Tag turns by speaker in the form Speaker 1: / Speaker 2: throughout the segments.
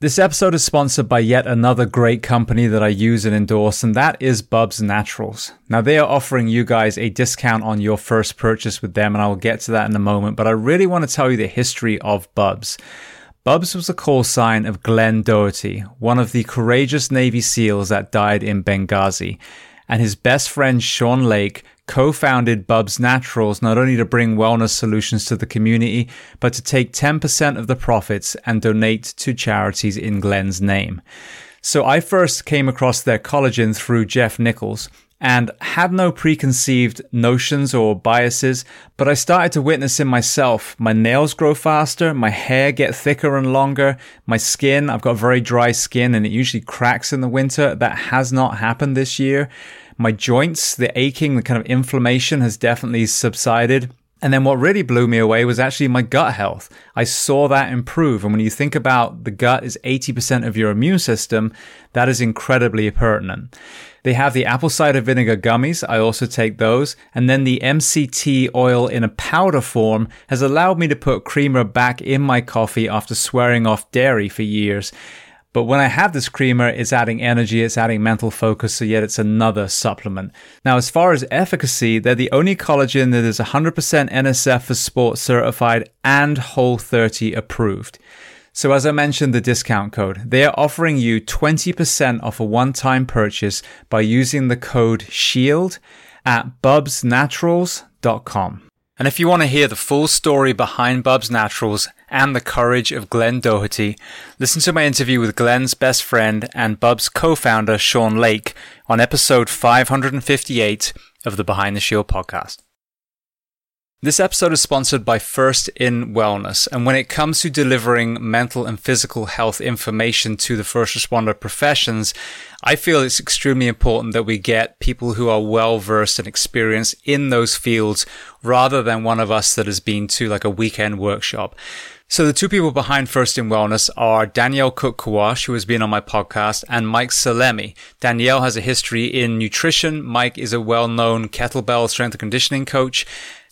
Speaker 1: This episode is sponsored by yet another great company that I use and endorse, and that is Bubs Naturals. Now, they are offering you guys a discount on your first purchase with them, and I will get to that in a moment, but I really want to tell you the history of Bubs. Bubs was the call sign of Glenn Doherty, one of the courageous Navy SEALs that died in Benghazi, and his best friend Sean Lake co-founded Bubs Naturals not only to bring wellness solutions to the community, but to take 10% of the profits and donate to charities in Glenn's name. So I first came across their collagen through Jeff Nichols and had no preconceived notions or biases, but I started to witness in myself. My nails grow faster, my hair get thicker and longer, my skin, I've got very dry skin and it usually cracks in the winter. That has not happened this year. My joints, the aching, the kind of inflammation has definitely subsided. And then what really blew me away was actually my gut health. I saw that improve. And when you think about the gut is 80% of your immune system, that is incredibly pertinent. They have the apple cider vinegar gummies. I also take those. And then the MCT oil in a powder form has allowed me to put creamer back in my coffee after swearing off dairy for years. But when I have this creamer, it's adding energy, it's adding mental focus, so yet it's another supplement. Now, as far as efficacy, they're the only collagen that is 100% NSF for Sport certified and Whole 30 approved. So as I mentioned, the discount code, they are offering you 20% off a one-time purchase by using the code SHIELD at bubsnaturals.com. And if you want to hear the full story behind Bubs Naturals and the courage of Glenn Doherty, listen to my interview with Glenn's best friend and Bubs co-founder Sean Lake on episode 558 of the Behind the Shield podcast. This episode is sponsored by First in Wellness. And when it comes to delivering mental and physical health information to the first responder professions, I feel it's extremely important that we get people who are well versed and experienced in those fields rather than one of us that has been to like a weekend workshop. So the two people behind First in Wellness are Danielle Cook-Quach, who has been on my podcast, and Mike Salemi. Danielle has a history in nutrition. Mike is a well-known kettlebell strength and conditioning coach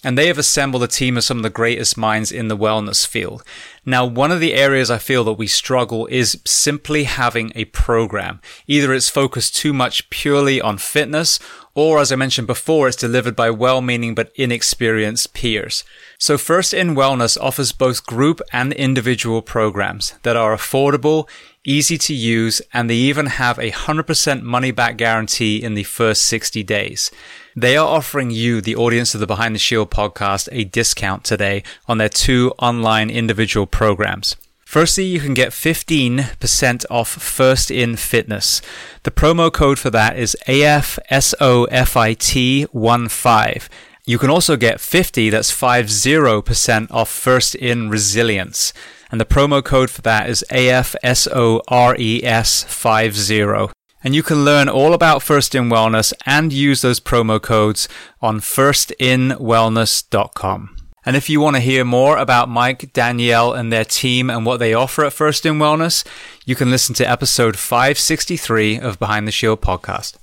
Speaker 1: and they have assembled a team of some of the greatest minds in the wellness field. Now, one of the areas I feel that we struggle is simply having a program. Either it's focused too much purely on fitness, or as I mentioned before, it's delivered by well-meaning but inexperienced peers. So First in Wellness offers both group and individual programs that are affordable, easy to use, and they even have a 100% money back guarantee in the first 60 days. They are offering you, the audience of the Behind the Shield podcast, a discount today on their two online individual programs. Firstly, you can get 15% off First in Fitness. The promo code for that is AFSOFIT15. You can also get 50, that's 50% off First in Resilience. And the promo code for that is AFSORES50. And you can learn all about First in Wellness and use those promo codes on firstinwellness.com. And if you want to hear more about Mike, Danielle, and their team and what they offer at First in Wellness, you can listen to episode 563 of Behind the Shield podcast.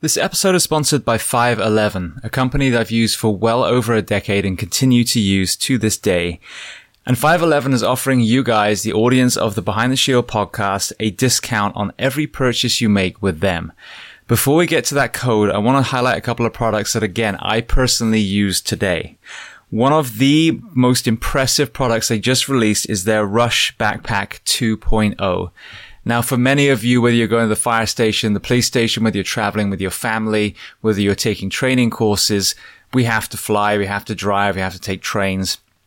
Speaker 1: This episode is sponsored by 511, a company that I've used for well over a decade and continue to use to this day. And 511 is offering you guys, the audience of the Behind the Shield podcast, a discount on every purchase you make with them. Before we get to that code, I want to highlight a couple of products that again, I personally use today. One of the most impressive products they just released is their Rush Backpack 2.0. Now, for many of you, whether you're going to the fire station, the police station, whether you're traveling with your family, whether you're taking training courses, we have to fly, we have to drive, we have to take trains.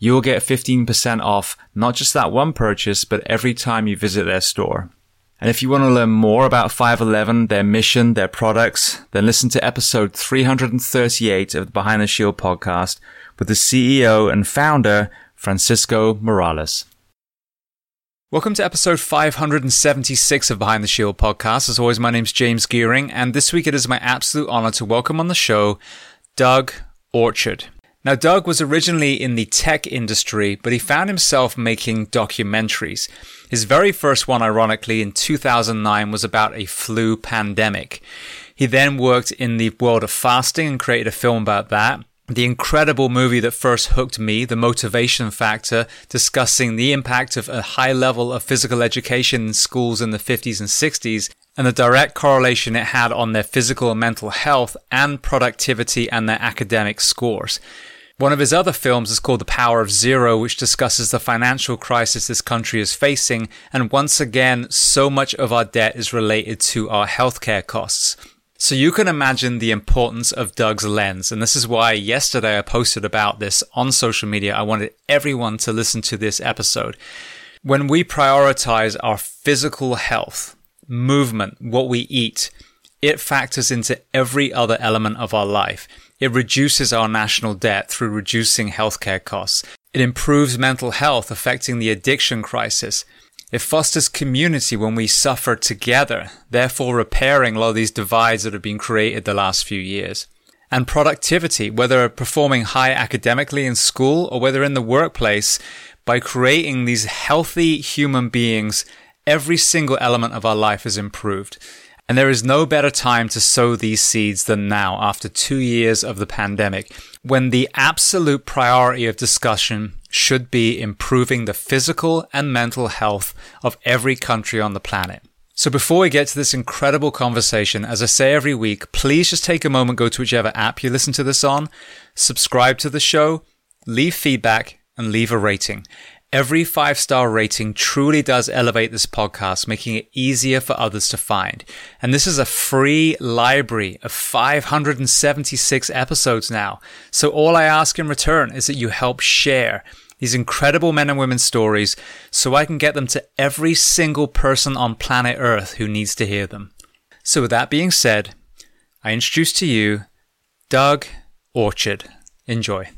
Speaker 1: 5, you will get 15% off not just that one purchase, but every time you visit their store. And if you want to learn more about 511, their mission, their products, then listen to episode 338 of the Behind the Shield podcast with the CEO and founder, Francisco Morales. Welcome to episode 576 of Behind the Shield podcast. As always, my name's James Geering, and this week it is my absolute honor to welcome on the show Doug Orchard. Now, Doug was originally in the tech industry, but he found himself making documentaries. His very first one, ironically, in 2009 was about a flu pandemic. He then worked in the world of fasting and created a film about that the incredible movie that first hooked me, The Motivation Factor, discussing the impact of a high level of physical education in schools in the 50s and 60s and the direct correlation it had on their physical and mental health and productivity and their academic scores. One of his other films is called The Power of Zero, which discusses the financial crisis this country is facing. And once again, so much of our debt is related to our healthcare costs. So you can imagine the importance of Doug's lens. And this is why yesterday I posted about this on social media. I wanted everyone to listen to this episode. When we prioritize our physical health, movement, what we eat, it factors into every other element of our life. It reduces our national debt through reducing healthcare costs. It improves mental health, affecting the addiction crisis. It fosters community when we suffer together, therefore repairing a lot of these divides that have been created the last few years. And productivity, whether performing high academically in school or whether in the workplace, by creating these healthy human beings, every single element of our life is improved. And there is no better time to sow these seeds than now after two years of the pandemic, when the absolute priority of discussion should be improving the physical and mental health of every country on the planet. So before we get to this incredible conversation, as I say every week, please just take a moment, go to whichever app you listen to this on, subscribe to the show, leave feedback, and leave a rating. Every five star rating truly does elevate this podcast, making it easier for others to find. And this is a free library of 576 episodes now. So all I ask in return is that you help share these incredible men and women stories so I can get them to every single person on planet Earth who needs to hear them. So with that being said, I introduce to you Doug Orchard. Enjoy.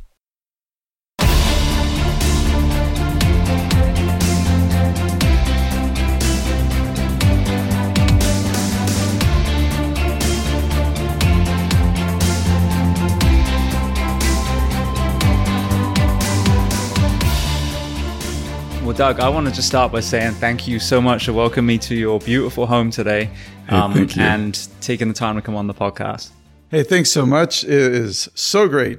Speaker 1: Well, Doug, I want to just start by saying thank you so much for welcoming me to your beautiful home today
Speaker 2: um, hey,
Speaker 1: and taking the time to come on the podcast.
Speaker 2: Hey, thanks so much. It is so great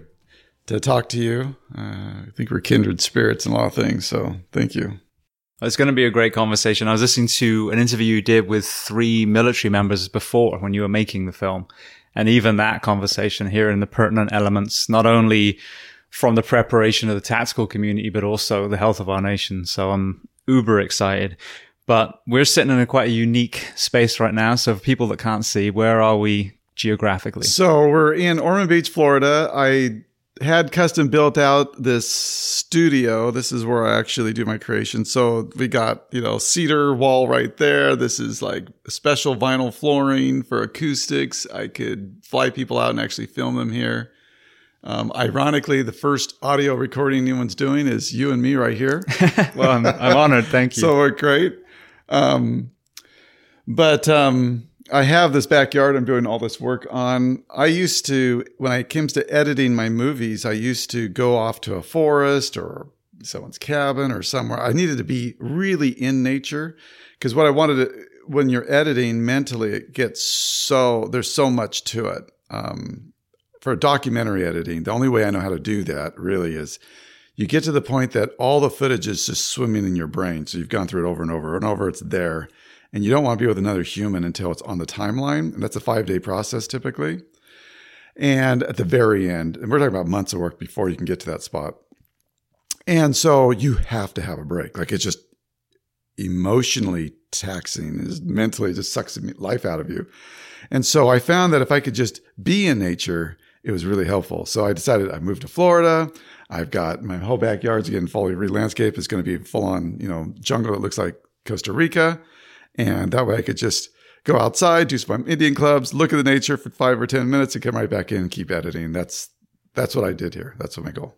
Speaker 2: to talk to you. Uh, I think we're kindred spirits in a lot of things. So thank you.
Speaker 1: It's going to be a great conversation. I was listening to an interview you did with three military members before when you were making the film. And even that conversation here in the pertinent elements, not only from the preparation of the tactical community, but also the health of our nation. So I'm uber excited. But we're sitting in a quite a unique space right now. So for people that can't see, where are we geographically?
Speaker 2: So we're in Ormond Beach, Florida. I had custom built out this studio. This is where I actually do my creation. So we got, you know, cedar wall right there. This is like special vinyl flooring for acoustics. I could fly people out and actually film them here. Um, ironically, the first audio recording anyone's doing is you and me right here.
Speaker 1: well, I'm, I'm, honored. Thank you.
Speaker 2: so we're great. Um, but um, I have this backyard I'm doing all this work on. I used to, when it comes to editing my movies, I used to go off to a forest or someone's cabin or somewhere. I needed to be really in nature because what I wanted to, when you're editing mentally, it gets so, there's so much to it. um, for documentary editing, the only way I know how to do that really is you get to the point that all the footage is just swimming in your brain. So you've gone through it over and over and over. It's there. And you don't want to be with another human until it's on the timeline. And that's a five day process typically. And at the very end, and we're talking about months of work before you can get to that spot. And so you have to have a break. Like it's just emotionally taxing, is mentally just sucks life out of you. And so I found that if I could just be in nature, it was really helpful. So I decided I moved to Florida. I've got my whole backyard's getting fully re-landscaped. It's going to be full on, you know, jungle It looks like Costa Rica. And that way I could just go outside, do some Indian clubs, look at the nature for five or 10 minutes and come right back in and keep editing. That's, that's what I did here. That's what my goal.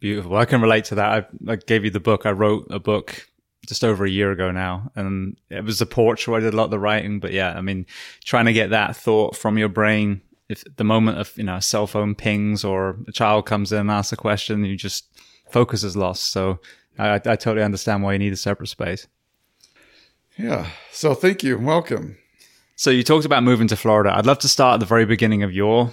Speaker 1: Beautiful. I can relate to that. I, I gave you the book. I wrote a book just over a year ago now. And it was the porch where I did a lot of the writing. But yeah, I mean, trying to get that thought from your brain if the moment of you know a cell phone pings or a child comes in and asks a question, you just focus is lost. So I, I totally understand why you need a separate space.
Speaker 2: Yeah. So thank you. Welcome.
Speaker 1: So you talked about moving to Florida. I'd love to start at the very beginning of your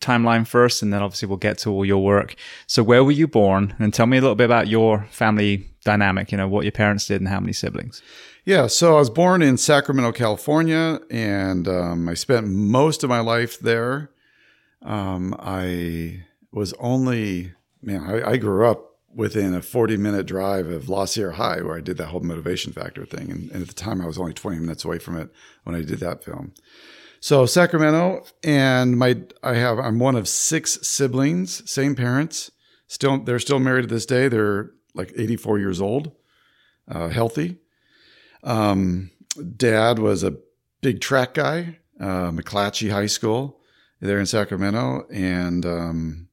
Speaker 1: timeline first, and then obviously we'll get to all your work. So where were you born? And tell me a little bit about your family dynamic. You know what your parents did and how many siblings.
Speaker 2: Yeah, so I was born in Sacramento, California, and um, I spent most of my life there. Um, I was only, man, I, I, grew up within a 40 minute drive of La Sierra High, where I did that whole motivation factor thing. And, and at the time, I was only 20 minutes away from it when I did that film. So Sacramento, and my, I have, I'm one of six siblings, same parents. Still, they're still married to this day. They're like 84 years old, uh, healthy. Um, dad was a big track guy, uh, McClatchy High School there in Sacramento, and um,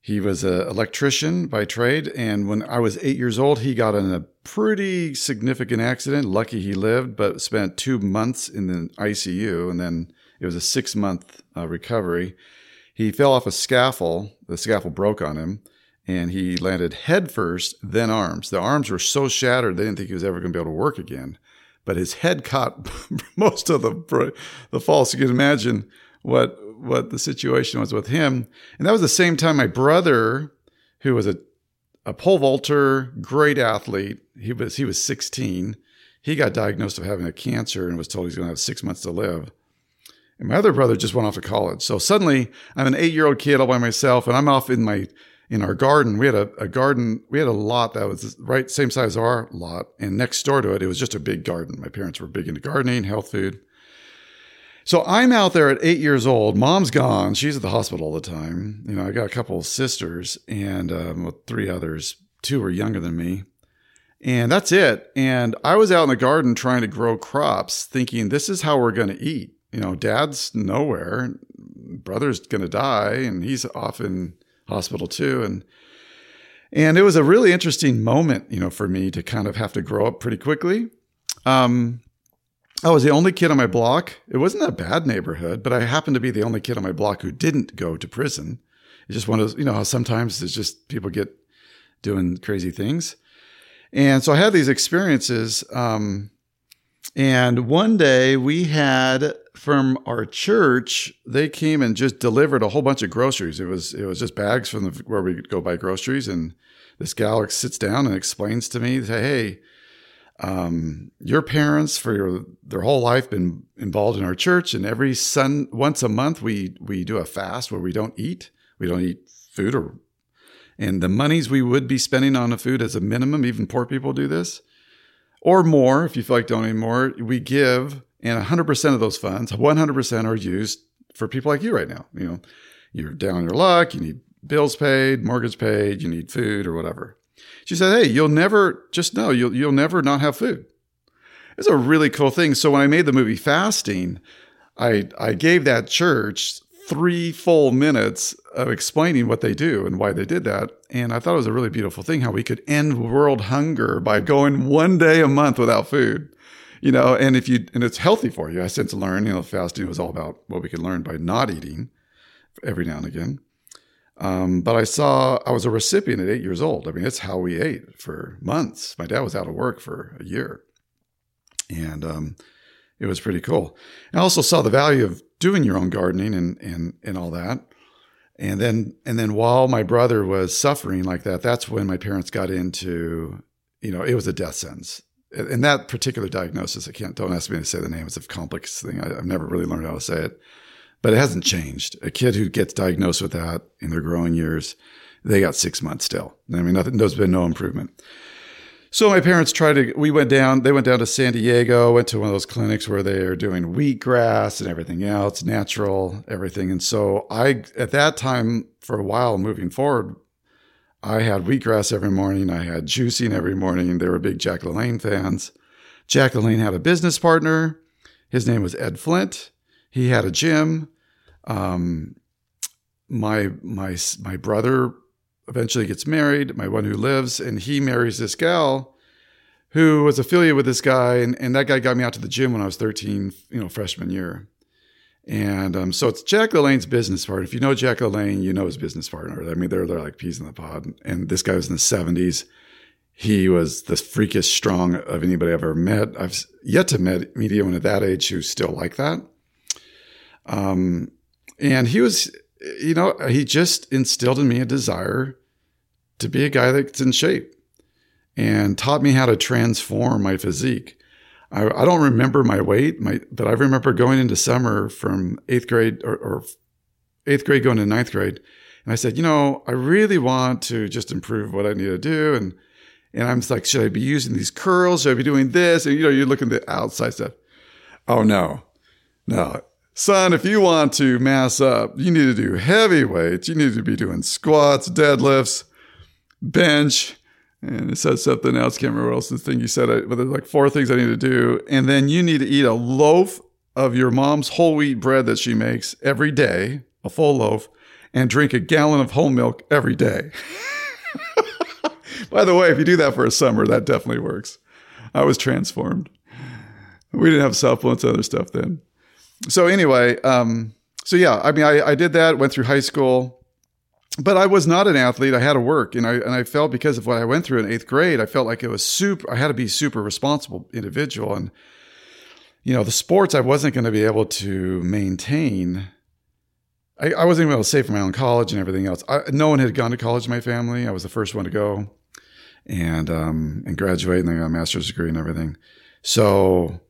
Speaker 2: he was an electrician by trade. And when I was eight years old, he got in a pretty significant accident. Lucky he lived, but spent two months in the ICU, and then it was a six month uh, recovery. He fell off a scaffold. The scaffold broke on him and he landed head first, then arms. The arms were so shattered they didn't think he was ever going to be able to work again. But his head caught most of the the fall. So you can imagine what what the situation was with him. And that was the same time my brother, who was a a pole vaulter, great athlete. He was he was 16. He got diagnosed of having a cancer and was told he's going to have six months to live. And my other brother just went off to college. So suddenly I'm an eight year old kid all by myself, and I'm off in my in our garden. We had a, a, garden, we had a lot that was right same size as our lot, and next door to it, it was just a big garden. My parents were big into gardening, health food. So I'm out there at eight years old. Mom's gone; she's at the hospital all the time. You know, I got a couple of sisters and um, with three others. Two were younger than me, and that's it. And I was out in the garden trying to grow crops, thinking this is how we're going to eat. You know, Dad's nowhere, brother's going to die, and he's often hospital too. And and it was a really interesting moment, you know, for me to kind of have to grow up pretty quickly. Um, I was the only kid on my block. It wasn't a bad neighborhood, but I happened to be the only kid on my block who didn't go to prison. It's just one of those, you know, how sometimes it's just people get doing crazy things. And so I had these experiences. Um, and one day we had from our church, they came and just delivered a whole bunch of groceries. It was it was just bags from the, where we go buy groceries, and this gal sits down and explains to me, "Hey, um, your parents for your, their whole life been involved in our church, and every sun once a month we we do a fast where we don't eat, we don't eat food, or and the monies we would be spending on the food as a minimum, even poor people do this." Or more, if you feel like donating more, we give and 100% of those funds, 100% are used for people like you right now. You know, you're down your luck, you need bills paid, mortgage paid, you need food or whatever. She said, Hey, you'll never, just know, you'll, you'll never not have food. It's a really cool thing. So when I made the movie Fasting, I, I gave that church three full minutes of explaining what they do and why they did that. And I thought it was a really beautiful thing how we could end world hunger by going one day a month without food you know, and if you, and it's healthy for you. I since learned, you know, fasting was all about what we could learn by not eating every now and again. Um, but I saw, I was a recipient at eight years old. I mean, it's how we ate for months. My dad was out of work for a year. And, um, it was pretty cool. I also saw the value of doing your own gardening and and and all that. And then and then while my brother was suffering like that, that's when my parents got into, you know, it was a death sentence. And that particular diagnosis, I can't don't ask me to say the name. It's a complex thing. I, I've never really learned how to say it, but it hasn't changed. A kid who gets diagnosed with that in their growing years, they got six months still. I mean, nothing. There's been no improvement. So my parents tried to, we went down, they went down to San Diego, went to one of those clinics where they are doing wheatgrass and everything else, natural, everything. And so I, at that time, for a while moving forward, I had wheatgrass every morning. I had juicing every morning. They were big Jack LaLanne fans. Jack LaLanne had a business partner. His name was Ed Flint. He had a gym. Um, my my my brother eventually gets married, my one who lives, and he marries this gal who was affiliated with this guy. And, and that guy got me out to the gym when I was 13, you know, freshman year. And um, so it's Jack LaLanne's business partner. If you know Jack LaLanne, you know his business partner. I mean, they're, they're like peas in the pod. And this guy was in the 70s. He was the freakiest strong of anybody I've ever met. I've yet to meet, meet anyone at that age who's still like that. Um, and he was you know, he just instilled in me a desire to be a guy that's in shape and taught me how to transform my physique. I, I don't remember my weight, my, but I remember going into summer from eighth grade or, or eighth grade going to ninth grade. And I said, you know, I really want to just improve what I need to do. And, and I'm like, should I be using these curls? Should I be doing this? And, you know, you're looking at the outside stuff. Oh, no, no son, if you want to mass up, you need to do heavy weights. You need to be doing squats, deadlifts, bench. And it says something else. Can't remember what else the thing you said, but there's like four things I need to do. And then you need to eat a loaf of your mom's whole wheat bread that she makes every day, a full loaf, and drink a gallon of whole milk every day. By the way, if you do that for a summer, that definitely works. I was transformed. We didn't have supplements and other stuff then so anyway, um, so yeah, I mean, I, I did that, went through high school, but I was not an athlete. I had to work, and I and I felt because of what I went through in eighth grade, I felt like it was super. I had to be super responsible individual, and you know, the sports I wasn't going to be able to maintain. I, I wasn't even able to save for my own college and everything else. I, no one had gone to college in my family. I was the first one to go, and um, and graduate, and then got a master's degree and everything. So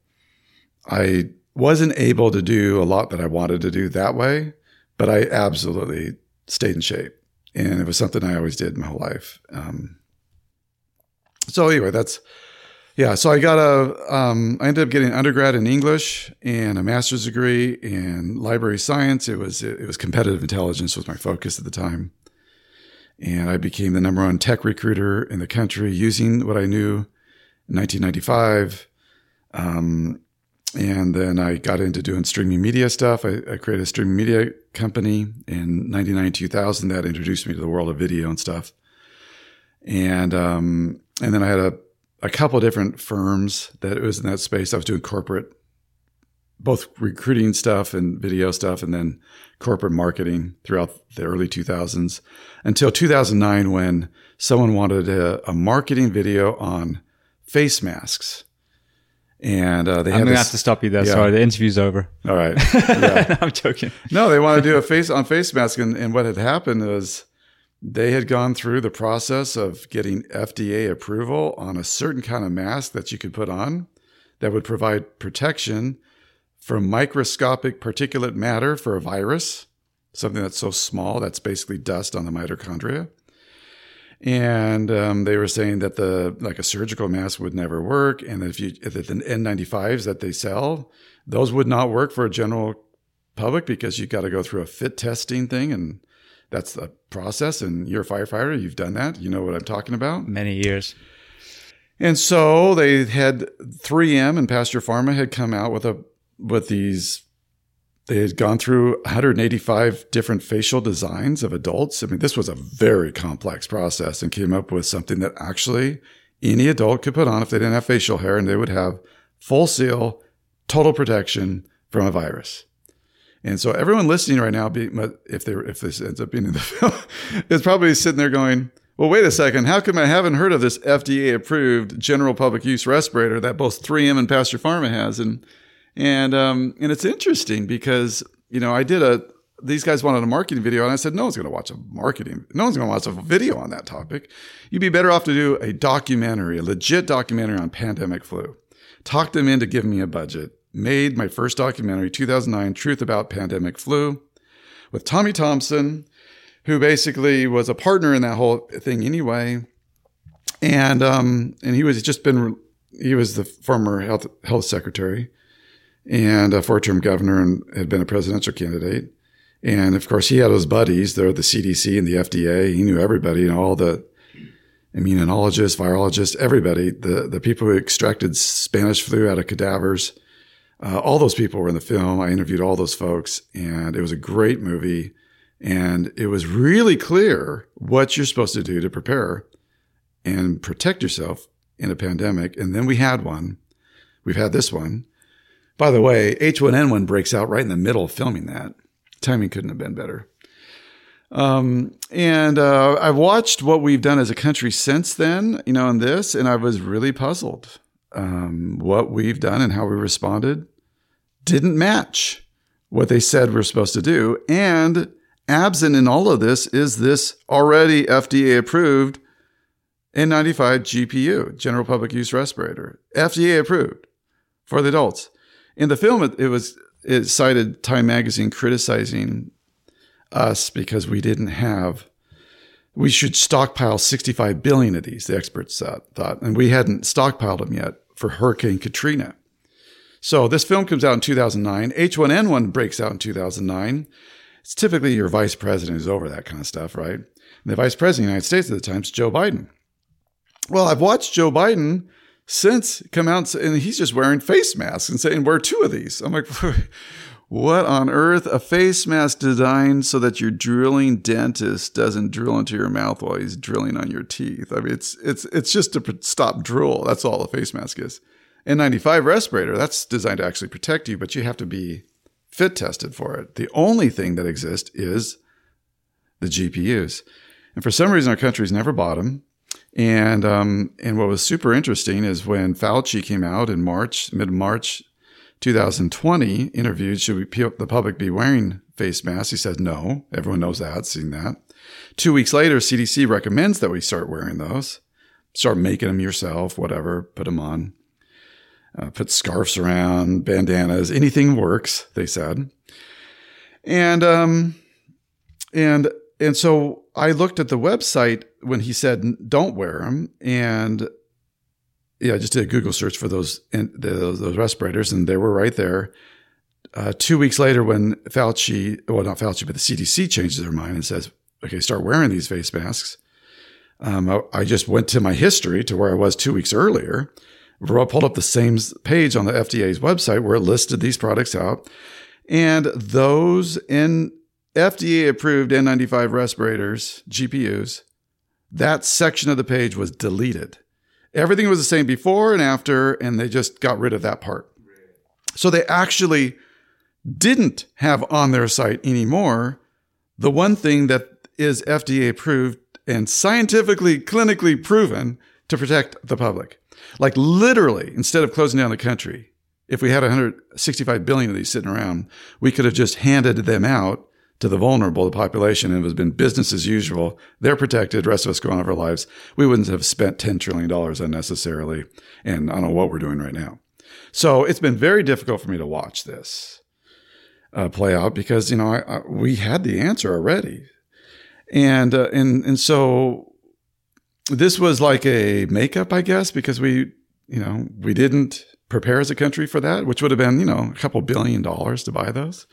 Speaker 2: I wasn't able to do a lot that I wanted to do that way, but I absolutely stayed in shape. And it was something I always did my whole life. Um, so anyway, that's, yeah. So I got a, um, I ended up getting an undergrad in English and a master's degree in library science. It was, it was competitive intelligence was my focus at the time. And I became the number one tech recruiter in the country using what I knew in 1995. Um, and then I got into doing streaming media stuff. I, I created a streaming media company in 99, 2000 that introduced me to the world of video and stuff. And, um, and then I had a, a couple different firms that was in that space. I was doing corporate, both recruiting stuff and video stuff, and then corporate marketing throughout the early 2000s until 2009 when someone wanted a, a marketing video on face masks and uh, they
Speaker 1: I'm
Speaker 2: gonna
Speaker 1: this, have to stop you there. Yeah. Sorry, the interview's over.
Speaker 2: All right, yeah.
Speaker 1: I'm joking.
Speaker 2: No, they want to do a face on face mask, and, and what had happened was they had gone through the process of getting FDA approval on a certain kind of mask that you could put on that would provide protection from microscopic particulate matter for a virus, something that's so small that's basically dust on the mitochondria and um, they were saying that the like a surgical mask would never work, and that if you if the N95s that they sell, those would not work for a general public because you got to go through a fit testing thing, and that's the process. And you're a firefighter, you've done that, you know what I'm talking about.
Speaker 1: Many years.
Speaker 2: And so they had 3M and Pasture Pharma had come out with a with these they had gone through 185 different facial designs of adults. I mean, this was a very complex process and came up with something that actually any adult could put on if they didn't have facial hair and they would have full seal, total protection from a virus. And so everyone listening right now, if they if this ends up being in the film, is probably sitting there going, well, wait a second. How come I haven't heard of this FDA approved general public use respirator that both 3M and Pasture Pharma has? And and um, and it's interesting because you know, I did a, these guys wanted a marketing video, and I said, no one's going to watch a marketing, no one's going to watch a video on that topic. You'd be better off to do a documentary, a legit documentary on pandemic flu. Talked them into giving me a budget. Made my first documentary, 2009, Truth About Pandemic Flu, with Tommy Thompson, who basically was a partner in that whole thing anyway. And um, and he was just been he was the former health health secretary and a four term governor and had been a presidential candidate. And of course, he had his buddies. They're the CDC and the FDA. He knew everybody, know, all the immunologists, virologists, everybody, the, the people who extracted Spanish flu out of cadavers. Uh, all those people were in the film. I interviewed all those folks, and it was a great movie. And it was really clear what you're supposed to do to prepare and protect yourself in a pandemic. And then we had one. We've had this one. By the way, H1N1 breaks out right in the middle of filming that. Timing couldn't have been better. Um, and uh, I've watched what we've done as a country since then, you know, in this, and I was really puzzled. Um, what we've done and how we responded didn't match what they said we're supposed to do. And absent in all of this is this already FDA approved N95 GPU, general public use respirator, FDA approved for the adults. In the film, it, it was it cited Time Magazine criticizing us because we didn't have. We should stockpile 65 billion of these. The experts thought, and we hadn't stockpiled them yet for Hurricane Katrina. So this film comes out in 2009. H1N1 breaks out in 2009. It's typically your vice president who's over that kind of stuff, right? And the vice president of the United States at the time is Joe Biden. Well, I've watched Joe Biden since come out and he's just wearing face masks and saying, wear two of these. I'm like, what on earth? A face mask designed so that your drilling dentist doesn't drill into your mouth while he's drilling on your teeth. I mean, it's, it's, it's just to stop drool. That's all a face mask is. N95 respirator, that's designed to actually protect you, but you have to be fit tested for it. The only thing that exists is the GPUs. And for some reason, our country's never bought them. And um, and what was super interesting is when Fauci came out in March, mid March, 2020, interviewed should we, the public be wearing face masks? He said no. Everyone knows that, seen that. Two weeks later, CDC recommends that we start wearing those. Start making them yourself, whatever. Put them on. Uh, put scarves around, bandanas, anything works. They said. And um, and and so I looked at the website when he said don't wear them, and yeah, I just did a Google search for those those, those respirators, and they were right there. Uh, two weeks later, when Fauci, well, not Fauci, but the CDC changes their mind and says, "Okay, start wearing these face masks." Um, I, I, just went to my history to where I was two weeks earlier. I Pulled up the same page on the FDA's website where it listed these products out, and those in FDA approved N95 respirators, GPUs, that section of the page was deleted. Everything was the same before and after, and they just got rid of that part. So they actually didn't have on their site anymore the one thing that is FDA approved and scientifically, clinically proven to protect the public. Like literally, instead of closing down the country, if we had 165 billion of these sitting around, we could have just handed them out to the vulnerable, the population, and it has been business as usual. They're protected. The rest of us go on with our lives. We wouldn't have spent $10 trillion unnecessarily. And I don't know what we're doing right now. So it's been very difficult for me to watch this uh, play out because, you know, I, I, we had the answer already. And, uh, and, and so this was like a makeup, I guess, because we, you know, we didn't prepare as a country for that, which would have been, you know, a couple billion dollars to buy those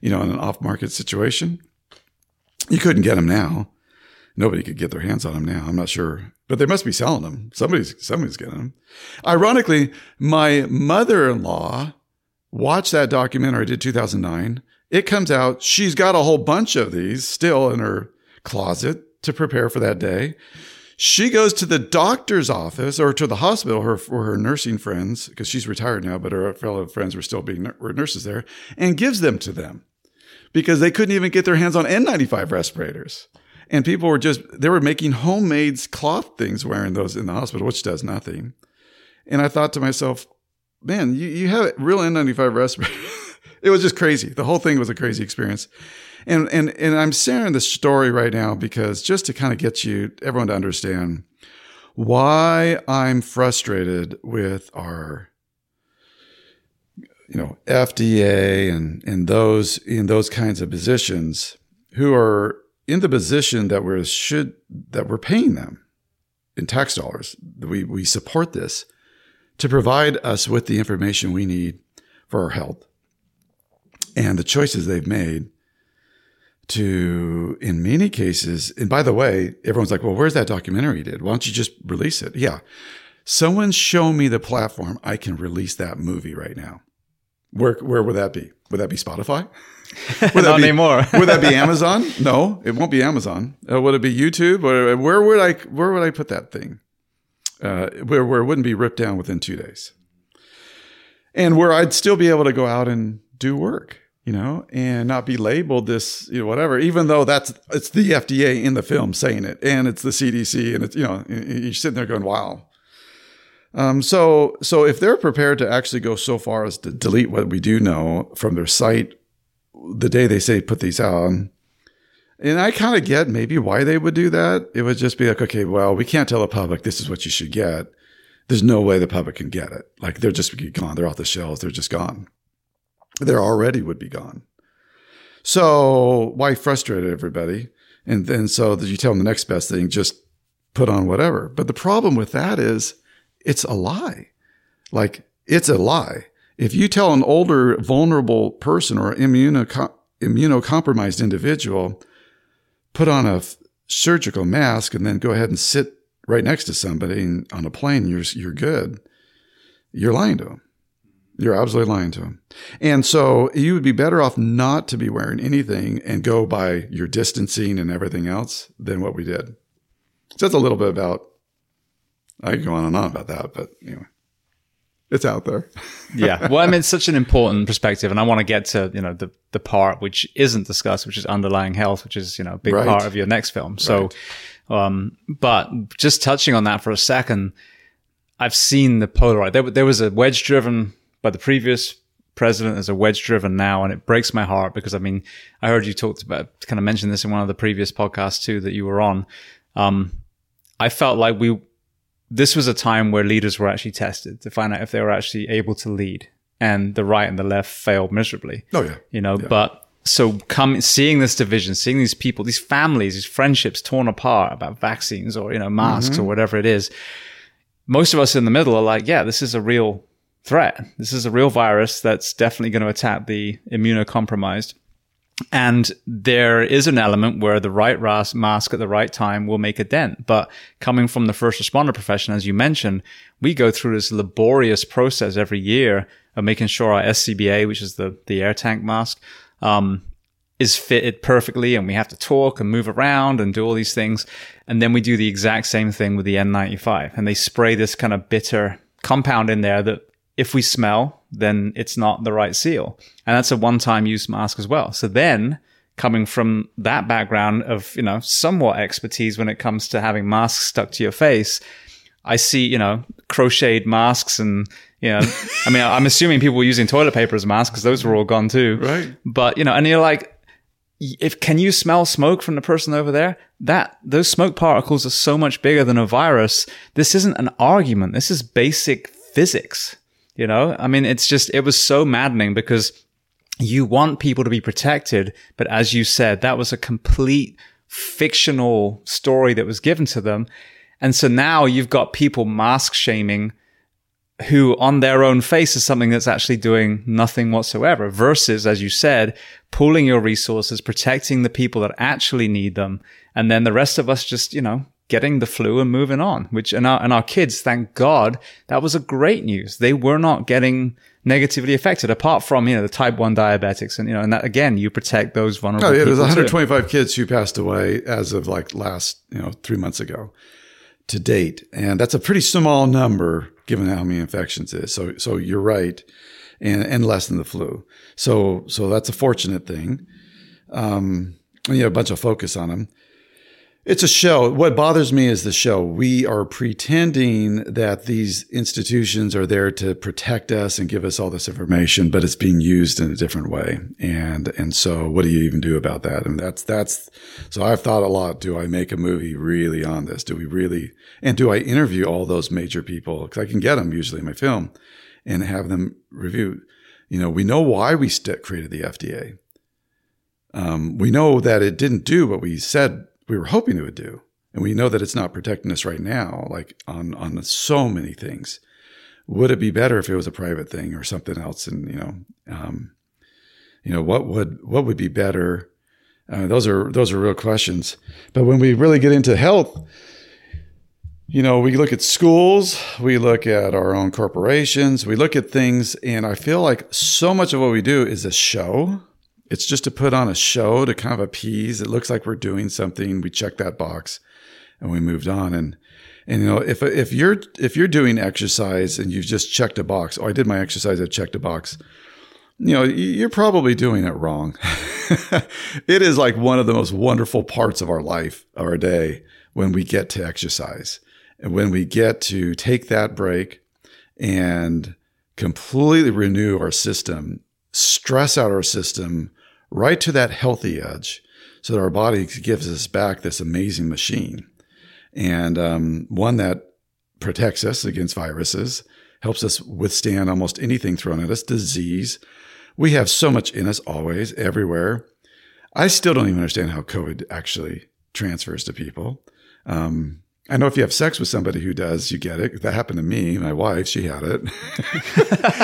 Speaker 2: you know, in an off market situation. You couldn't get them now. Nobody could get their hands on them now. I'm not sure, but they must be selling them. Somebody's somebody's getting them. Ironically, my mother-in-law watched that documentary. I did 2009. It comes out. She's got a whole bunch of these still in her closet to prepare for that day. She goes to the doctor's office or to the hospital her, for her nursing friends, because she's retired now, but her fellow friends were still being were nurses there, and gives them to them because they couldn't even get their hands on N95 respirators. And people were just, they were making homemade cloth things wearing those in the hospital, which does nothing. And I thought to myself, man, you, you have a real N95 respirators. it was just crazy. The whole thing was a crazy experience. And, and, and I'm sharing this story right now because just to kind of get you, everyone to understand why I'm frustrated with our, you know, FDA and, and those in those kinds of positions who are in the position that we're should, that we're paying them in tax dollars. We, we support this to provide us with the information we need for our health and the choices they've made to, in many cases, and by the way, everyone's like, well, where's that documentary did? Why don't you just release it? Yeah. Someone show me the platform I can release that movie right now. Where, where would that be? Would that be Spotify?
Speaker 1: Would Not
Speaker 2: be,
Speaker 1: anymore.
Speaker 2: would that be Amazon? No, it won't be Amazon. Uh, would it be YouTube? Or where would I, where would I put that thing? Uh, where, where it wouldn't be ripped down within two days. And where I'd still be able to go out and do work you know, and not be labeled this, you know, whatever, even though that's, it's the FDA in the film saying it and it's the CDC and it's, you know, you're sitting there going, wow. Um, so, so if they're prepared to actually go so far as to delete what we do know from their site the day they say put these out, and I kind of get maybe why they would do that. It would just be like, okay, well, we can't tell the public this is what you should get. There's no way the public can get it. Like they're just gone. They're off the shelves. They're just gone They're already would be gone. So why frustrate everybody? And then so that you tell them the next best thing, just put on whatever. But the problem with that is it's a lie. Like it's a lie. If you tell an older, vulnerable person or immuno- immunocompromised individual, put on a f- surgical mask and then go ahead and sit right next to somebody on a plane, you're, you're good. You're lying to them. You're absolutely lying to them. And so you would be better off not to be wearing anything and go by your distancing and everything else than what we did. So that's a little bit about, I could go on and on about that, but anyway, it's out there.
Speaker 1: yeah. Well, I mean, it's such an important perspective. And I want to get to, you know, the, the part which isn't discussed, which is underlying health, which is, you know, a big right. part of your next film. So, right. um, but just touching on that for a second, I've seen the Polaroid. There, there was a wedge driven by the previous president is a wedge driven now, and it breaks my heart because I mean, I heard you talked about kind of mentioned this in one of the previous podcasts too that you were on. Um, I felt like we this was a time where leaders were actually tested to find out if they were actually able to lead, and the right and the left failed miserably.
Speaker 2: Oh yeah,
Speaker 1: you know,
Speaker 2: yeah.
Speaker 1: but so come seeing this division, seeing these people, these families, these friendships torn apart about vaccines or you know masks mm-hmm. or whatever it is. Most of us in the middle are like, yeah, this is a real threat. This is a real virus that's definitely going to attack the immunocompromised. And there is an element where the right mask at the right time will make a dent. But coming from the first responder profession, as you mentioned, we go through this laborious process every year of making sure our SCBA, which is the, the air tank mask, um, is fitted perfectly and we have to talk and move around and do all these things. And then we do the exact same thing with the N95 and they spray this kind of bitter compound in there that if we smell, then it's not the right seal. And that's a one time use mask as well. So then coming from that background of, you know, somewhat expertise when it comes to having masks stuck to your face, I see, you know, crocheted masks and, you know, I mean, I'm assuming people were using toilet paper as masks because those were all gone too.
Speaker 2: Right.
Speaker 1: But, you know, and you're like, if can you smell smoke from the person over there? That those smoke particles are so much bigger than a virus. This isn't an argument. This is basic physics. You know, I mean, it's just, it was so maddening because you want people to be protected. But as you said, that was a complete fictional story that was given to them. And so now you've got people mask shaming who on their own face is something that's actually doing nothing whatsoever versus, as you said, pooling your resources, protecting the people that actually need them. And then the rest of us just, you know, getting the flu and moving on, which, and our, and our kids, thank God, that was a great news. They were not getting negatively affected apart from, you know, the type 1 diabetics. And, you know, and that again, you protect those vulnerable
Speaker 2: Oh, yeah.
Speaker 1: There's
Speaker 2: 125 too. kids who passed away as of like last, you know, three months ago to date. And that's a pretty small number given how many infections it is. So, so you're right. And, and less than the flu. So, so that's a fortunate thing. Um, and you have a bunch of focus on them. It's a show. What bothers me is the show. We are pretending that these institutions are there to protect us and give us all this information, but it's being used in a different way. And and so, what do you even do about that? And that's that's. So I've thought a lot. Do I make a movie really on this? Do we really? And do I interview all those major people? Because I can get them usually in my film, and have them review. You know, we know why we created the FDA. Um, we know that it didn't do what we said we were hoping it would do. And we know that it's not protecting us right now, like on, on so many things. Would it be better if it was a private thing or something else? And, you know, um, you know, what would, what would be better? Uh, those are, those are real questions. But when we really get into health, you know, we look at schools, we look at our own corporations, we look at things, and I feel like so much of what we do is a show it's just to put on a show to kind of appease. It looks like we're doing something. We check that box and we moved on. And, and, you know, if, if you're, if you're doing exercise and you've just checked a box, oh, I did my exercise, I checked a box, you know, you're probably doing it wrong. it is like one of the most wonderful parts of our life, our day, when we get to exercise and when we get to take that break and completely renew our system, stress out our system, right to that healthy edge so that our body gives us back this amazing machine and um, one that protects us against viruses, helps us withstand almost anything thrown at us, disease. We have so much in us always, everywhere. I still don't even understand how COVID actually transfers to people. Um, I know if you have sex with somebody who does, you get it. That happened to me. My wife, she had it.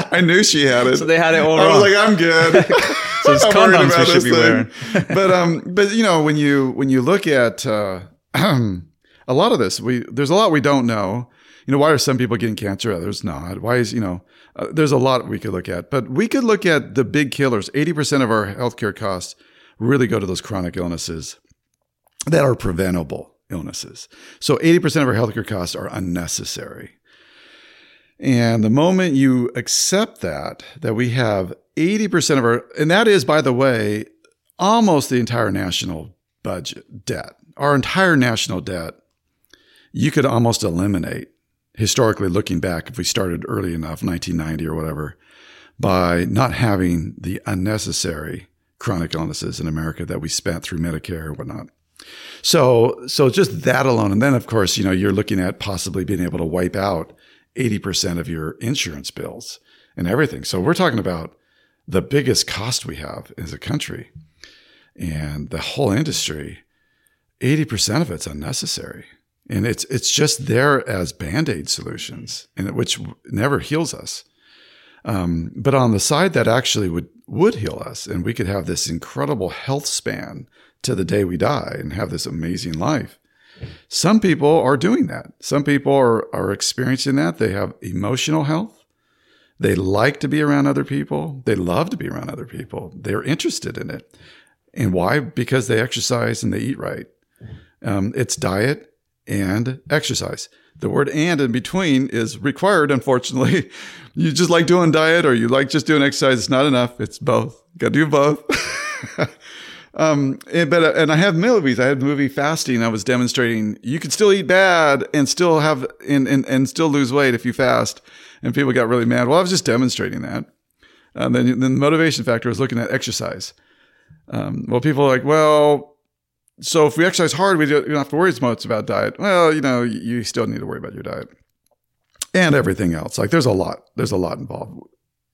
Speaker 2: I knew she had it.
Speaker 1: So they had it all
Speaker 2: I
Speaker 1: wrong.
Speaker 2: was like, I'm good.
Speaker 1: so it's condoms we should be
Speaker 2: thing.
Speaker 1: wearing.
Speaker 2: but um, but you know, when you when you look at uh, a lot of this, we there's a lot we don't know. You know, why are some people getting cancer, others not? Why is you know, uh, there's a lot we could look at, but we could look at the big killers. Eighty percent of our healthcare costs really go to those chronic illnesses that are preventable illnesses. So 80% of our healthcare costs are unnecessary. And the moment you accept that, that we have 80% of our, and that is, by the way, almost the entire national budget debt, our entire national debt, you could almost eliminate historically looking back if we started early enough, 1990 or whatever, by not having the unnecessary chronic illnesses in America that we spent through Medicare and whatnot. So, so just that alone. And then, of course, you know, you're looking at possibly being able to wipe out 80% of your insurance bills and everything. So we're talking about the biggest cost we have as a country and the whole industry. 80% of it's unnecessary. And it's, it's just there as band-aid solutions and which never heals us. Um, but on the side that actually would, would heal us and we could have this incredible health span to the day we die and have this amazing life. Some people are doing that. Some people are, are experiencing that. They have emotional health. They like to be around other people. They love to be around other people. They're interested in it. And why? Because they exercise and they eat right. Um, it's diet and exercise. The word and in between is required, unfortunately. You just like doing diet or you like just doing exercise. It's not enough. It's both. Got to do both. Um, and, but, uh, and I have movies. I had movie fasting. I was demonstrating you can still eat bad and still have, and, and, and still lose weight if you fast. And people got really mad. Well, I was just demonstrating that. And then, then the motivation factor was looking at exercise. Um, well, people are like, well, so if we exercise hard, we don't, have to worry as much about diet. Well, you know, you still need to worry about your diet and everything else. Like there's a lot, there's a lot involved.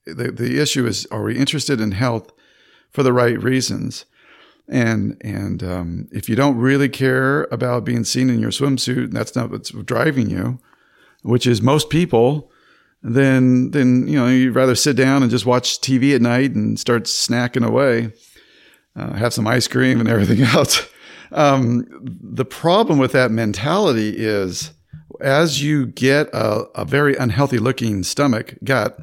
Speaker 2: The, the issue is, are we interested in health for the right reasons? And and um, if you don't really care about being seen in your swimsuit, and that's not what's driving you, which is most people, then then you know you'd rather sit down and just watch TV at night and start snacking away, uh, have some ice cream and everything else. Um, the problem with that mentality is, as you get a, a very unhealthy looking stomach gut,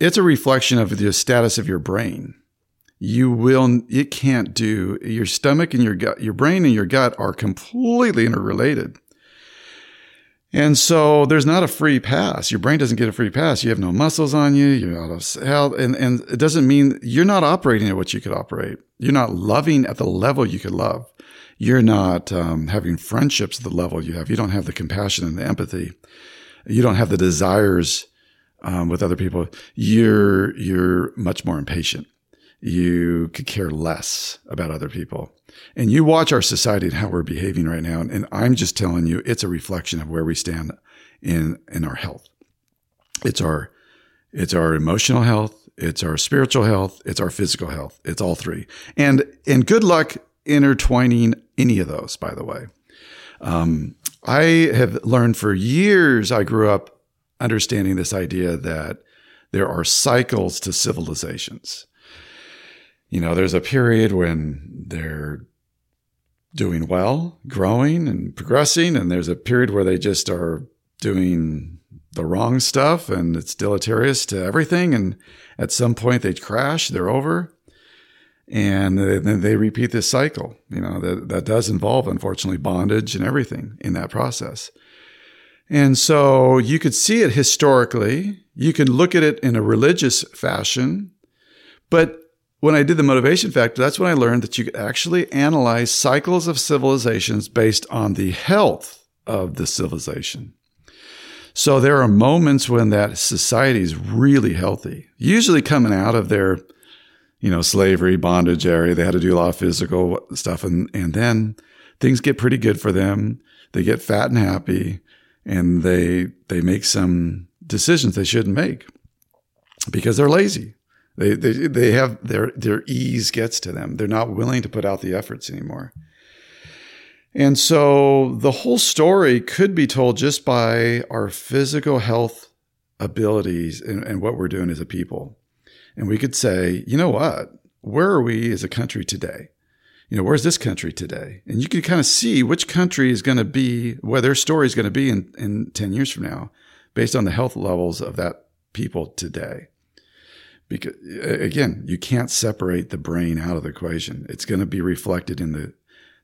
Speaker 2: it's a reflection of the status of your brain you will it can't do your stomach and your gut your brain and your gut are completely interrelated and so there's not a free pass your brain doesn't get a free pass you have no muscles on you you're out of health and, and it doesn't mean you're not operating at what you could operate you're not loving at the level you could love You're not um, having friendships at the level you have. You don't have the compassion and the empathy. You don't have the desires um, with other people. You're you're much more impatient. You could care less about other people. And you watch our society and how we're behaving right now. And I'm just telling you, it's a reflection of where we stand in, in our health. It's our, it's our emotional health. It's our spiritual health. It's our physical health. It's all three. And, and good luck intertwining any of those, by the way. Um, I have learned for years, I grew up understanding this idea that there are cycles to civilizations you know, there's a period when they're doing well, growing and progressing, and there's a period where they just are doing the wrong stuff and it's deleterious to everything. And at some point they crash, they're over. And then they repeat this cycle, you know, that, that does involve, unfortunately, bondage and everything in that process. And so you could see it historically. You can look at it in a religious fashion, but when I did the motivation factor, that's when I learned that you could actually analyze cycles of civilizations based on the health of the civilization. So there are moments when that society is really healthy, usually coming out of their, you know, slavery, bondage area. They had to do a lot of physical stuff. And, and then things get pretty good for them. They get fat and happy and they, they make some decisions they shouldn't make because they're lazy. They, they, they have their, their ease gets to them. They're not willing to put out the efforts anymore. And so the whole story could be told just by our physical health abilities and, and what we're doing as a people. And we could say, you know what? Where are we as a country today? You know, where's this country today? And you can kind of see which country is going to be, where their story is going to be in, in 10 years from now, based on the health levels of that people today because again, you can't separate the brain out of the equation. It's going to be reflected in the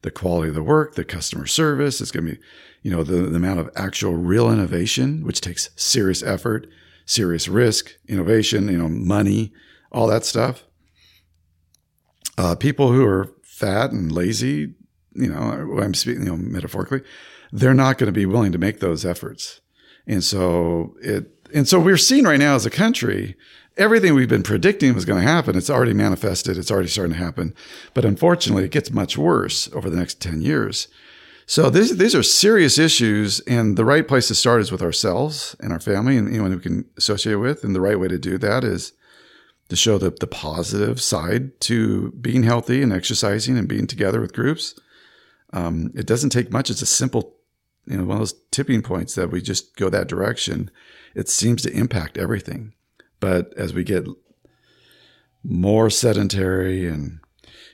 Speaker 2: the quality of the work, the customer service. It's going to be, you know, the, the amount of actual real innovation, which takes serious effort, serious risk, innovation, you know, money, all that stuff. Uh, people who are fat and lazy, you know, I'm speaking, you know, metaphorically, they're not going to be willing to make those efforts. And so it, and so we're seeing right now as a country everything we've been predicting was going to happen. It's already manifested. It's already starting to happen. But unfortunately, it gets much worse over the next 10 years. So these, these are serious issues. And the right place to start is with ourselves and our family and anyone who can associate with. And the right way to do that is to show the, the positive side to being healthy and exercising and being together with groups. Um, it doesn't take much. It's a simple, you know, one of those tipping points that we just go that direction. It seems to impact everything. But as we get more sedentary and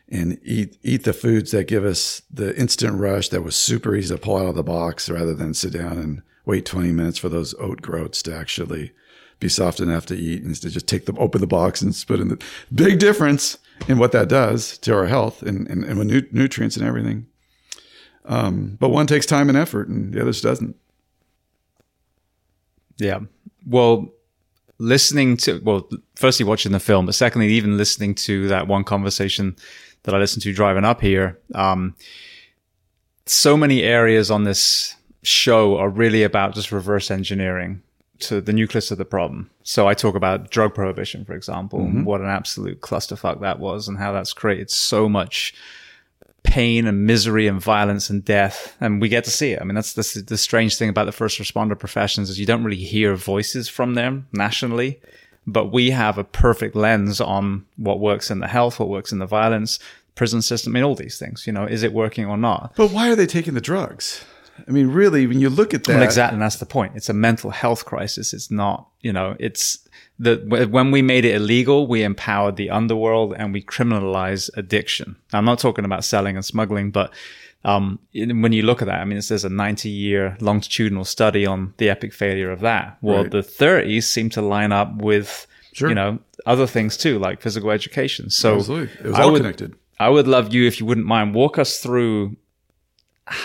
Speaker 2: and eat eat the foods that give us the instant rush that was super easy to pull out of the box rather than sit down and wait 20 minutes for those oat groats to actually be soft enough to eat and to just take them open the box and spit in the big difference in what that does to our health and, and, and nu- nutrients and everything. Um, but one takes time and effort and the others doesn't.
Speaker 1: Yeah. Well, listening to well firstly watching the film but secondly even listening to that one conversation that i listened to driving up here um, so many areas on this show are really about just reverse engineering to the nucleus of the problem so i talk about drug prohibition for example mm-hmm. what an absolute clusterfuck that was and how that's created so much pain and misery and violence and death and we get to see it i mean that's, that's the strange thing about the first responder professions is you don't really hear voices from them nationally but we have a perfect lens on what works in the health what works in the violence prison system I mean all these things you know is it working or not
Speaker 2: but why are they taking the drugs I mean, really, when you look at that,
Speaker 1: well, exactly, and that's the point. It's a mental health crisis. It's not, you know, it's that when we made it illegal, we empowered the underworld and we criminalized addiction. Now, I'm not talking about selling and smuggling, but um, when you look at that, I mean, there's a 90 year longitudinal study on the epic failure of that. Well, right. the 30s seem to line up with, sure. you know, other things too, like physical education. So
Speaker 2: Absolutely. it was all I
Speaker 1: would,
Speaker 2: connected.
Speaker 1: I would love you, if you wouldn't mind, walk us through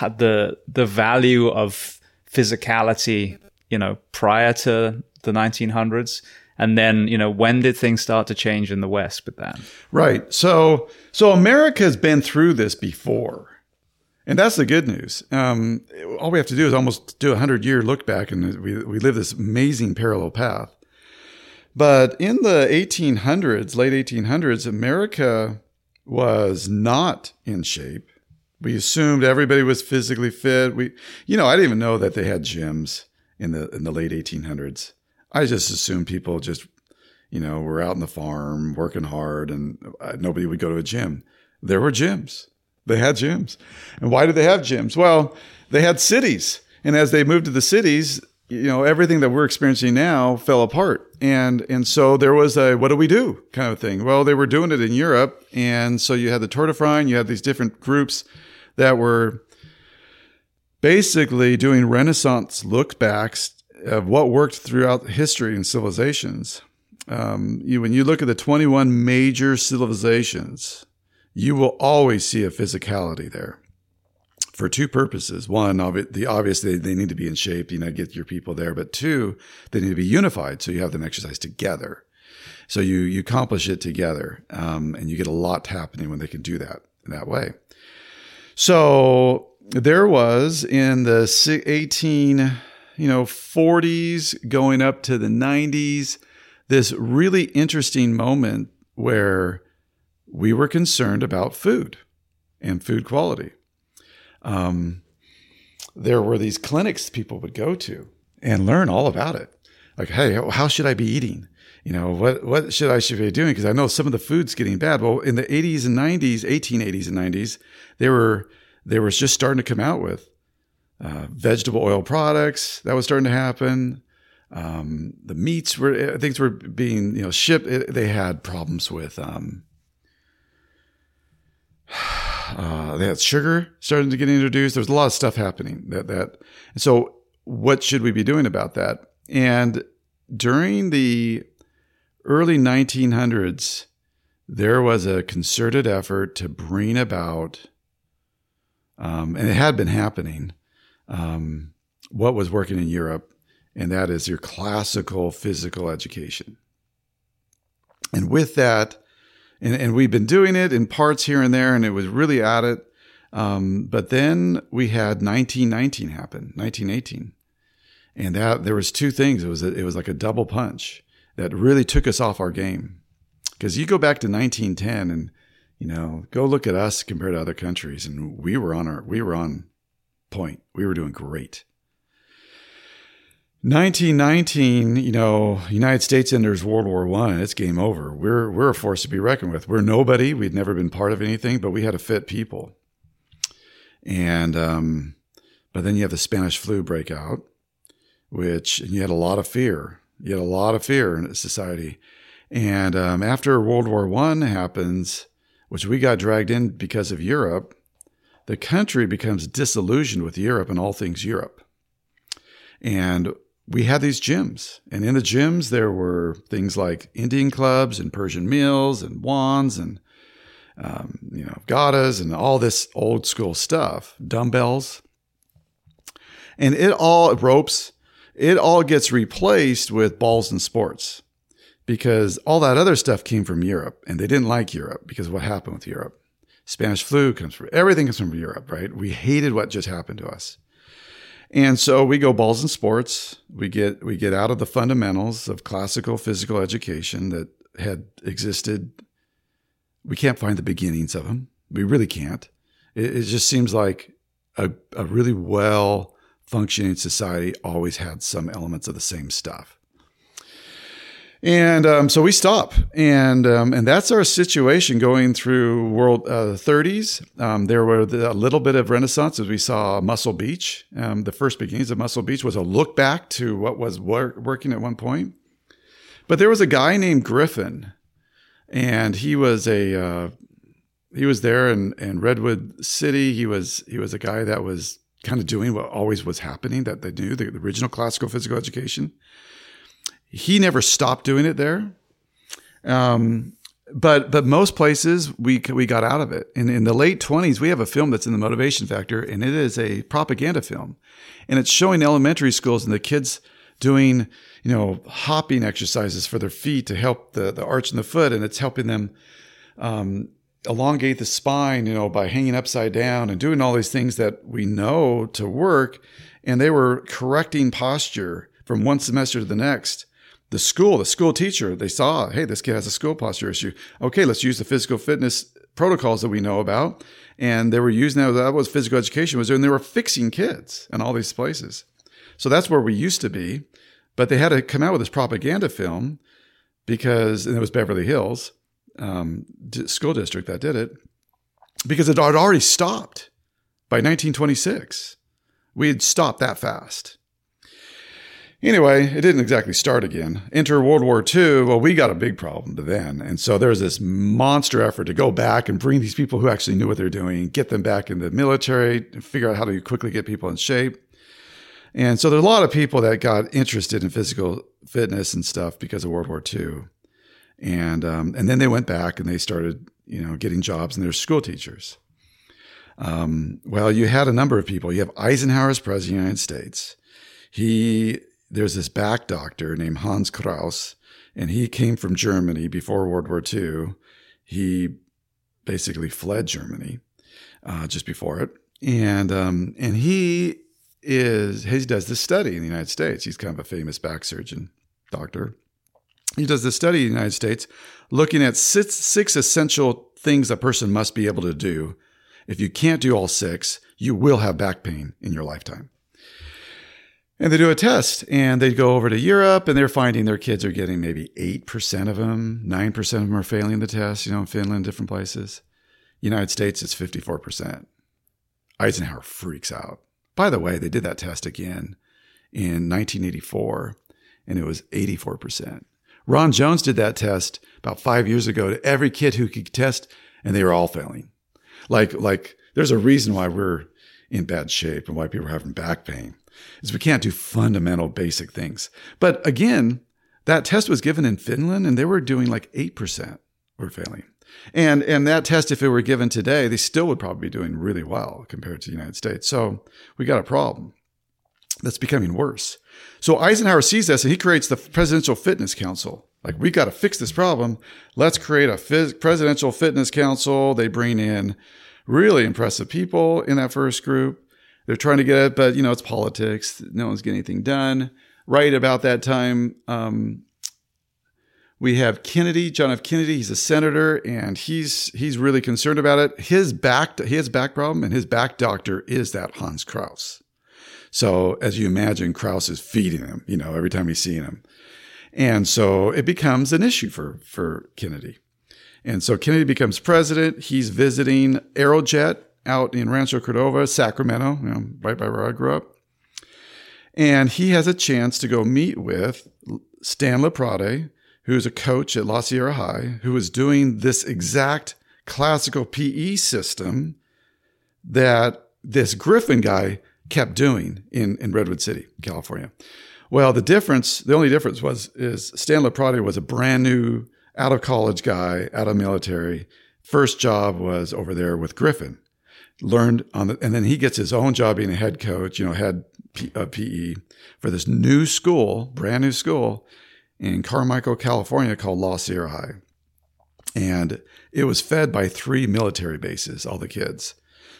Speaker 1: the, the value of physicality, you know, prior to the 1900s and then you know when did things start to change in the west with that
Speaker 2: right so so america has been through this before And that's the good news. Um, all we have to do is almost do a hundred year look back, and we we live this amazing parallel path. But in the 1800s, late 1800s, America was not in shape. We assumed everybody was physically fit. We, you know, I didn't even know that they had gyms in the in the late 1800s. I just assumed people just, you know, were out in the farm working hard, and uh, nobody would go to a gym. There were gyms. They had gyms, and why did they have gyms? Well, they had cities, and as they moved to the cities, you know, everything that we're experiencing now fell apart. And, and so there was a, what do we do kind of thing? Well, they were doing it in Europe. And so you had the Tour de France, you had these different groups that were basically doing Renaissance look backs of what worked throughout history and civilizations. Um, you, when you look at the 21 major civilizations, you will always see a physicality there for two purposes. One, the obvious, they, they need to be in shape, you know, get your people there. But two, they need to be unified. So you have them exercise together. So you, you accomplish it together. Um, and you get a lot happening when they can do that that way. So there was in the 18, you know, 40s going up to the 90s, this really interesting moment where we were concerned about food and food quality um, there were these clinics people would go to and learn all about it. Like, hey, how should I be eating? You know, what what should I should be doing? Because I know some of the food's getting bad. Well, in the 80s and 90s, 1880s and 90s, they were they were just starting to come out with uh, vegetable oil products. That was starting to happen. Um, the meats were things were being you know shipped. It, they had problems with um, uh, they had sugar starting to get introduced. There was a lot of stuff happening that that. So, what should we be doing about that? And during the early 1900s, there was a concerted effort to bring about, um, and it had been happening, um, what was working in Europe, and that is your classical physical education. And with that, and, and we've been doing it in parts here and there, and it was really at it. Um, but then we had 1919 happen, 1918, and that there was two things. It was a, it was like a double punch that really took us off our game. Because you go back to 1910 and you know go look at us compared to other countries, and we were on our we were on point. We were doing great. 1919, you know, United States enters World War One. It's game over. We're we're a force to be reckoned with. We're nobody. We'd never been part of anything, but we had a fit people. And um, but then you have the Spanish flu breakout, which and you had a lot of fear. You had a lot of fear in society. And um, after World War One happens, which we got dragged in because of Europe, the country becomes disillusioned with Europe and all things Europe. And we had these gyms, and in the gyms there were things like Indian clubs and Persian meels and wands and um, you know gadas and all this old school stuff, dumbbells, and it all ropes. It all gets replaced with balls and sports because all that other stuff came from Europe, and they didn't like Europe because of what happened with Europe. Spanish flu comes from everything comes from Europe, right? We hated what just happened to us. And so we go balls and sports. We get we get out of the fundamentals of classical physical education that had existed. We can't find the beginnings of them. We really can't. It, it just seems like a, a really well functioning society always had some elements of the same stuff. And um, so we stop, and um, and that's our situation going through world uh, 30s. Um, there were a little bit of renaissance as we saw Muscle Beach. Um, the first beginnings of Muscle Beach was a look back to what was wor- working at one point. But there was a guy named Griffin, and he was a uh, he was there in, in Redwood City. He was he was a guy that was kind of doing what always was happening that they knew the, the original classical physical education he never stopped doing it there. Um, but but most places we we got out of it. And in the late twenties, we have a film that's in the Motivation Factor, and it is a propaganda film, and it's showing elementary schools and the kids doing you know hopping exercises for their feet to help the the arch in the foot, and it's helping them. Um, elongate the spine, you know, by hanging upside down and doing all these things that we know to work. And they were correcting posture from one semester to the next. The school, the school teacher, they saw, hey, this kid has a school posture issue. Okay, let's use the physical fitness protocols that we know about. And they were using that. That was physical education was doing. They were fixing kids in all these places. So that's where we used to be. But they had to come out with this propaganda film because and it was Beverly Hills um, school district that did it because it had already stopped by 1926. We had stopped that fast. Anyway, it didn't exactly start again. Enter World War II. Well, we got a big problem then. And so there's this monster effort to go back and bring these people who actually knew what they're doing, get them back in the military, figure out how to quickly get people in shape. And so there there's a lot of people that got interested in physical fitness and stuff because of World War II. And, um, and then they went back and they started, you know, getting jobs and they're school teachers. Um, well, you had a number of people. You have Eisenhower as president of the United States. He there's this back doctor named Hans Kraus, and he came from Germany before World War II. He basically fled Germany uh, just before it, and um, and he is he does this study in the United States. He's kind of a famous back surgeon doctor. He does this study in the United States, looking at six, six essential things a person must be able to do. If you can't do all six, you will have back pain in your lifetime. And they do a test and they go over to Europe and they're finding their kids are getting maybe 8% of them, 9% of them are failing the test, you know, in Finland, different places. United States, it's 54%. Eisenhower freaks out. By the way, they did that test again in 1984 and it was 84%. Ron Jones did that test about five years ago to every kid who could test and they were all failing. Like, like there's a reason why we're in bad shape and why people are having back pain is we can't do fundamental basic things. But again, that test was given in Finland and they were doing like 8% were failing. And and that test, if it were given today, they still would probably be doing really well compared to the United States. So we got a problem that's becoming worse. So Eisenhower sees this and he creates the Presidential Fitness Council. Like we got to fix this problem. Let's create a phys- Presidential Fitness Council. They bring in really impressive people in that first group. They're trying to get it, but you know, it's politics. No one's getting anything done. Right about that time, um, we have Kennedy, John F. Kennedy. He's a senator, and he's he's really concerned about it. His back he his back problem and his back doctor is that Hans Kraus. So as you imagine, Kraus is feeding him. You know, every time he's seeing him, and so it becomes an issue for for Kennedy. And so Kennedy becomes president. He's visiting Aerojet out in Rancho Cordova, Sacramento, you know, right by where I grew up. And he has a chance to go meet with Stan LeProtti, who's a coach at La Sierra High, who is doing this exact classical PE system that this Griffin guy kept doing in, in Redwood City, California. Well, the difference, the only difference was, is Stan LeProtti was a brand new out of college guy, out of military. First job was over there with Griffin learned on the, and then he gets his own job being a head coach, you know, head P, uh, PE for this new school, brand new school in Carmichael, California called La Sierra High. And it was fed by three military bases, all the kids.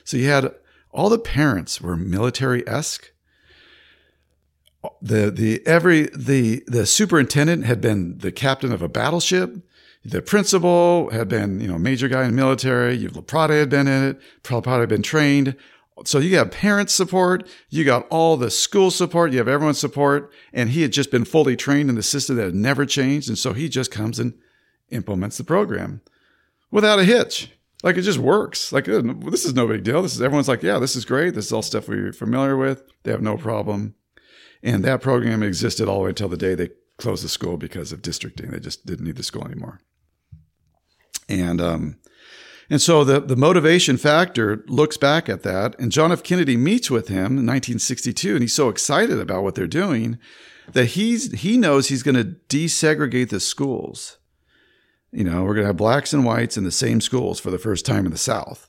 Speaker 2: So you had all the parents were military esque. The, the, every, the, the superintendent had been the captain of a battleship the principal had been, you know, major guy in the military. You've LeProtti had been in it. LeProtti had been trained. So you got parents support. You got all the school support. You have everyone's support. And he had just been fully trained in the system that had never changed. And so he just comes and implements the program without a hitch. Like it just works. Like this is no big deal. This is everyone's like, yeah, this is great. This is all stuff we're familiar with. They have no problem. And that program existed all the way until the day they closed the school because of districting. They just didn't need the school anymore. And um, and so the, the motivation factor looks back at that. And John F. Kennedy meets with him in 1962, and he's so excited about what they're doing that he's he knows he's going to desegregate the schools. You know, we're going to have blacks and whites in the same schools for the first time in the South.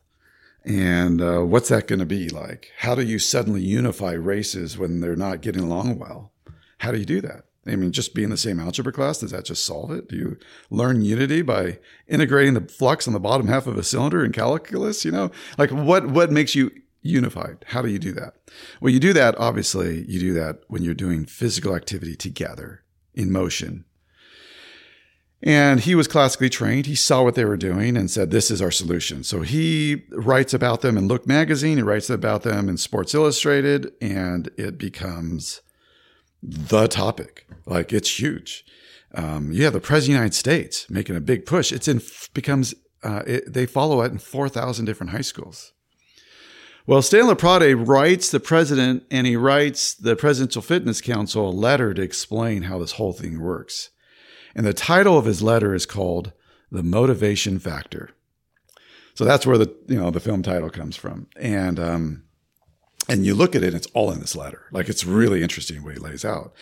Speaker 2: And uh, what's that going to be like? How do you suddenly unify races when they're not getting along well? How do you do that? I mean, just be in the same algebra class, does that just solve it? Do you learn unity by integrating the flux on the bottom half of a cylinder in calculus? You know, like what, what makes you unified? How do you do that? Well, you do that, obviously, you do that when you're doing physical activity together in motion. And he was classically trained. He saw what they were doing and said, This is our solution. So he writes about them in Look magazine. He writes about them in Sports Illustrated, and it becomes the topic. Like it's huge. Um, you have the president of the United States making a big push. It's in becomes uh, it, they follow it in four thousand different high schools. Well, Stan LeProtti writes the president and he writes the Presidential Fitness Council a letter to explain how this whole thing works. And the title of his letter is called The Motivation Factor. So that's where the you know the film title comes from. And um, and you look at it, it's all in this letter. Like it's really interesting what he lays out.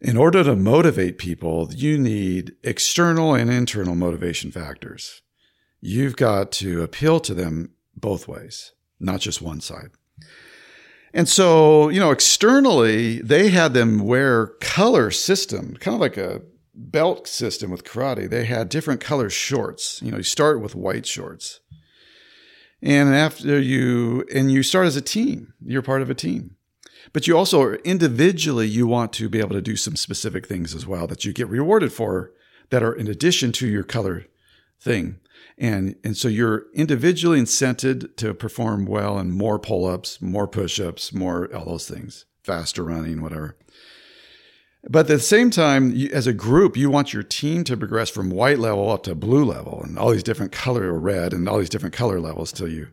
Speaker 2: In order to motivate people, you need external and internal motivation factors. You've got to appeal to them both ways, not just one side. And so, you know, externally, they had them wear color system, kind of like a belt system with karate. They had different color shorts. You know, you start with white shorts. And after you, and you start as a team, you're part of a team. But you also individually, you want to be able to do some specific things as well that you get rewarded for that are in addition to your color thing. And, and so you're individually incented to perform well and more pull ups, more push ups, more all those things, faster running, whatever. But at the same time, you, as a group, you want your team to progress from white level up to blue level and all these different color or red and all these different color levels till you,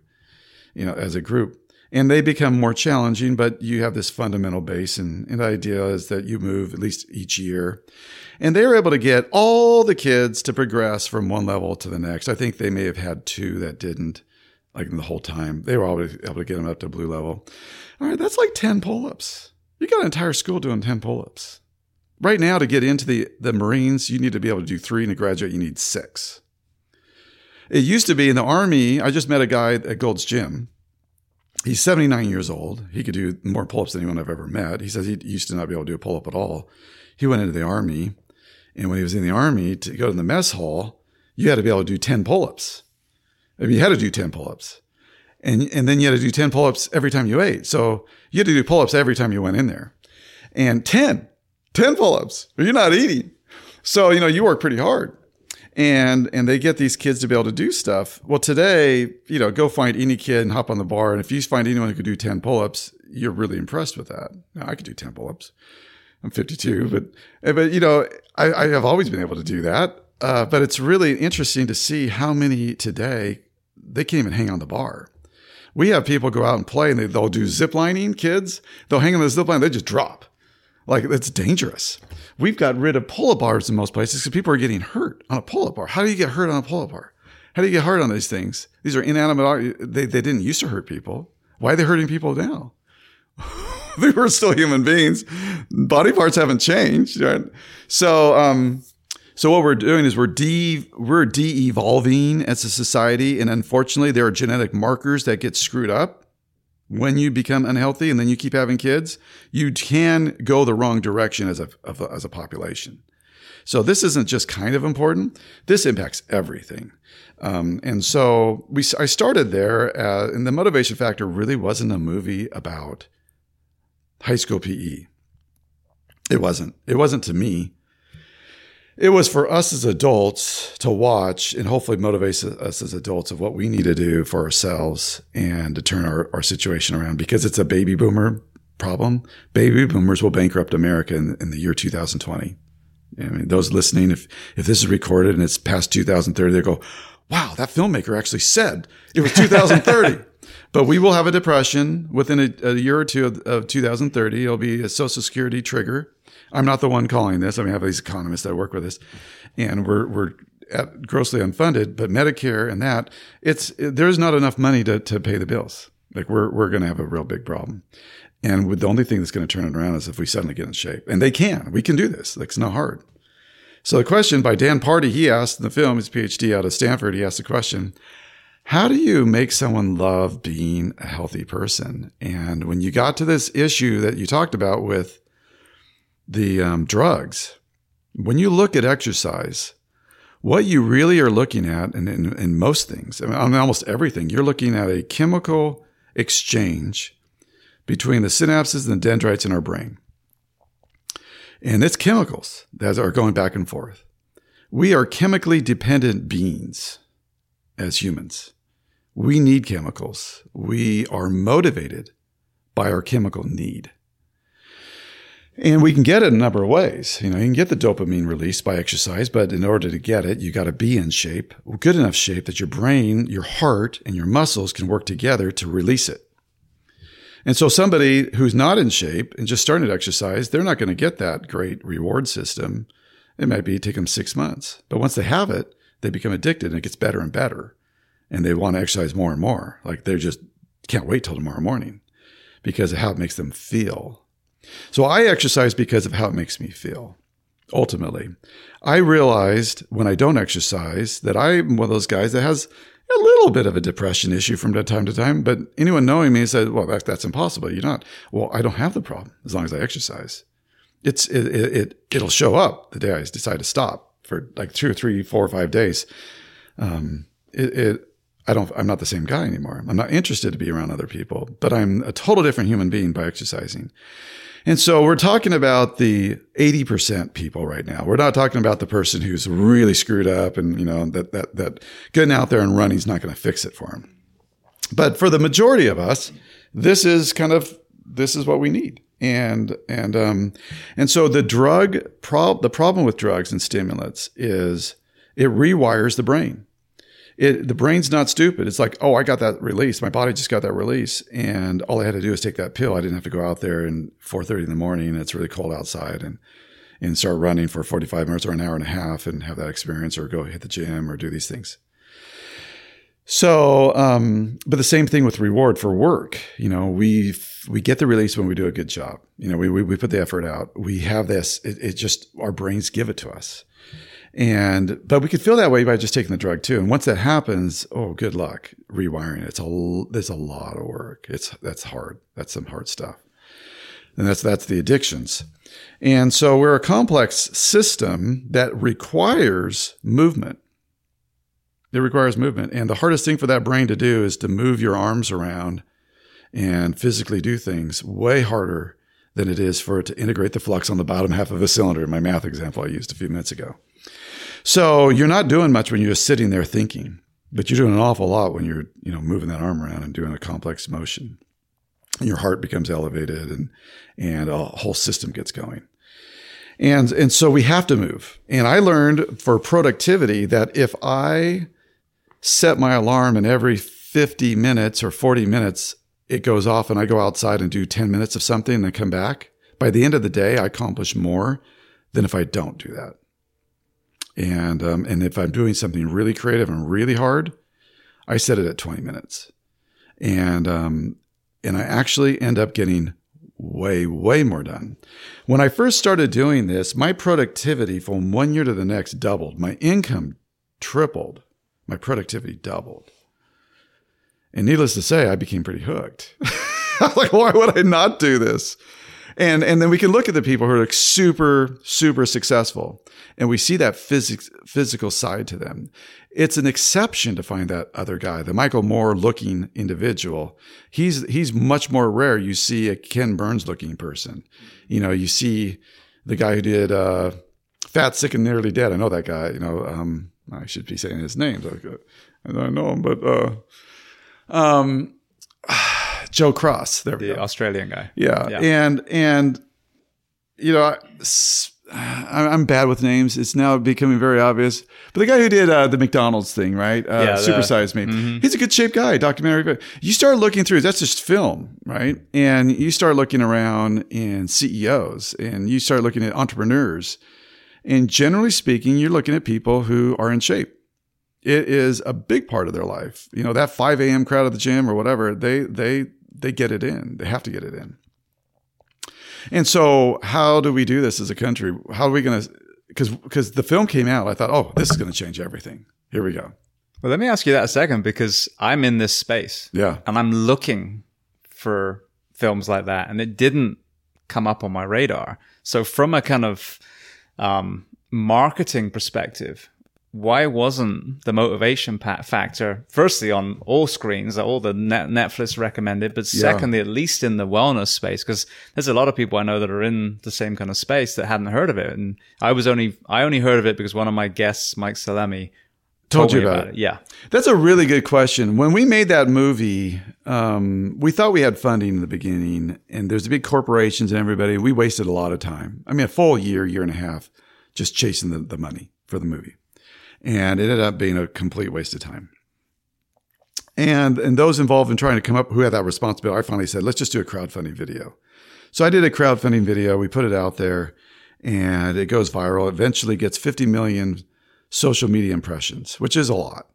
Speaker 2: you know, as a group. And they become more challenging, but you have this fundamental base. And, and the idea is that you move at least each year. And they were able to get all the kids to progress from one level to the next. I think they may have had two that didn't, like the whole time. They were always able to get them up to blue level. All right, that's like 10 pull ups. You got an entire school doing 10 pull ups. Right now, to get into the, the Marines, you need to be able to do three, and to graduate, you need six. It used to be in the Army, I just met a guy at Gold's Gym. He's 79 years old. He could do more pull ups than anyone I've ever met. He says he used to not be able to do a pull up at all. He went into the Army, and when he was in the Army, to go to the mess hall, you had to be able to do 10 pull ups. I mean, you had to do 10 pull ups. And, and then you had to do 10 pull ups every time you ate. So you had to do pull ups every time you went in there. And 10 10 pull-ups. You're not eating. So, you know, you work pretty hard. And and they get these kids to be able to do stuff. Well, today, you know, go find any kid and hop on the bar. And if you find anyone who could do 10 pull-ups, you're really impressed with that. Now, I could do 10 pull-ups. I'm 52, but but you know, I, I have always been able to do that. Uh, but it's really interesting to see how many today they can't even hang on the bar. We have people go out and play and they, they'll do zip lining, kids. They'll hang on the zip line, they just drop. Like it's dangerous. We've got rid of pull-up bars in most places because people are getting hurt on a pull-up bar. How do you get hurt on a pull-up bar? How do you get hurt on these things? These are inanimate. They, they didn't used to hurt people. Why are they hurting people now? they were still human beings. Body parts haven't changed. Right? So, um, so what we're doing is we're de we're de-evolving as a society, and unfortunately, there are genetic markers that get screwed up when you become unhealthy and then you keep having kids, you can go the wrong direction as a, as a population. So this isn't just kind of important. This impacts everything. Um, and so we, I started there, uh, and the motivation factor really wasn't a movie about high school PE. It wasn't. It wasn't to me it was for us as adults to watch and hopefully motivate us as adults of what we need to do for ourselves and to turn our, our situation around because it's a baby boomer problem. Baby boomers will bankrupt America in, in the year 2020. I mean, those listening, if, if this is recorded and it's past 2030, they go, wow, that filmmaker actually said it was 2030. but we will have a depression within a, a year or two of, of 2030. It'll be a social security trigger I'm not the one calling this. I mean, I have these economists that work with us, and we're we're grossly unfunded. But Medicare and that, it's there's not enough money to to pay the bills. Like we're we're going to have a real big problem. And the only thing that's going to turn it around is if we suddenly get in shape. And they can. We can do this. Like it's not hard. So the question by Dan Party, he asked in the film, his PhD out of Stanford, he asked the question, how do you make someone love being a healthy person? And when you got to this issue that you talked about with the um, drugs, when you look at exercise, what you really are looking at, and in, in, most things, I mean, almost everything, you're looking at a chemical exchange between the synapses and the dendrites in our brain. And it's chemicals that are going back and forth. We are chemically dependent beings as humans. We need chemicals. We are motivated by our chemical need. And we can get it a number of ways. You know, you can get the dopamine release by exercise, but in order to get it, you got to be in shape, good enough shape that your brain, your heart, and your muscles can work together to release it. And so somebody who's not in shape and just starting to exercise, they're not going to get that great reward system. It might be take them six months, but once they have it, they become addicted and it gets better and better. And they want to exercise more and more. Like they just can't wait till tomorrow morning because of how it makes them feel. So I exercise because of how it makes me feel. Ultimately, I realized when I don't exercise that I'm one of those guys that has a little bit of a depression issue from time to time. But anyone knowing me said, "Well, that, that's impossible. You're not." Well, I don't have the problem as long as I exercise. It's it, it, it will show up the day I decide to stop for like two or three, four or five days. Um, it, it I don't, I'm not the same guy anymore. I'm not interested to be around other people, but I'm a total different human being by exercising. And so we're talking about the 80% people right now. We're not talking about the person who's really screwed up and, you know, that, that, that getting out there and running is not going to fix it for him. But for the majority of us, this is kind of, this is what we need. And, and, um, and so the drug, prob, the problem with drugs and stimulants is it rewires the brain it, the brain's not stupid. It's like, oh, I got that release. My body just got that release, and all I had to do is take that pill. I didn't have to go out there and 4:30 in the morning. It's really cold outside, and and start running for 45 minutes or an hour and a half, and have that experience, or go hit the gym, or do these things. So, um, but the same thing with reward for work. You know, we we get the release when we do a good job. You know, we we, we put the effort out. We have this. It, it just our brains give it to us. And, but we could feel that way by just taking the drug too. And once that happens, oh, good luck rewiring it. It's a, there's a lot of work. It's, that's hard. That's some hard stuff. And that's, that's the addictions. And so we're a complex system that requires movement. It requires movement. And the hardest thing for that brain to do is to move your arms around and physically do things way harder than it is for it to integrate the flux on the bottom half of a cylinder, my math example I used a few minutes ago. So you're not doing much when you're just sitting there thinking, but you're doing an awful lot when you're, you know, moving that arm around and doing a complex motion. And your heart becomes elevated and, and a whole system gets going. And, and so we have to move. And I learned for productivity that if I set my alarm and every 50 minutes or 40 minutes, it goes off and I go outside and do 10 minutes of something and then come back, by the end of the day, I accomplish more than if I don't do that. And, um, and if I'm doing something really creative and really hard, I set it at 20 minutes. And, um, and I actually end up getting way, way more done. When I first started doing this, my productivity from one year to the next doubled. My income tripled. My productivity doubled. And needless to say, I became pretty hooked. like, why would I not do this? And, and then we can look at the people who are like super, super successful and we see that physics, physical side to them. It's an exception to find that other guy, the Michael Moore looking individual. He's, he's much more rare. You see a Ken Burns looking person. You know, you see the guy who did, uh, Fat, Sick and Nearly Dead. I know that guy, you know, um, I should be saying his name. I don't know him, but, uh, um, Joe Cross, there
Speaker 1: the Australian guy.
Speaker 2: Yeah. yeah. And, and, you know, I'm bad with names. It's now becoming very obvious. But the guy who did uh, the McDonald's thing, right? Uh, yeah, Super Size Me. Mm-hmm. He's a good shaped guy, documentary. You start looking through, that's just film, right? And you start looking around in CEOs and you start looking at entrepreneurs. And generally speaking, you're looking at people who are in shape. It is a big part of their life. You know, that 5 a.m. crowd at the gym or whatever, they, they, they get it in. They have to get it in. And so, how do we do this as a country? How are we going to? Because because the film came out, I thought, oh, this is going to change everything. Here we go.
Speaker 1: Well, let me ask you that a second because I'm in this space.
Speaker 2: Yeah.
Speaker 1: And I'm looking for films like that, and it didn't come up on my radar. So from a kind of um, marketing perspective, why wasn't the motivation factor firstly on all screens all the net netflix recommended but secondly yeah. at least in the wellness space because there's a lot of people i know that are in the same kind of space that hadn't heard of it and i was only i only heard of it because one of my guests mike salemi
Speaker 2: told, told you about, about it.
Speaker 1: it. yeah
Speaker 2: that's a really good question when we made that movie um, we thought we had funding in the beginning and there's the big corporations and everybody we wasted a lot of time i mean a full year year and a half just chasing the, the money for the movie and it ended up being a complete waste of time. And and those involved in trying to come up who had that responsibility, I finally said, let's just do a crowdfunding video. So I did a crowdfunding video. We put it out there, and it goes viral. Eventually, gets 50 million social media impressions, which is a lot.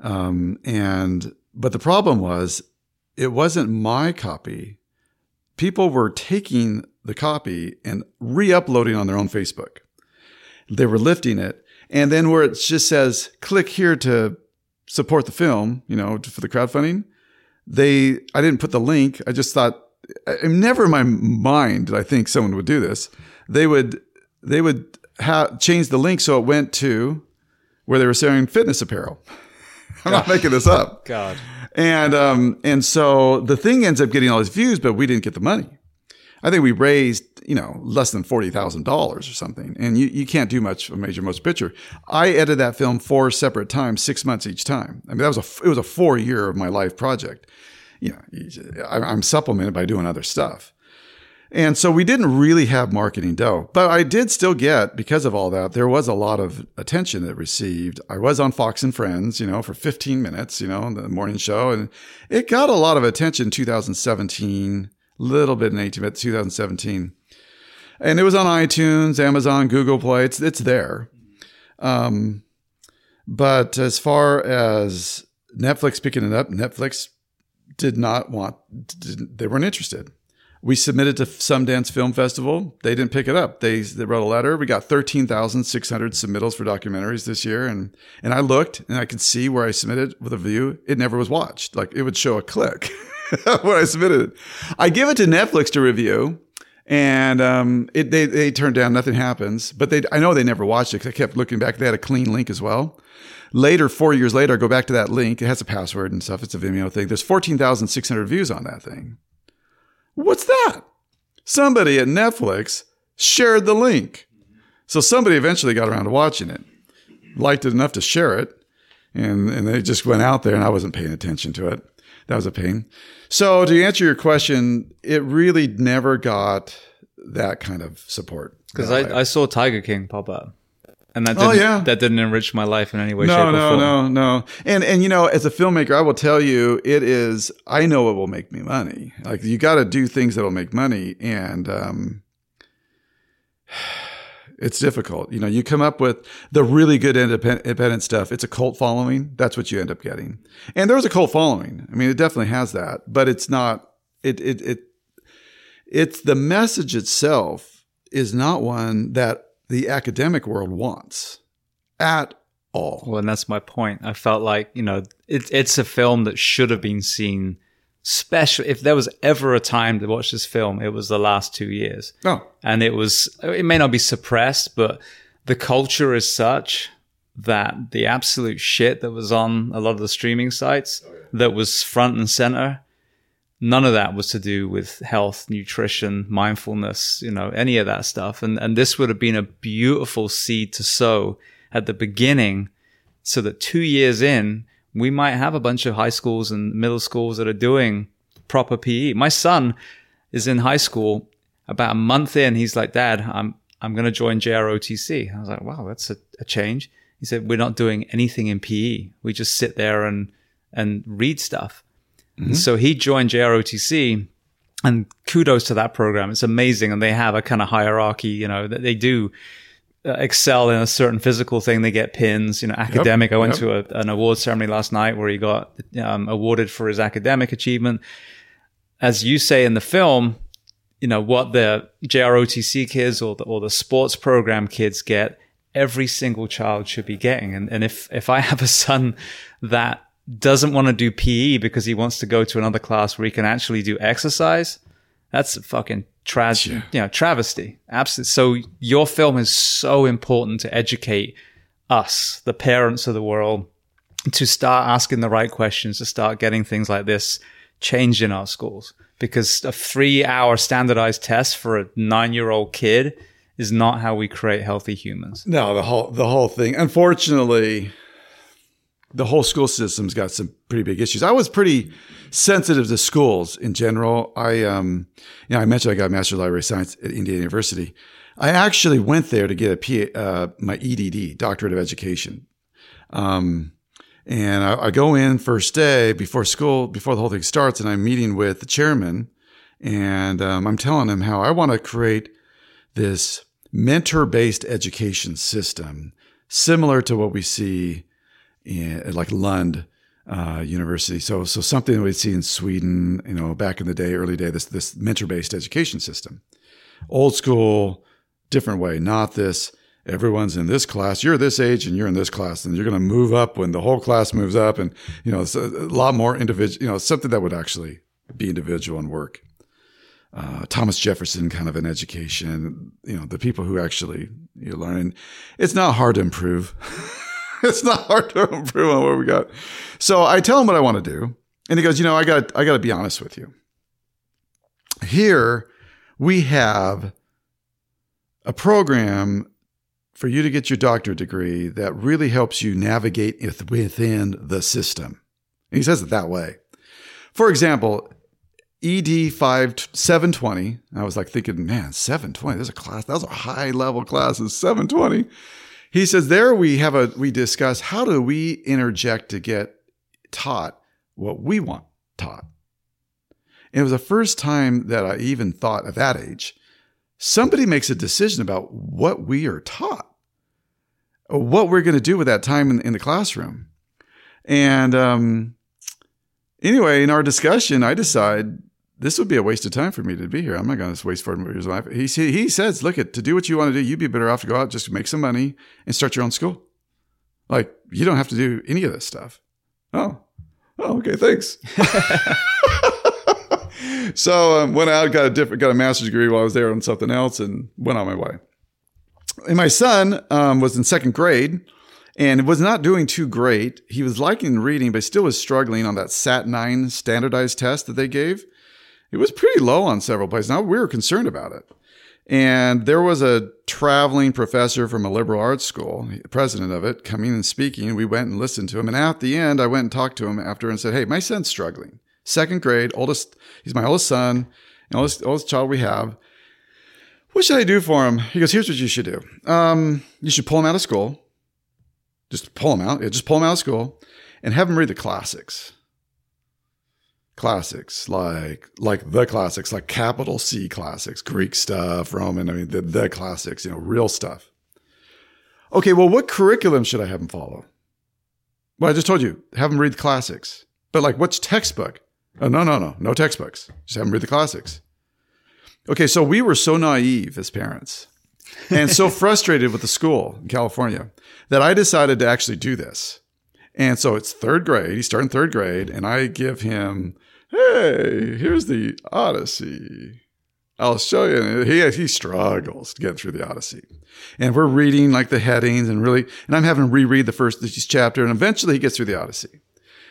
Speaker 2: Um, and but the problem was, it wasn't my copy. People were taking the copy and re-uploading on their own Facebook. They were lifting it and then where it just says, click here to support the film, you know, for the crowdfunding, they, I didn't put the link. I just thought, I, never in my mind did I think someone would do this. They would, they would have change the link so it went to where they were selling fitness apparel. I'm not making this up.
Speaker 1: God.
Speaker 2: And um and so the thing ends up getting all these views, but we didn't get the money. I think we raised, you know, less than $40,000 or something. And you, you can't do much of a major motion picture. I edited that film four separate times, six months each time. I mean, that was a, it was a four year of my life project. You know, I'm supplemented by doing other stuff. And so we didn't really have marketing dough, but I did still get, because of all that, there was a lot of attention that received. I was on Fox and Friends, you know, for 15 minutes, you know, the morning show, and it got a lot of attention in 2017 little bit in 18, but 2017. And it was on iTunes, Amazon, Google Play. It's, it's there. Um, but as far as Netflix picking it up, Netflix did not want, didn't, they weren't interested. We submitted to Sundance Film Festival. They didn't pick it up. They, they wrote a letter. We got 13,600 submittals for documentaries this year. And, and I looked and I could see where I submitted with a view. It never was watched. Like it would show a click. when I submitted it. I give it to Netflix to review, and um, it, they they turned down. Nothing happens. But they I know they never watched it because I kept looking back. They had a clean link as well. Later, four years later, I go back to that link. It has a password and stuff. It's a Vimeo thing. There's 14,600 views on that thing. What's that? Somebody at Netflix shared the link. So somebody eventually got around to watching it, liked it enough to share it, and, and they just went out there and I wasn't paying attention to it that was a pain. So to answer your question, it really never got that kind of support.
Speaker 1: Because I, I saw Tiger King pop up. And that oh, didn't, oh, yeah. that didn't enrich my life in any way,
Speaker 2: no,
Speaker 1: shape,
Speaker 2: no,
Speaker 1: or form.
Speaker 2: No, no, no. And and you know, as a filmmaker, I will tell you, it is. I know it will make me money. Like you got to do things that'll make money, and um, it's difficult. You know, you come up with the really good independent stuff. It's a cult following. That's what you end up getting. And there's a cult following. I mean, it definitely has that, but it's not, it, it, it, it's the message itself is not one that the academic world wants at all.
Speaker 1: Well, and that's my point. I felt like, you know, it, it's a film that should have been seen special if there was ever a time to watch this film it was the last two years.
Speaker 2: Oh.
Speaker 1: And it was it may not be suppressed but the culture is such that the absolute shit that was on a lot of the streaming sites oh, yeah. that was front and center none of that was to do with health nutrition mindfulness you know any of that stuff. And and this would have been a beautiful seed to sow at the beginning so that 2 years in we might have a bunch of high schools and middle schools that are doing proper PE. My son is in high school. About a month in, he's like, "Dad, I'm I'm going to join JROTC." I was like, "Wow, that's a, a change." He said, "We're not doing anything in PE. We just sit there and and read stuff." Mm-hmm. So he joined JROTC, and kudos to that program. It's amazing, and they have a kind of hierarchy. You know that they do excel in a certain physical thing, they get pins. You know, academic. Yep, I went yep. to a, an award ceremony last night where he got um, awarded for his academic achievement. As you say in the film, you know what the JROTC kids or the, or the sports program kids get, every single child should be getting. And, and if if I have a son that doesn't want to do PE because he wants to go to another class where he can actually do exercise, That's a fucking tragedy, you know, travesty. Absolutely. So your film is so important to educate us, the parents of the world, to start asking the right questions, to start getting things like this changed in our schools. Because a three hour standardized test for a nine year old kid is not how we create healthy humans.
Speaker 2: No, the whole the whole thing. Unfortunately, the whole school system's got some pretty big issues. I was pretty sensitive to schools in general. I um you know, I mentioned I got a Master of Library Science at Indiana University. I actually went there to get a P, uh, my EDD, Doctorate of Education. Um, and I, I, go in first day before school, before the whole thing starts, and I'm meeting with the chairman, and um, I'm telling him how I want to create this mentor-based education system, similar to what we see in like Lund uh, University. So, so something we'd see in Sweden, you know, back in the day, early day, this this mentor-based education system, old school, different way, not this everyone's in this class. You're this age and you're in this class, and you're going to move up when the whole class moves up. And, you know, it's a, a lot more individual, you know, something that would actually be individual and work. Uh, Thomas Jefferson kind of an education, you know, the people who actually you learn. It's not hard to improve. it's not hard to improve on what we got. So I tell him what I want to do. And he goes, you know, I got, I got to be honest with you. Here we have a program for you to get your doctorate degree that really helps you navigate within the system. And he says it that way. For example, ED 5 720. I was like thinking, man, 720. There's a class. Those are high level classes. 720. He says there we have a we discuss how do we interject to get taught what we want taught. It was the first time that I even thought at that age, somebody makes a decision about what we are taught what we're going to do with that time in, in the classroom. And um, anyway, in our discussion, I decide this would be a waste of time for me to be here. I'm not going to waste four years of life. He, he says, look, at to do what you want to do, you'd be better off to go out, just make some money and start your own school. Like, you don't have to do any of this stuff. Oh, oh okay, thanks. so um, went out, got a different, got a master's degree while I was there on something else, and went on my way and my son um, was in second grade and was not doing too great. He was liking reading, but still was struggling on that SAT 9 standardized test that they gave. It was pretty low on several places. Now we were concerned about it. And there was a traveling professor from a liberal arts school, president of it, coming and speaking. We went and listened to him. And at the end, I went and talked to him after and said, Hey, my son's struggling. Second grade, oldest, he's my oldest son, and oldest, oldest child we have. What should I do for him? He goes, Here's what you should do. Um, you should pull him out of school. Just pull him out. Yeah, just pull him out of school and have him read the classics. Classics like like the classics, like capital C classics, Greek stuff, Roman. I mean the the classics, you know, real stuff. Okay, well, what curriculum should I have him follow? Well, I just told you, have him read the classics. But like, which textbook? Oh, no, no, no, no textbooks. Just have him read the classics. Okay, so we were so naive as parents and so frustrated with the school in California that I decided to actually do this. And so it's third grade. He's starting third grade, and I give him, hey, here's the Odyssey. I'll show you. He, he struggles to get through the Odyssey. And we're reading like the headings and really, and I'm having him reread the first chapter, and eventually he gets through the Odyssey.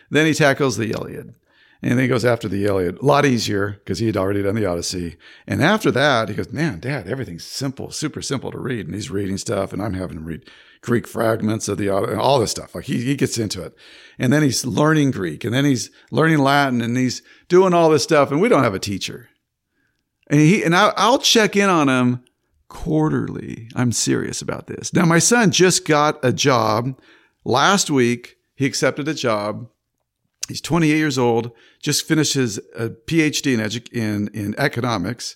Speaker 2: Then he tackles the Iliad. And then he goes after the Iliad. A lot easier because he had already done the Odyssey. And after that, he goes, Man, Dad, everything's simple, super simple to read. And he's reading stuff, and I'm having him read Greek fragments of the Odyssey, all this stuff. Like he, he gets into it. And then he's learning Greek, and then he's learning Latin, and he's doing all this stuff. And we don't have a teacher. And he and I, I'll check in on him quarterly. I'm serious about this. Now, my son just got a job last week. He accepted a job He's 28 years old, just finished his uh, PhD in, edu- in, in economics,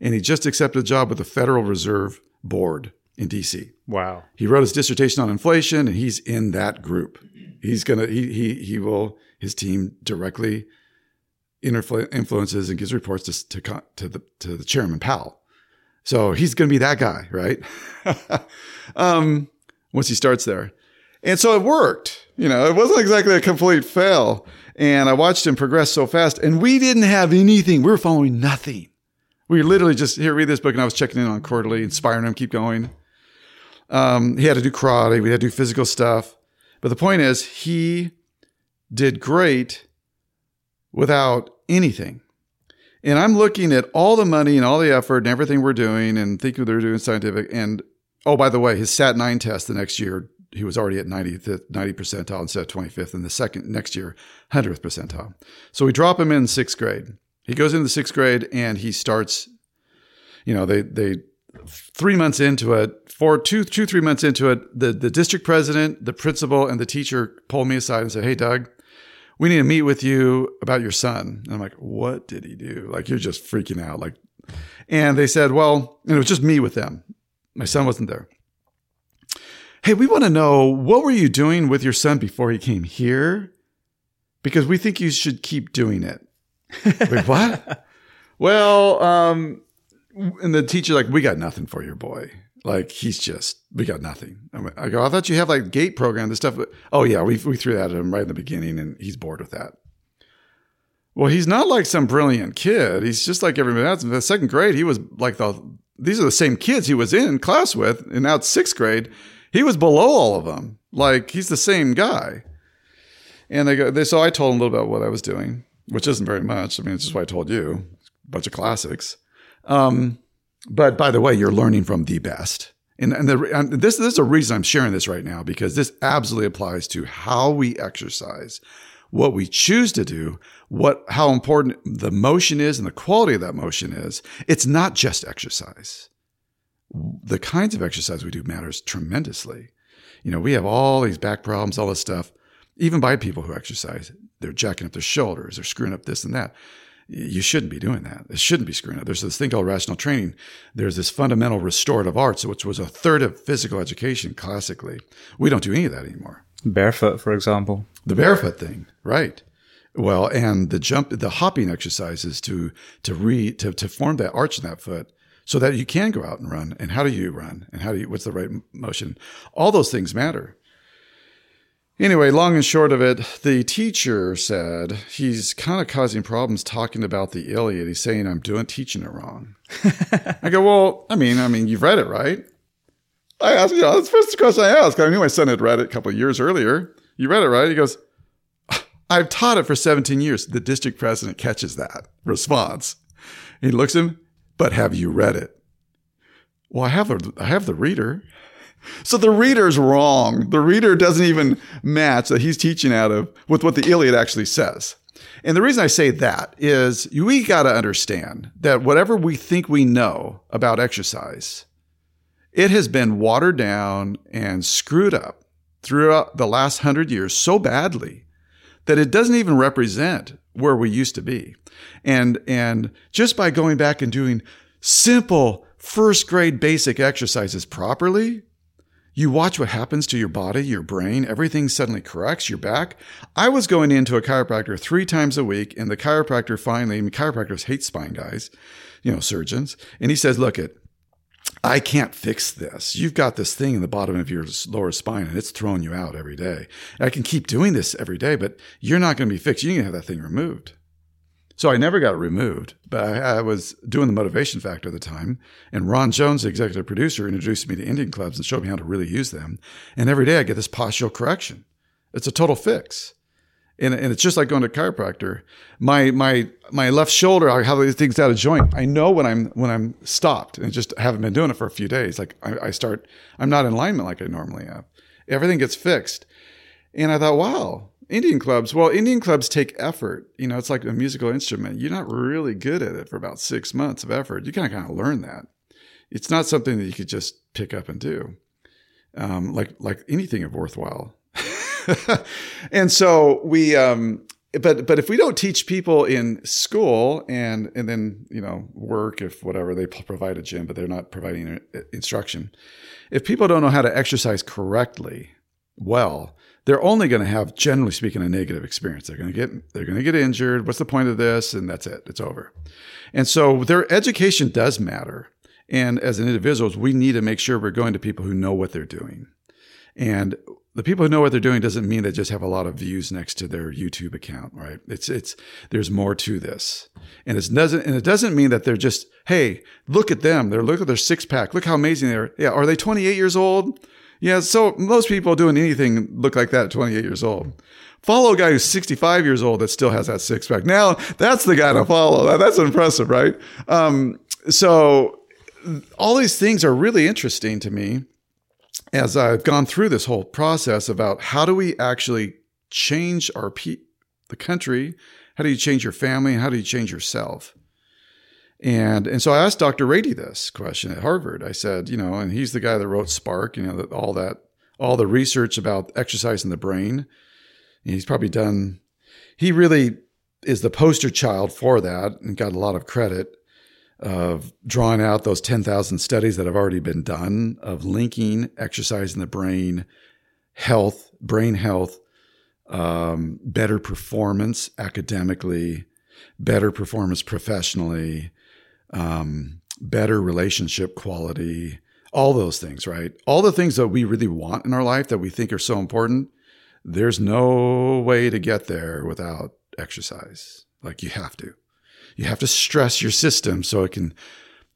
Speaker 2: and he just accepted a job with the Federal Reserve Board in DC.
Speaker 1: Wow.
Speaker 2: He wrote his dissertation on inflation, and he's in that group. He's gonna he he he will his team directly interflu- influences and gives reports to to to the to the chairman Powell. So he's gonna be that guy, right? um, once he starts there, and so it worked. You know, it wasn't exactly a complete fail. And I watched him progress so fast. And we didn't have anything. We were following nothing. We literally just here read this book, and I was checking in on quarterly, inspiring him keep going. Um, he had to do karate, we had to do physical stuff, but the point is, he did great without anything. And I'm looking at all the money and all the effort and everything we're doing, and thinking they're doing scientific. And oh, by the way, his SAT nine test the next year he was already at 90, 90 percentile instead of 25th. And the second next year, 100th percentile. So we drop him in sixth grade. He goes into the sixth grade and he starts, you know, they, they, three months into it, four, two, two, three months into it, the, the district president, the principal, and the teacher pulled me aside and said, Hey, Doug, we need to meet with you about your son. And I'm like, what did he do? Like, you're just freaking out. Like, and they said, well, and it was just me with them. My son wasn't there. Hey, we want to know what were you doing with your son before he came here? Because we think you should keep doing it. Wait, what? well, um, and the teacher like, we got nothing for your boy. Like he's just, we got nothing. I go, I thought you have like GATE program, this stuff. But, oh yeah, we we threw that at him right in the beginning, and he's bored with that. Well, he's not like some brilliant kid. He's just like everybody else. In the second grade, he was like the. These are the same kids he was in class with, and now it's sixth grade he was below all of them. Like he's the same guy. And they go, they, so I told him a little bit about what I was doing, which isn't very much. I mean, it's just what I told you, a bunch of classics. Um, but by the way, you're learning from the best. And, and, the, and this, this is a reason I'm sharing this right now because this absolutely applies to how we exercise, what we choose to do, what, how important the motion is and the quality of that motion is. It's not just exercise the kinds of exercise we do matters tremendously. You know, we have all these back problems, all this stuff. Even by people who exercise, they're jacking up their shoulders, they're screwing up this and that. You shouldn't be doing that. It shouldn't be screwing up. There's this thing called rational training. There's this fundamental restorative arts, which was a third of physical education classically. We don't do any of that anymore.
Speaker 1: Barefoot, for example.
Speaker 2: The barefoot thing, right? Well, and the jump, the hopping exercises to to re to to form that arch in that foot so that you can go out and run. And how do you run? And how do you, what's the right motion? All those things matter. Anyway, long and short of it, the teacher said he's kind of causing problems talking about the Iliad. He's saying I'm doing teaching it wrong. I go, well, I mean, I mean, you've read it, right? I asked, you know, that's the first question I asked. I knew my son had read it a couple of years earlier. You read it, right? He goes, ah, I've taught it for 17 years. The district president catches that response. He looks at him but have you read it? Well, I have a, I have the reader. So the reader's wrong. The reader doesn't even match that he's teaching out of with what the Iliad actually says. And the reason I say that is we got to understand that whatever we think we know about exercise, it has been watered down and screwed up throughout the last hundred years so badly that it doesn't even represent where we used to be. And, and just by going back and doing simple first grade basic exercises properly, you watch what happens to your body, your brain, everything suddenly corrects, your back. I was going into a chiropractor three times a week, and the chiropractor finally, I mean, chiropractors hate spine guys, you know, surgeons. And he says, look, it, I can't fix this. You've got this thing in the bottom of your lower spine and it's throwing you out every day. I can keep doing this every day, but you're not going to be fixed. You're going to have that thing removed. So I never got removed, but I, I, was doing the motivation factor at the time. And Ron Jones, the executive producer, introduced me to Indian clubs and showed me how to really use them. And every day I get this postural correction. It's a total fix. And, and it's just like going to a chiropractor. My, my, my left shoulder, I have these things out of joint. I know when I'm, when I'm stopped and just haven't been doing it for a few days. Like I, I start, I'm not in alignment like I normally am. Everything gets fixed. And I thought, wow, Indian clubs, well, Indian clubs take effort. You know, it's like a musical instrument. You're not really good at it for about six months of effort. You kind of kind of learn that. It's not something that you could just pick up and do, um, like like anything of worthwhile. and so we, um, but but if we don't teach people in school and and then you know work if whatever they provide a gym, but they're not providing instruction. If people don't know how to exercise correctly, well, they're only going to have, generally speaking, a negative experience. They're going to get, they're going to get injured. What's the point of this? And that's it. It's over. And so their education does matter. And as an individuals, we need to make sure we're going to people who know what they're doing. And the people who know what they're doing doesn't mean they just have a lot of views next to their YouTube account, right? It's it's there's more to this, and it doesn't and it doesn't mean that they're just hey look at them, they're look at their six pack, look how amazing they are. Yeah, are they 28 years old? Yeah, so most people doing anything look like that at 28 years old. Follow a guy who's 65 years old that still has that six pack. Now that's the guy to follow. That's impressive, right? Um, so all these things are really interesting to me as I've gone through this whole process about how do we actually change our pe- the country? How do you change your family? How do you change yourself? And and so I asked Dr. Ratey this question at Harvard. I said, you know, and he's the guy that wrote Spark, you know, all that all the research about exercise in the brain. And he's probably done he really is the poster child for that and got a lot of credit of drawing out those 10,000 studies that have already been done of linking exercise in the brain, health, brain health, um, better performance academically, better performance professionally, um, better relationship quality, all those things, right? All the things that we really want in our life that we think are so important. There's no way to get there without exercise. Like you have to you have to stress your system so it can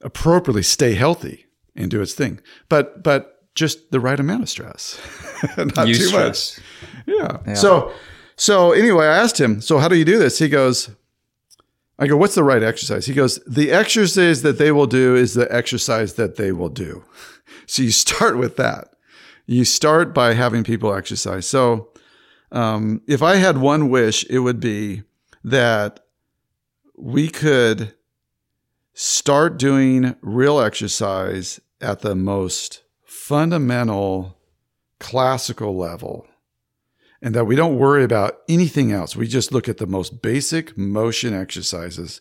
Speaker 2: appropriately stay healthy and do its thing. But but just the right amount of stress, not Use too stress. much. Yeah. yeah. So so anyway, I asked him, so how do you do this? He goes, I go, what's the right exercise? He goes, the exercise that they will do is the exercise that they will do. So you start with that. You start by having people exercise. So um, if I had one wish, it would be that we could start doing real exercise at the most fundamental classical level and that we don't worry about anything else. We just look at the most basic motion exercises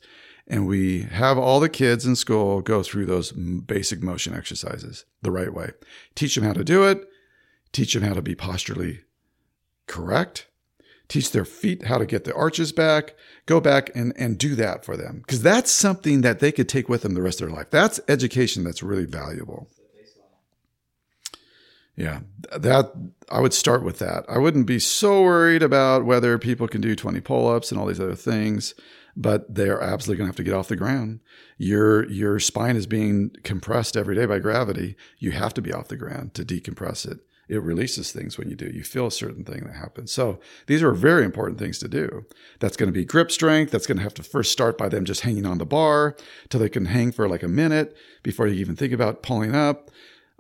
Speaker 2: and we have all the kids in school go through those basic motion exercises the right way. Teach them how to do it, teach them how to be posturally correct, teach their feet how to get the arches back, go back and, and do that for them. Because that's something that they could take with them the rest of their life. That's education that's really valuable. Yeah, that I would start with that. I wouldn't be so worried about whether people can do 20 pull-ups and all these other things, but they're absolutely going to have to get off the ground. Your your spine is being compressed every day by gravity. You have to be off the ground to decompress it it releases things when you do. You feel a certain thing that happens. So these are very important things to do. That's going to be grip strength. That's going to have to first start by them just hanging on the bar till they can hang for like a minute before you even think about pulling up.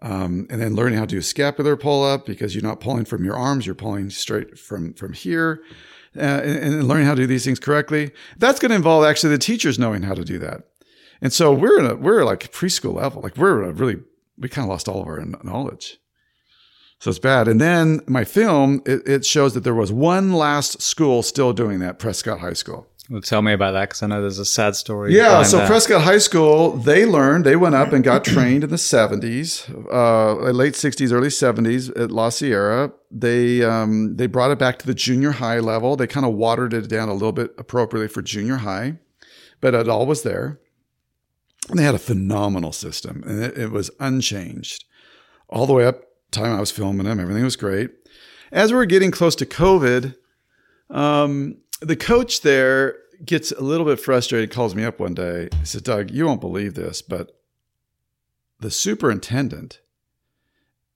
Speaker 2: Um, and then learning how to do scapular pull up because you're not pulling from your arms, you're pulling straight from from here. Uh, and, and learning how to do these things correctly. That's going to involve actually the teachers knowing how to do that. And so we're in a we're like preschool level. Like we're really we kind of lost all of our knowledge. So it's bad. And then my film, it, it, shows that there was one last school still doing that, Prescott High School.
Speaker 1: Well, tell me about that because I know there's a sad story.
Speaker 2: Yeah, so that. Prescott High School, they learned, they went up and got trained in the 70s, uh, late 60s, early 70s at La Sierra. They um, they brought it back to the junior high level. They kind of watered it down a little bit appropriately for junior high, but it all was there. And they had a phenomenal system, and it, it was unchanged all the way up time I was filming them, everything was great. As we were getting close to COVID, um, the coach there gets a little bit frustrated, calls me up one day. He said, Doug, you won't believe this, but the superintendent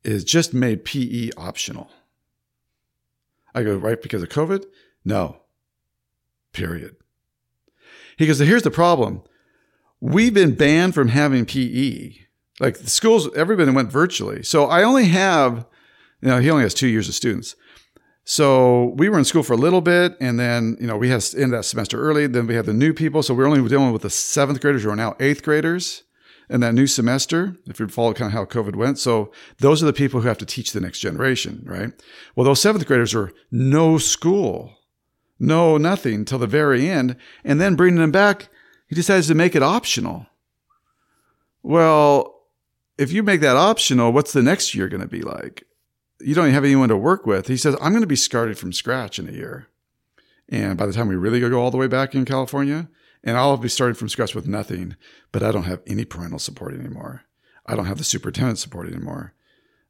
Speaker 2: is just made PE optional. I go, right because of COVID? No. Period. He goes, here's the problem. We've been banned from having PE like the schools, everybody went virtually. So I only have, you know, he only has two years of students. So we were in school for a little bit, and then you know we had to end that semester early. Then we had the new people, so we are only dealing with the seventh graders who are now eighth graders in that new semester. If you follow kind of how COVID went, so those are the people who have to teach the next generation, right? Well, those seventh graders are no school, no nothing till the very end, and then bringing them back, he decides to make it optional. Well, if you make that optional, what's the next year going to be like? You don't have anyone to work with. He says, I'm going to be started from scratch in a year. And by the time we really go all the way back in California, and I'll be starting from scratch with nothing, but I don't have any parental support anymore. I don't have the superintendent support anymore.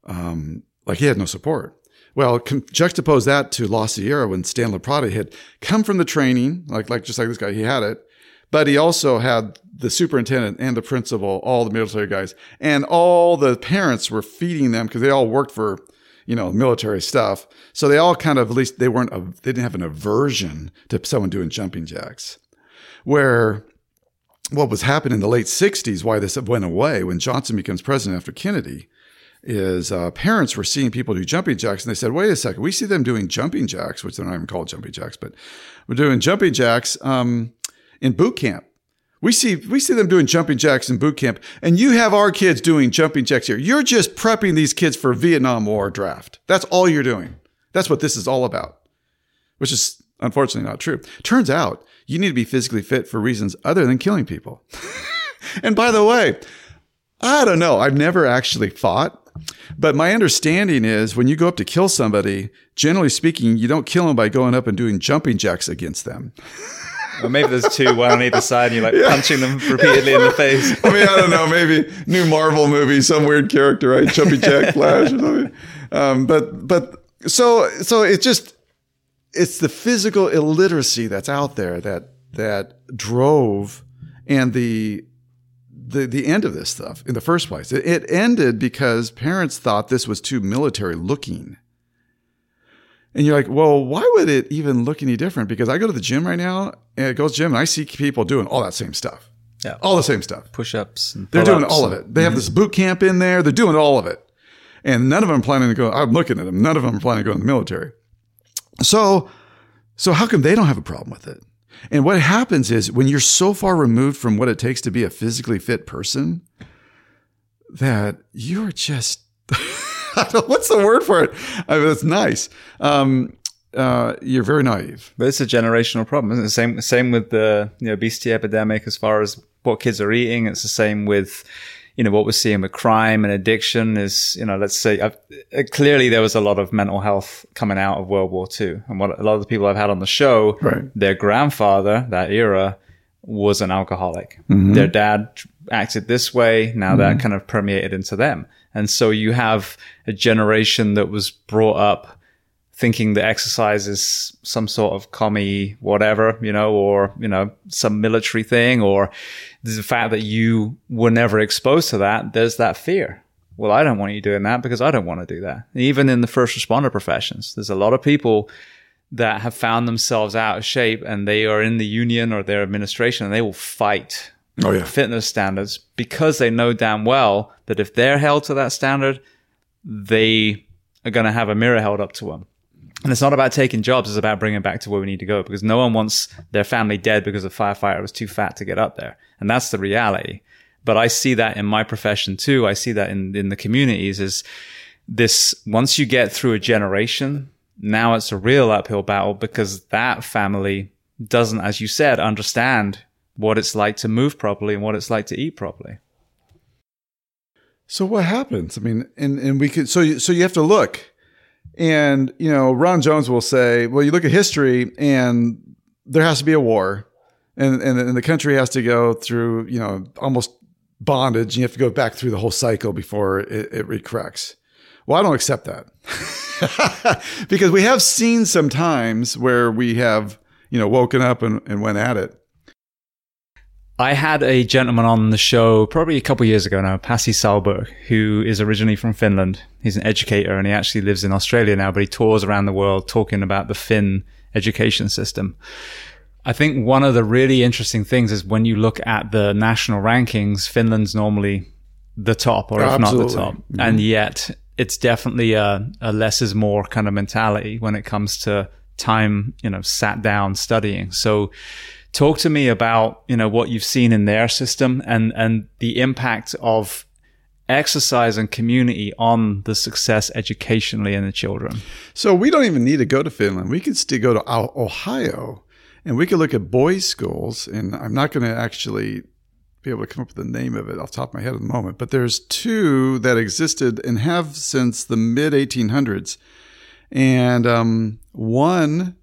Speaker 2: Um, like he had no support. Well, com- juxtapose that to La Sierra when Stan LeProtti had come from the training, like like just like this guy, he had it, but he also had the superintendent and the principal, all the military guys, and all the parents were feeding them because they all worked for you know military stuff. So they all kind of at least they weren't they didn't have an aversion to someone doing jumping jacks, where what was happening in the late 60s, why this went away when Johnson becomes president after Kennedy, is uh, parents were seeing people do jumping jacks and they said, wait a second, we see them doing jumping jacks, which they're not even called jumping jacks, but we're doing jumping jacks um, in boot camp. We see we see them doing jumping jacks in boot camp, and you have our kids doing jumping jacks here. You're just prepping these kids for Vietnam War draft. That's all you're doing. That's what this is all about, which is unfortunately not true. Turns out you need to be physically fit for reasons other than killing people. and by the way, I don't know. I've never actually fought. But my understanding is when you go up to kill somebody, generally speaking, you don't kill them by going up and doing jumping jacks against them.
Speaker 1: Or maybe there's two, one on either side, and you're like yeah. punching them repeatedly yeah. in the face.
Speaker 2: I mean, I don't know. Maybe new Marvel movie, some weird character, right? Chubby jack Flash or something. Um, but but so so it just it's the physical illiteracy that's out there that that drove and the the the end of this stuff in the first place. It, it ended because parents thought this was too military looking. And you're like, well, why would it even look any different? Because I go to the gym right now, and it goes gym, and I see people doing all that same stuff.
Speaker 1: Yeah,
Speaker 2: all the same stuff.
Speaker 1: Push-ups.
Speaker 2: They're doing all of it. They mm-hmm. have this boot camp in there. They're doing all of it, and none of them planning to go. I'm looking at them. None of them are planning to go in the military. So, so how come they don't have a problem with it? And what happens is when you're so far removed from what it takes to be a physically fit person that you're just, what's the word for it? I mean, it's nice. Um, uh, you're very naive.
Speaker 1: But it's a generational problem. Isn't it? Same, same with the you know, obesity epidemic as far as what kids are eating. It's the same with you know, what we're seeing with crime and addiction is, you know, let's say I've, uh, clearly there was a lot of mental health coming out of World War II. And what a lot of the people I've had on the show,
Speaker 2: right.
Speaker 1: their grandfather, that era, was an alcoholic. Mm-hmm. Their dad acted this way. Now mm-hmm. that kind of permeated into them. And so you have a generation that was brought up thinking that exercise is some sort of commie whatever, you know, or, you know, some military thing, or the fact that you were never exposed to that, there's that fear. Well, I don't want you doing that because I don't want to do that. Even in the first responder professions, there's a lot of people that have found themselves out of shape and they are in the union or their administration and they will fight
Speaker 2: oh, yeah.
Speaker 1: fitness standards because they know damn well that if they're held to that standard, they are going to have a mirror held up to them. And it's not about taking jobs, it's about bringing back to where we need to go because no one wants their family dead because a firefighter was too fat to get up there. And that's the reality. But I see that in my profession too. I see that in, in the communities is this, once you get through a generation, now it's a real uphill battle because that family doesn't, as you said, understand what it's like to move properly and what it's like to eat properly.
Speaker 2: So what happens? I mean, and, and we could, so, you, so you have to look and, you know, Ron Jones will say, well, you look at history and there has to be a war and, and, and the country has to go through, you know, almost bondage. You have to go back through the whole cycle before it, it recorrects. Well, I don't accept that because we have seen some times where we have, you know, woken up and, and went at it.
Speaker 1: I had a gentleman on the show probably a couple years ago now, Pasi Sahlberg, who is originally from Finland. He's an educator and he actually lives in Australia now, but he tours around the world talking about the Finn education system. I think one of the really interesting things is when you look at the national rankings, Finland's normally the top, or if not the top. Mm-hmm. And yet it's definitely a, a less is more kind of mentality when it comes to time, you know, sat down studying. So Talk to me about, you know, what you've seen in their system and, and the impact of exercise and community on the success educationally in the children.
Speaker 2: So we don't even need to go to Finland. We could still go to Ohio and we could look at boys' schools. And I'm not going to actually be able to come up with the name of it off the top of my head at the moment, but there's two that existed and have since the mid 1800s. And um, one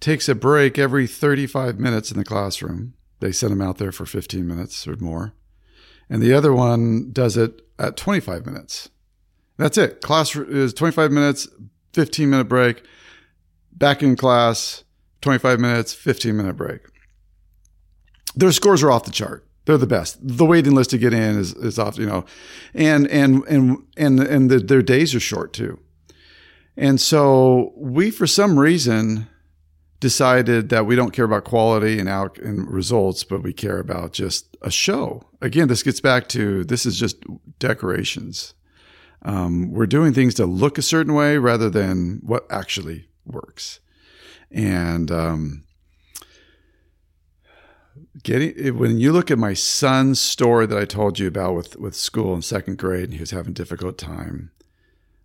Speaker 2: takes a break every 35 minutes in the classroom. They send them out there for 15 minutes or more. And the other one does it at 25 minutes. That's it. Class is 25 minutes, 15 minute break, back in class, 25 minutes, 15 minute break. Their scores are off the chart. They're the best. The waiting list to get in is, is off, you know, and, and, and, and, and the, their days are short too. And so we, for some reason, decided that we don't care about quality and out and results, but we care about just a show. Again, this gets back to this is just decorations. Um, we're doing things to look a certain way rather than what actually works. And um, getting when you look at my son's story that I told you about with with school in second grade, and he was having a difficult time.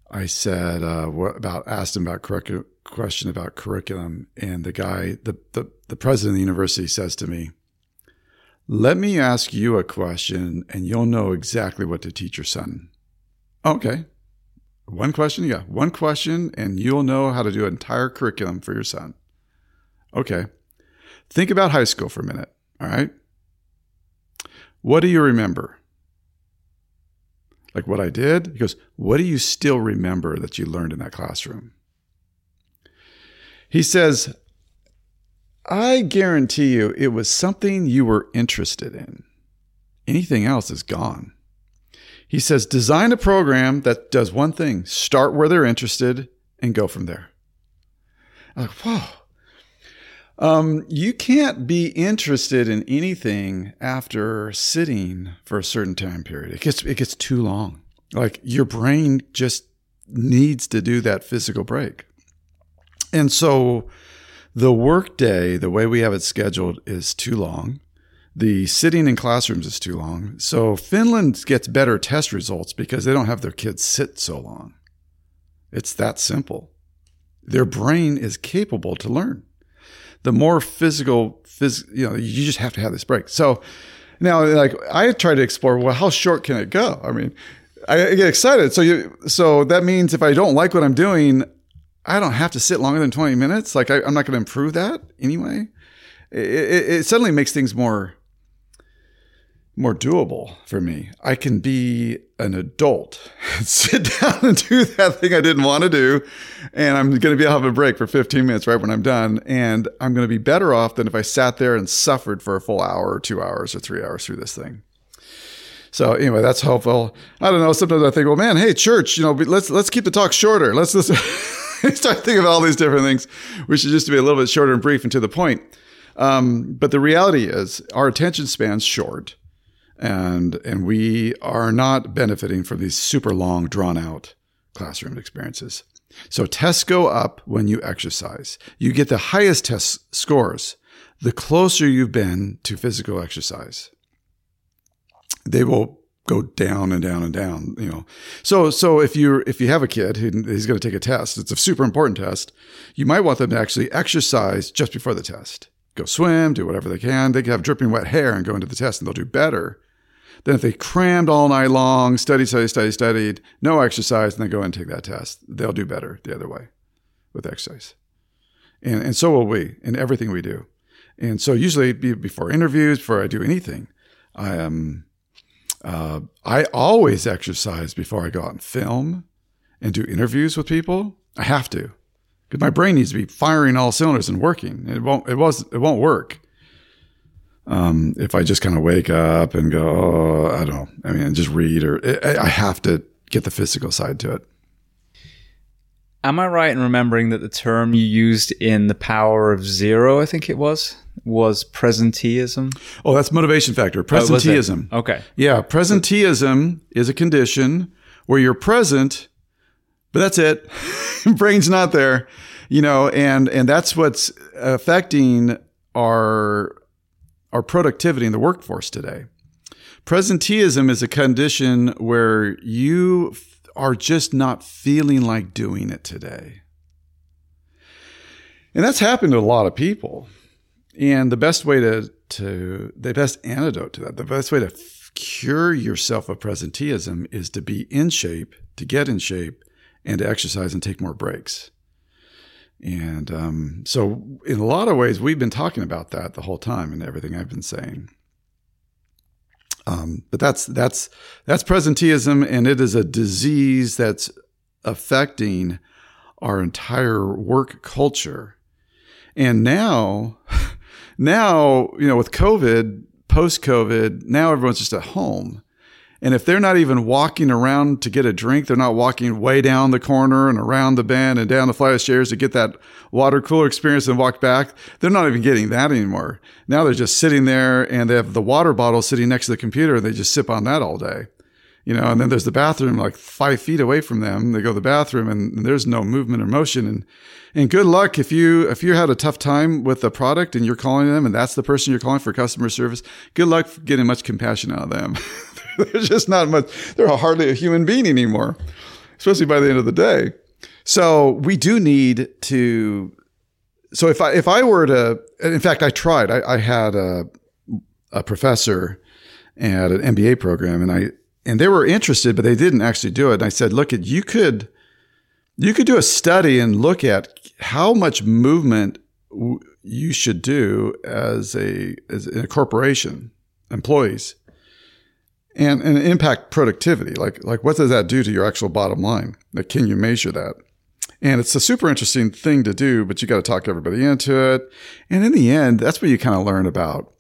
Speaker 2: I said, uh, what about asked him about curriculum, question about curriculum, and the guy, the, the the president of the university, says to me, "Let me ask you a question, and you'll know exactly what to teach your son." Okay, one question, yeah, one question, and you'll know how to do an entire curriculum for your son. Okay, think about high school for a minute. All right, what do you remember? like what I did. He goes, What do you still remember that you learned in that classroom? He says, I guarantee you it was something you were interested in. Anything else is gone. He says, design a program that does one thing start where they're interested and go from there. I'm like, whoa. Um, you can't be interested in anything after sitting for a certain time period. It gets it gets too long. Like your brain just needs to do that physical break. And so the workday, the way we have it scheduled, is too long. The sitting in classrooms is too long. So Finland gets better test results because they don't have their kids sit so long. It's that simple. Their brain is capable to learn the more physical, phys- you know, you just have to have this break. So now, like I try to explore, well, how short can it go? I mean, I get excited. So you, so that means if I don't like what I'm doing, I don't have to sit longer than 20 minutes. Like I, am not going to improve that anyway. It, it, it suddenly makes things more more doable for me. I can be an adult, sit down and do that thing I didn't want to do. And I'm going to be able to have a break for 15 minutes right when I'm done. And I'm going to be better off than if I sat there and suffered for a full hour or two hours or three hours through this thing. So anyway, that's helpful. I don't know. Sometimes I think, well, man, hey, church, you know, let's let's keep the talk shorter. Let's just start thinking of all these different things. We should just be a little bit shorter and brief and to the point. Um, but the reality is, our attention span's short and and we are not benefiting from these super long drawn out classroom experiences so tests go up when you exercise you get the highest test scores the closer you've been to physical exercise they will go down and down and down you know so so if you if you have a kid he's going to take a test it's a super important test you might want them to actually exercise just before the test go swim do whatever they can they can have dripping wet hair and go into the test and they'll do better than if they crammed all night long, studied, studied, studied, studied, no exercise, and they go and take that test, they'll do better the other way with exercise. And, and so will we in everything we do. And so usually before interviews, before I do anything, I am, uh, I always exercise before I go out and film and do interviews with people. I have to because my brain needs to be firing all cylinders and working. It won't, it was, it won't work um, if I just kind of wake up and go, oh, I don't know, I mean, just read or I have to get the physical side to it.
Speaker 1: Am I right in remembering that the term you used in The Power of Zero, I think it was, was presenteeism?
Speaker 2: Oh, that's motivation factor. Oh, presenteeism.
Speaker 1: Oh, okay.
Speaker 2: Yeah. Presenteeism is a condition where you're present, but that's it. Brain's not there, you know, and, and that's what's affecting our our productivity in the workforce today. Presenteeism is a condition where you are just not feeling like doing it today. And that's happened to a lot of people. And the best way to, to the best antidote to that, the best way to cure yourself of presenteeism is to be in shape, to get in shape, and to exercise and take more breaks. And um, so, in a lot of ways, we've been talking about that the whole time and everything I've been saying. Um, but that's that's that's presenteeism, and it is a disease that's affecting our entire work culture. And now, now, you know, with COVID, post COVID, now everyone's just at home. And if they're not even walking around to get a drink, they're not walking way down the corner and around the bend and down the flight of stairs to get that water cooler experience and walk back. They're not even getting that anymore. Now they're just sitting there and they have the water bottle sitting next to the computer and they just sip on that all day. You know, and then there's the bathroom like five feet away from them. They go to the bathroom and, and there's no movement or motion. And and good luck if you if you had a tough time with the product and you're calling them and that's the person you're calling for customer service. Good luck getting much compassion out of them. There's just not much. They're hardly a human being anymore, especially by the end of the day. So we do need to. So if I if I were to, in fact, I tried. I, I had a a professor at an MBA program, and I and they were interested, but they didn't actually do it. And I said, look, at you could you could do a study and look at how much movement you should do as a as a corporation employees and and impact productivity. Like like what does that do to your actual bottom line? Like can you measure that? And it's a super interesting thing to do, but you got to talk everybody into it. And in the end, that's what you kind of learn about.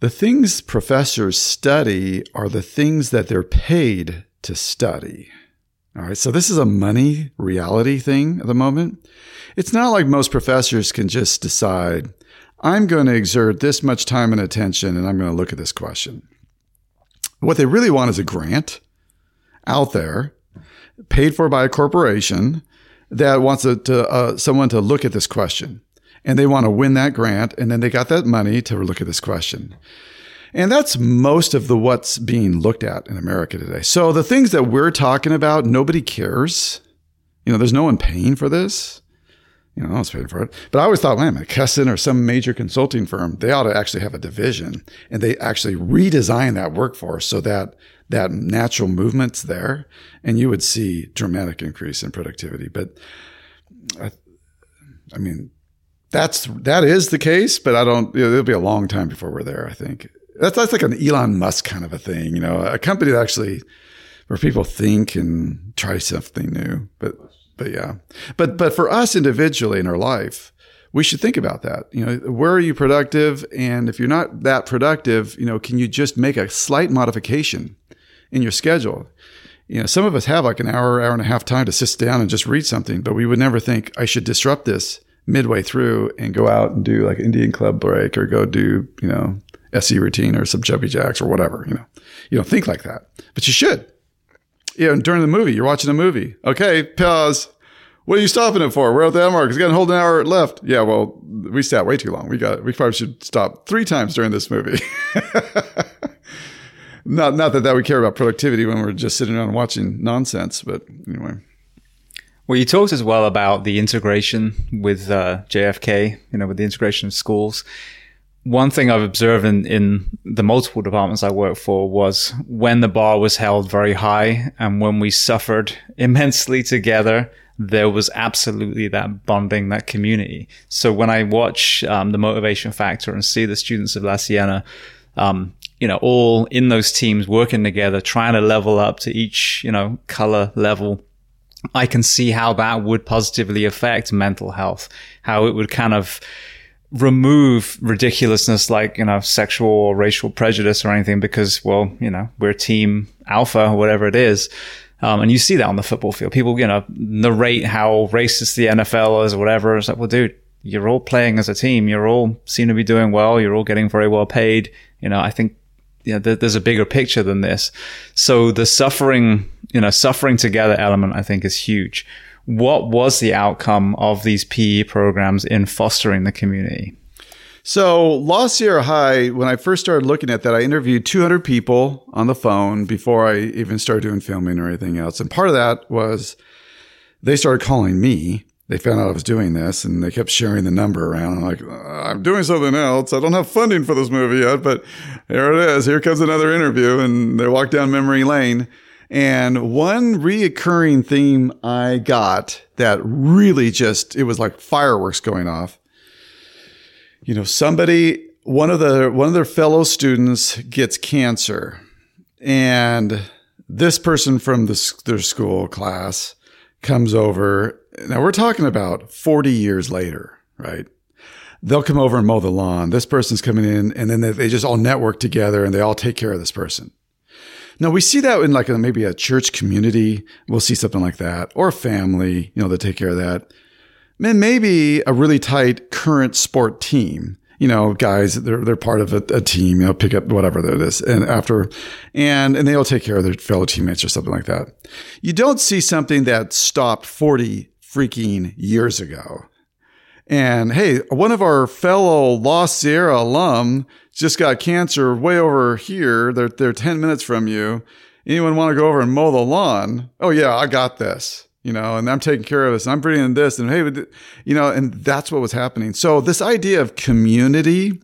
Speaker 2: The things professors study are the things that they're paid to study. All right. So this is a money reality thing at the moment. It's not like most professors can just decide, I'm going to exert this much time and attention and I'm going to look at this question. What they really want is a grant out there paid for by a corporation that wants a, to, uh, someone to look at this question. And they want to win that grant. And then they got that money to look at this question. And that's most of the what's being looked at in America today. So the things that we're talking about, nobody cares. You know, there's no one paying for this you know, I was paying for it. But I always thought, man, McKinsey or some major consulting firm, they ought to actually have a division and they actually redesign that workforce so that that natural movement's there and you would see dramatic increase in productivity. But I, I mean, that's, that is the case, but I don't, you know, it'll be a long time before we're there, I think. That's, that's like an Elon Musk kind of a thing, you know, a company that actually, where people think and try something new. But but yeah, but but for us individually in our life, we should think about that. You know, where are you productive? And if you're not that productive, you know, can you just make a slight modification in your schedule? You know, some of us have like an hour, hour and a half time to sit down and just read something, but we would never think I should disrupt this midway through and go out and do like Indian club break or go do, you know, SE routine or some jumpy jacks or whatever, you know. You don't think like that, but you should you know, during the movie, you're watching a movie. Okay, pause. What are you stopping it for? We're at the mark. It's got a whole hour left. Yeah, well, we sat way too long. We got. We probably should stop three times during this movie. not not that that we care about productivity when we're just sitting around watching nonsense, but anyway.
Speaker 1: Well, you talked as well about the integration with uh, JFK. You know, with the integration of schools one thing I've observed in, in the multiple departments I work for was when the bar was held very high and when we suffered immensely together, there was absolutely that bonding, that community. So when I watch um, the motivation factor and see the students of La Siena, um, you know, all in those teams working together, trying to level up to each, you know, color level. I can see how that would positively affect mental health, how it would kind of, remove ridiculousness like, you know, sexual or racial prejudice or anything because, well, you know, we're team alpha or whatever it is. Um, and you see that on the football field. People, you know, narrate how racist the NFL is or whatever. It's like, well, dude, you're all playing as a team. You're all seem to be doing well. You're all getting very well paid. You know, I think, you know, th- there's a bigger picture than this. So the suffering, you know, suffering together element, I think is huge what was the outcome of these PE programs in fostering the community?
Speaker 2: So, La Sierra High, when I first started looking at that, I interviewed 200 people on the phone before I even started doing filming or anything else. And part of that was they started calling me. They found out I was doing this and they kept sharing the number around. I'm like, uh, I'm doing something else. I don't have funding for this movie yet, but here it is. Here comes another interview. And they walk down memory lane. And one reoccurring theme I got that really just, it was like fireworks going off. You know, somebody, one of the, one of their fellow students gets cancer and this person from the, their school class comes over. Now we're talking about 40 years later, right? They'll come over and mow the lawn. This person's coming in and then they, they just all network together and they all take care of this person. Now we see that in like a, maybe a church community. We'll see something like that or a family, you know, they take care of that. And maybe a really tight current sport team you know, guys, they're, they're part of a, a, team, you know, pick up whatever it is. And after, and, and they'll take care of their fellow teammates or something like that. You don't see something that stopped 40 freaking years ago. And hey, one of our fellow La Sierra alum just got cancer way over here. They're, they're 10 minutes from you. Anyone want to go over and mow the lawn? Oh yeah, I got this you know, and I'm taking care of this and I'm bringing this and hey, you know, and that's what was happening. So this idea of community,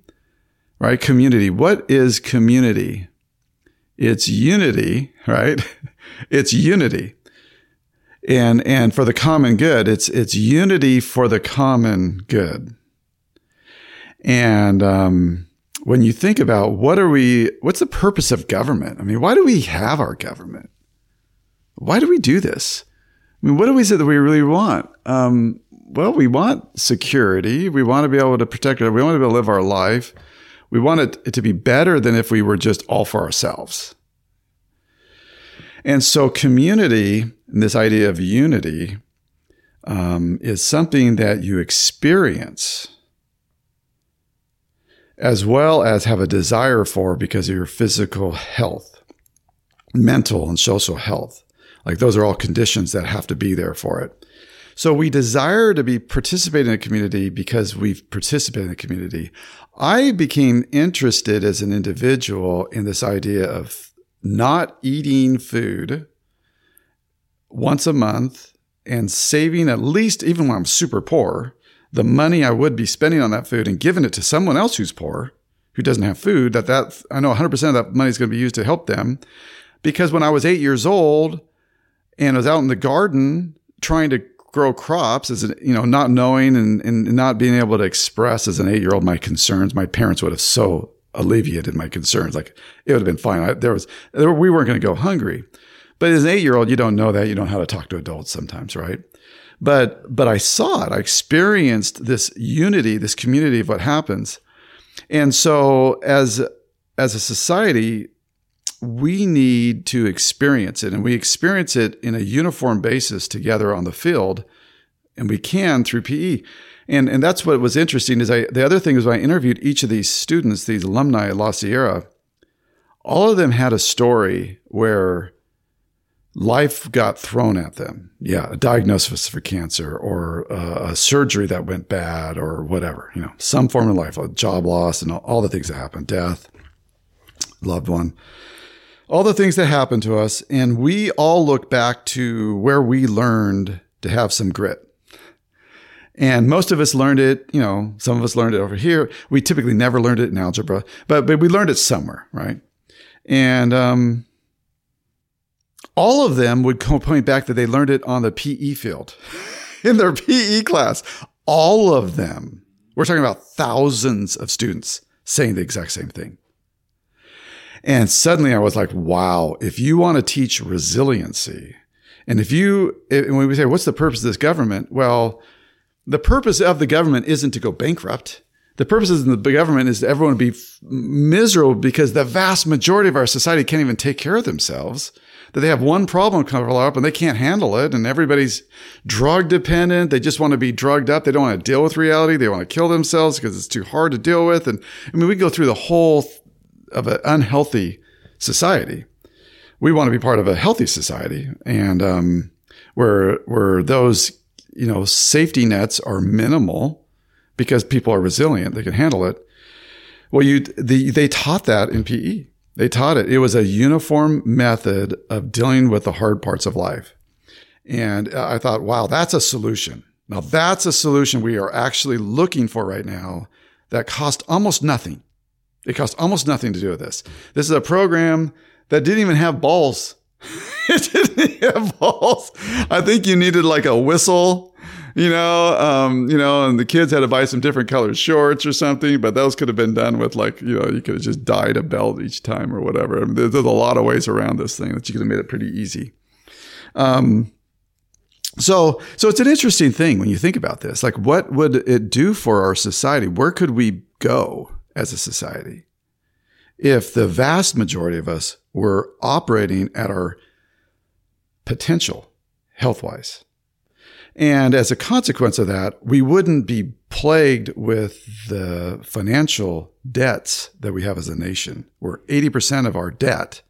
Speaker 2: right? Community. What is community? It's unity, right? it's unity. And, and for the common good, it's, it's unity for the common good. And, um, when you think about what are we, what's the purpose of government? I mean, why do we have our government? Why do we do this? I mean, what do we say that we really want? Um, well, we want security. We want to be able to protect it. We want to be able to live our life. We want it to be better than if we were just all for ourselves. And so, community, and this idea of unity, um, is something that you experience as well as have a desire for because of your physical health, mental and social health. Like those are all conditions that have to be there for it. So we desire to be participating in a community because we've participated in a community. I became interested as an individual in this idea of not eating food once a month and saving at least, even when I'm super poor, the money I would be spending on that food and giving it to someone else who's poor, who doesn't have food, that that I know 100% of that money is going to be used to help them. Because when I was eight years old, and I was out in the garden trying to grow crops as a, you know, not knowing and, and not being able to express as an eight year old my concerns. My parents would have so alleviated my concerns. Like it would have been fine. I, there was, there, we weren't going to go hungry. But as an eight year old, you don't know that. You don't know how to talk to adults sometimes, right? But, but I saw it. I experienced this unity, this community of what happens. And so as, as a society, we need to experience it and we experience it in a uniform basis together on the field and we can through PE. And, and that's what was interesting is I, the other thing is I interviewed each of these students, these alumni at La Sierra, all of them had a story where life got thrown at them. Yeah. A diagnosis for cancer or a, a surgery that went bad or whatever, you know, some form of life, a job loss and all, the things that happen, death, loved one all the things that happened to us. And we all look back to where we learned to have some grit. And most of us learned it, you know, some of us learned it over here. We typically never learned it in algebra, but, but we learned it somewhere, right? And, um, all of them would point back that they learned it on the PE field in their PE class. All of them. We're talking about thousands of students saying the exact same thing. And suddenly I was like, wow, if you want to teach resiliency, and if you, and when we say, what's the purpose of this government? Well, the purpose of the government isn't to go bankrupt. The purpose of the government is that everyone be miserable because the vast majority of our society can't even take care of themselves. That they have one problem come up and they can't handle it. And everybody's drug dependent. They just want to be drugged up. They don't want to deal with reality. They want to kill themselves because it's too hard to deal with. And I mean, we go through the whole of an unhealthy society. We want to be part of a healthy society, and um, where where those you know safety nets are minimal because people are resilient, they can handle it. Well, you the, they taught that in PE. They taught it. It was a uniform method of dealing with the hard parts of life. And I thought, wow, that's a solution. Now that's a solution we are actually looking for right now that cost almost nothing. It cost almost nothing to do with this. This is a program that didn't even have balls. it didn't have balls. I think you needed like a whistle, you know, um, you know, and the kids had to buy some different colored shorts or something, but those could have been done with like, you know, you could have just dyed a belt each time or whatever. I mean, there's, there's, a lot of ways around this thing that you could have made it pretty easy. Um, So, so it's an interesting thing when you think about this. Like, what would it do for our society? Where could we go as a society if the vast majority of us were operating at our potential health wise? And as a consequence of that, we wouldn't be plagued with the financial debts that we have as a nation, where 80% of our debt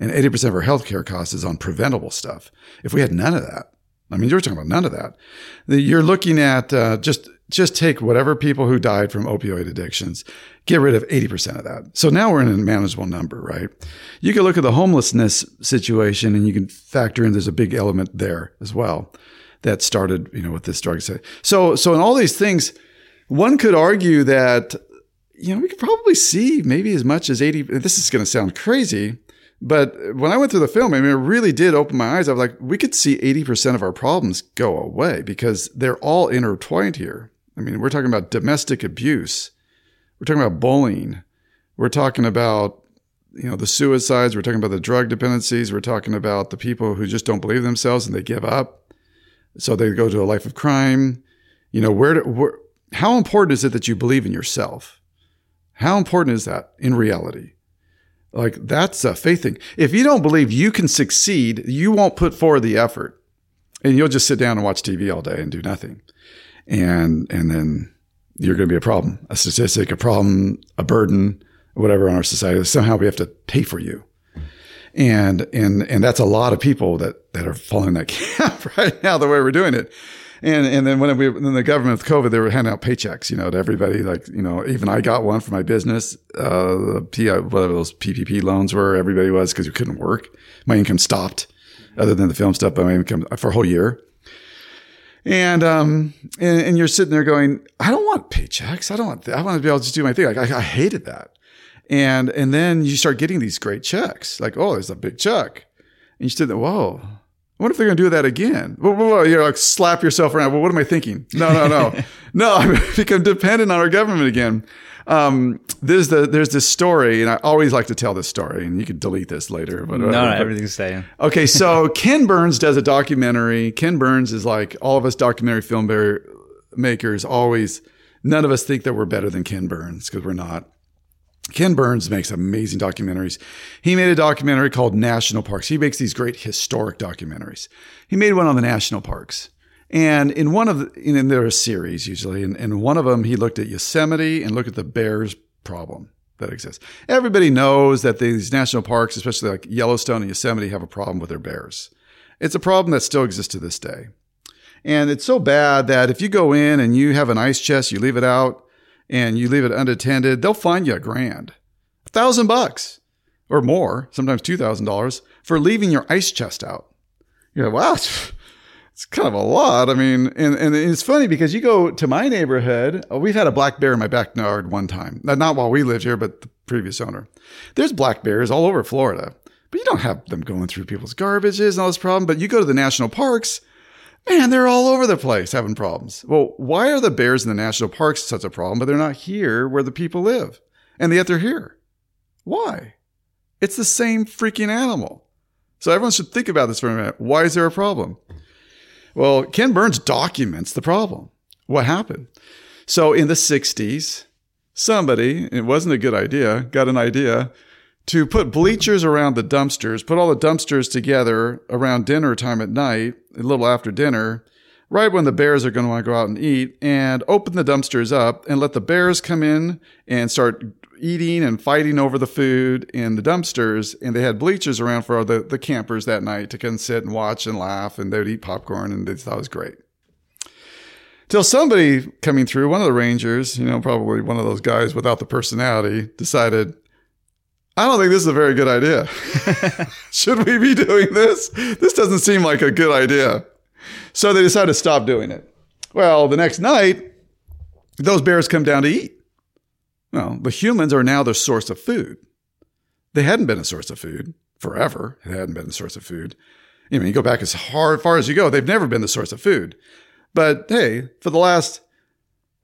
Speaker 2: and 80% of our healthcare costs is on preventable stuff. If we had none of that, I mean, you're talking about none of that. You're looking at uh, just just take whatever people who died from opioid addictions, get rid of 80% of that. So now we're in a manageable number, right? You can look at the homelessness situation and you can factor in there's a big element there as well that started, you know, with this drug. So, so in all these things, one could argue that, you know, we could probably see maybe as much as 80, this is going to sound crazy, but when I went through the film, I mean, it really did open my eyes. I was like, we could see 80% of our problems go away because they're all intertwined here. I mean, we're talking about domestic abuse. We're talking about bullying. We're talking about, you know, the suicides. We're talking about the drug dependencies. We're talking about the people who just don't believe themselves and they give up. So they go to a life of crime. You know, where, where how important is it that you believe in yourself? How important is that in reality? Like that's a faith thing. If you don't believe you can succeed, you won't put forward the effort and you'll just sit down and watch TV all day and do nothing. And, and then you're going to be a problem, a statistic, a problem, a burden, whatever on our society. Somehow we have to pay for you. And, and, and that's a lot of people that, that are following that camp right now, the way we're doing it. And and then when we in the government with COVID, they were handing out paychecks, you know, to everybody. Like you know, even I got one for my business. Uh, the P, whatever those PPP loans were, everybody was because we couldn't work. My income stopped, other than the film stuff. But my income for a whole year. And um and, and you're sitting there going, I don't want paychecks. I don't want. I want to be able to do my thing. Like I, I hated that. And and then you start getting these great checks. Like oh, there's a big check. And you stood there, whoa, what if they're going to do that again? You're like slap yourself around. Well, what am I thinking? No, no, no, no. I become dependent on our government again. Um, there's the there's this story, and I always like to tell this story, and you can delete this later. But
Speaker 1: no, no, everything's staying.
Speaker 2: Okay, so Ken Burns does a documentary. Ken Burns is like all of us documentary film makers. Always, none of us think that we're better than Ken Burns because we're not. Ken Burns makes amazing documentaries. He made a documentary called National Parks. He makes these great historic documentaries. He made one on the national parks. And in one of the, and there are series usually, and in one of them, he looked at Yosemite and looked at the bears problem that exists. Everybody knows that these national parks, especially like Yellowstone and Yosemite, have a problem with their bears. It's a problem that still exists to this day. And it's so bad that if you go in and you have an ice chest, you leave it out, and you leave it unattended, they'll fine you a grand, a thousand bucks or more, sometimes two thousand dollars for leaving your ice chest out. You're like, wow, it's, kind of a lot. I mean, and, and it's funny because you go to my neighborhood. Oh, we've had a black bear in my backyard one time. Not while we lived here, but the previous owner. There's black bears all over Florida, but you don't have them going through people's garbages and all this problem. But you go to the national parks man, they're all over the place having problems. Well, why are the bears in the national parks such a problem, but they're not here where the people live? And yet they're here. Why? It's the same freaking animal. So everyone should think about this for a minute. Why is there a problem? Well, Ken Burns documents the problem. What happened? So in the 60s, somebody, it wasn't a good idea, got an idea to put bleachers around the dumpsters, put all the dumpsters together around dinner time at night, a little after dinner, right when the bears are going to want to go out and eat, and open the dumpsters up and let the bears come in and start eating and fighting over the food in the dumpsters. And they had bleachers around for the, the campers that night to come sit and watch and laugh, and they would eat popcorn, and they thought it was great. Till somebody coming through, one of the rangers, you know, probably one of those guys without the personality, decided, I don't think this is a very good idea. Should we be doing this? This doesn't seem like a good idea. So they decide to stop doing it. Well, the next night, those bears come down to eat. Well, the humans are now the source of food. They hadn't been a source of food forever. It hadn't been the source of food. You mean, you go back as hard, far as you go, they've never been the source of food. But hey, for the last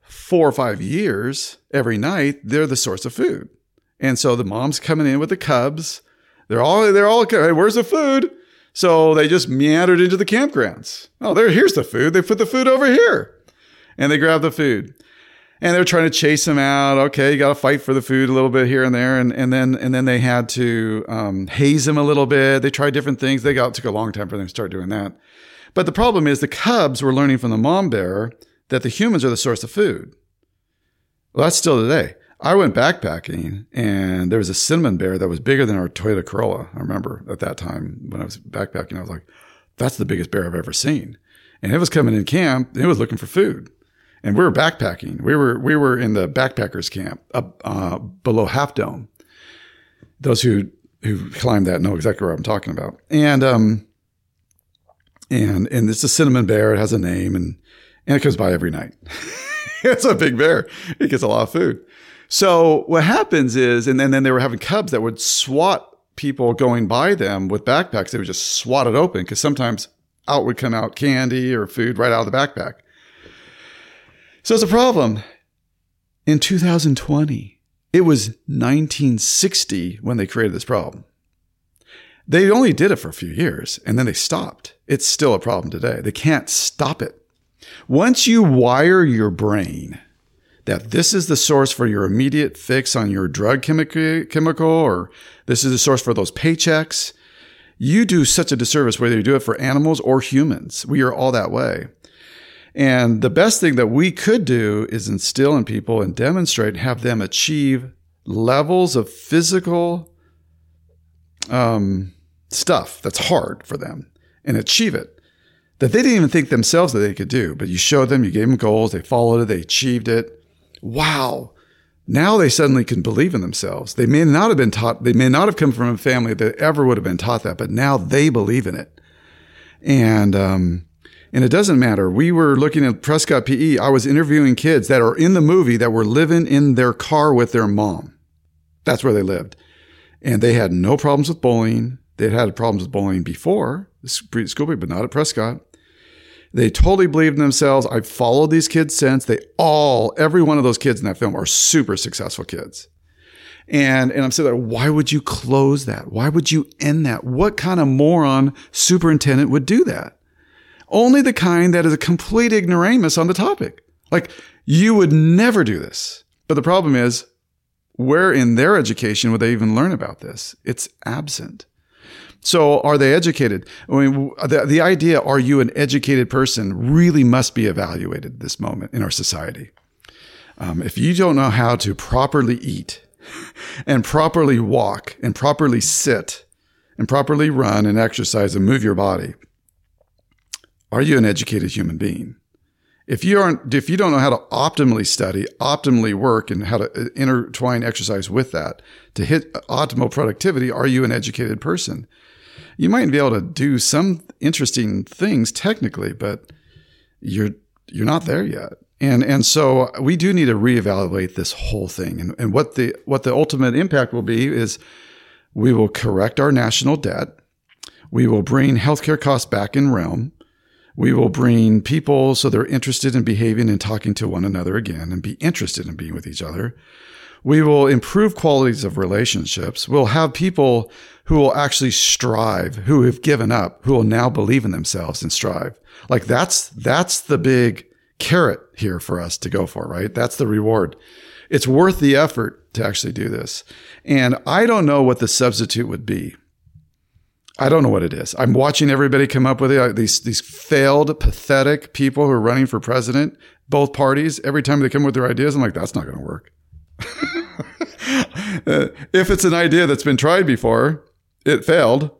Speaker 2: four or five years, every night, they're the source of food. And so the mom's coming in with the cubs. They're all they're all hey, where's the food? So they just meandered into the campgrounds. Oh, there, here's the food. They put the food over here. And they grab the food. And they're trying to chase them out. Okay, you got to fight for the food a little bit here and there, and and then and then they had to um, haze them a little bit. They tried different things. They got took a long time for them to start doing that. But the problem is the cubs were learning from the mom bear that the humans are the source of food. Well, that's still today. I went backpacking and there was a cinnamon bear that was bigger than our Toyota Corolla. I remember at that time when I was backpacking, I was like, that's the biggest bear I've ever seen. And it was coming in camp. It was looking for food. And we were backpacking. We were, we were in the backpackers camp up, uh, below Half Dome. Those who, who climbed that know exactly what I'm talking about. And, um, and, and it's a cinnamon bear. It has a name and, and it comes by every night. it's a big bear. It gets a lot of food. So what happens is, and then, then they were having cubs that would swat people going by them with backpacks. They would just swat it open because sometimes out would come out candy or food right out of the backpack. So it's a problem. In 2020, it was 1960 when they created this problem. They only did it for a few years and then they stopped. It's still a problem today. They can't stop it. Once you wire your brain that this is the source for your immediate fix on your drug chemical, chemical or this is the source for those paychecks, you do such a disservice whether you do it for animals or humans. We are all that way. And the best thing that we could do is instill in people and demonstrate, have them achieve levels of physical um, stuff that's hard for them and achieve it that they didn't even think themselves that they could do. But you showed them, you gave them goals, they followed it, they achieved it. Wow. Now they suddenly can believe in themselves. They may not have been taught, they may not have come from a family that ever would have been taught that, but now they believe in it. And, um, and it doesn't matter. We were looking at Prescott PE. I was interviewing kids that are in the movie that were living in their car with their mom. That's where they lived. And they had no problems with bullying. They'd had problems with bullying before, school, but not at Prescott. They totally believed in themselves. I've followed these kids since. They all, every one of those kids in that film are super successful kids. And, and I'm saying, why would you close that? Why would you end that? What kind of moron superintendent would do that? Only the kind that is a complete ignoramus on the topic. Like you would never do this. But the problem is, where in their education would they even learn about this? It's absent. So are they educated? I mean, the, the idea, are you an educated person, really must be evaluated at this moment in our society. Um, if you don't know how to properly eat and properly walk and properly sit and properly run and exercise and move your body, are you an educated human being? If you aren't, if you don't know how to optimally study, optimally work, and how to uh, intertwine exercise with that to hit optimal productivity, are you an educated person? You might be able to do some interesting things technically, but you're you're not there yet. And and so we do need to reevaluate this whole thing. And, and what the what the ultimate impact will be is we will correct our national debt. We will bring healthcare costs back in realm. We will bring people so they're interested in behaving and talking to one another again and be interested in being with each other. We will improve qualities of relationships. We'll have people who will actually strive, who have given up, who will now believe in themselves and strive. Like that's, that's the big carrot here for us to go for, right? That's the reward. It's worth the effort to actually do this. And I don't know what the substitute would be. I don't know what it is. I'm watching everybody come up with it. These, these failed, pathetic people who are running for president, both parties, every time they come with their ideas, I'm like, that's not going to work. Uh, if it's an idea that's been tried before, it failed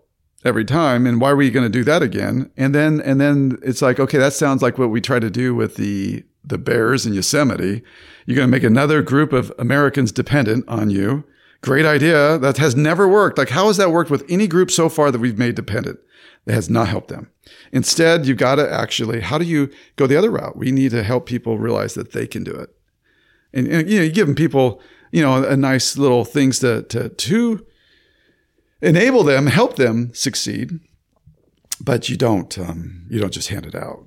Speaker 2: every time and why were you going to do that again? And then and then it's like okay that sounds like what we try to do with the the bears in yosemite. You're going to make another group of americans dependent on you. Great idea. That has never worked. Like how has that worked with any group so far that we've made dependent? It has not helped them. Instead you've got to actually how do you go the other route? We need to help people realize that they can do it. And, and you know you give them people you know a nice little things to to to enable them, help them succeed, but you don't um, you don't just hand it out.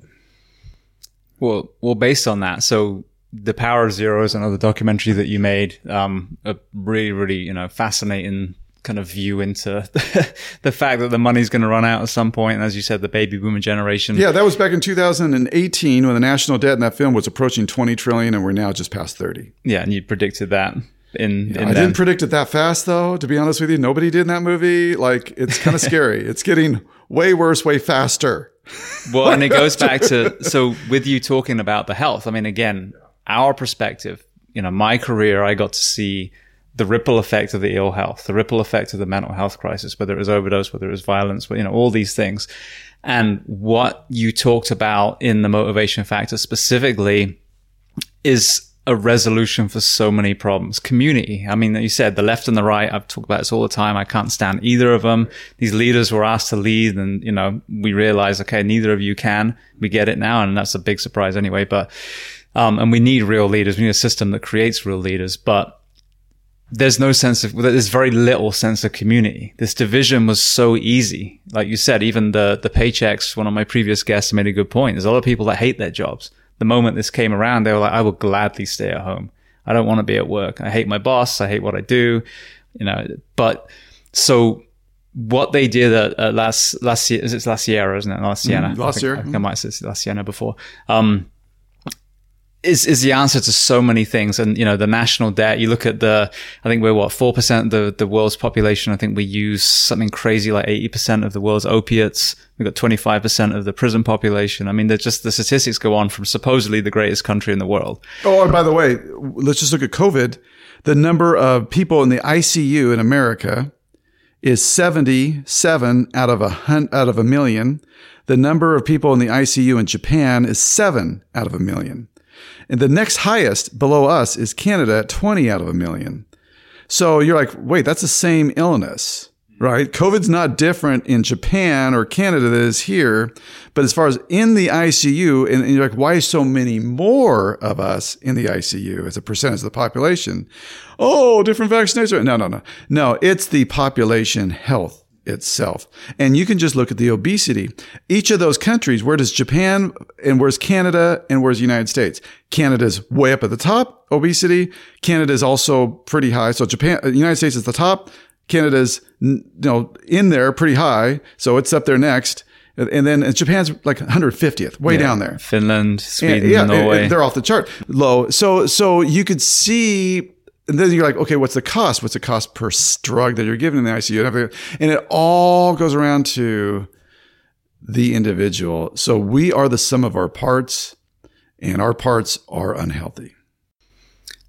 Speaker 1: Well, well, based on that, so the Power of Zero is another documentary that you made. Um, a really, really, you know, fascinating kind of view into the fact that the money's going to run out at some point. And as you said, the baby boomer generation.
Speaker 2: Yeah, that was back in 2018 when the national debt in that film was approaching 20 trillion, and we're now just past 30.
Speaker 1: Yeah, and you predicted that. In, in
Speaker 2: I didn't predict it that fast, though. To be honest with you, nobody did in that movie. Like, it's kind of scary. It's getting way worse, way faster.
Speaker 1: well, and it goes back to so with you talking about the health. I mean, again, our perspective. You know, my career, I got to see the ripple effect of the ill health, the ripple effect of the mental health crisis, whether it was overdose, whether it was violence, you know, all these things. And what you talked about in the motivation factor specifically is a resolution for so many problems. Community. I mean, you said the left and the right. I've talked about this all the time. I can't stand either of them. These leaders were asked to lead and, you know, we realize, okay, neither of you can. We get it now. And that's a big surprise anyway. But, um, and we need real leaders. We need a system that creates real leaders. But there's no sense of there's very little sense of community. This division was so easy. Like you said, even the the paychecks, one of my previous guests made a good point. There's a lot of people that hate their jobs. The moment this came around, they were like, I will gladly stay at home. I don't want to be at work. I hate my boss. I hate what I do. You know, but so what they did at, at last last year is it's La Sierra, isn't it? La Sienna.
Speaker 2: Mm, last year.
Speaker 1: I, think I might have said La Sienna before. Um, is is the answer to so many things. And you know, the national debt. You look at the. I think we're what four percent of the the world's population. I think we use something crazy like eighty percent of the world's opiates. We've got twenty five percent of the prison population. I mean, they're just the statistics go on from supposedly the greatest country in the world.
Speaker 2: Oh, and by the way, let's just look at COVID. The number of people in the ICU in America is 77 out of a hun- out of a million. The number of people in the ICU in Japan is 7 out of a million. And the next highest below us is Canada at 20 out of a million. So you're like, wait, that's the same illness, right? COVID's not different in Japan or Canada than it is here. But as far as in the ICU, and, and you're like, why so many more of us in the ICU as a percentage of the population? Oh, different vaccinations. No, no, no. No, it's the population health itself. And you can just look at the obesity. Each of those countries, where does Japan and where's Canada and where's the United States? Canada's way up at the top, obesity. Canada's also pretty high. So Japan, uh, United States is the top. Canada's, you know, in there pretty high. So it's up there next. And then Japan's like 150th, way yeah. down there.
Speaker 1: Finland, Sweden, and, yeah, Norway.
Speaker 2: they're off the chart, low. So, so you could see and then you're like, okay, what's the cost? What's the cost per drug that you're given in the ICU? And it all goes around to the individual. So we are the sum of our parts, and our parts are unhealthy.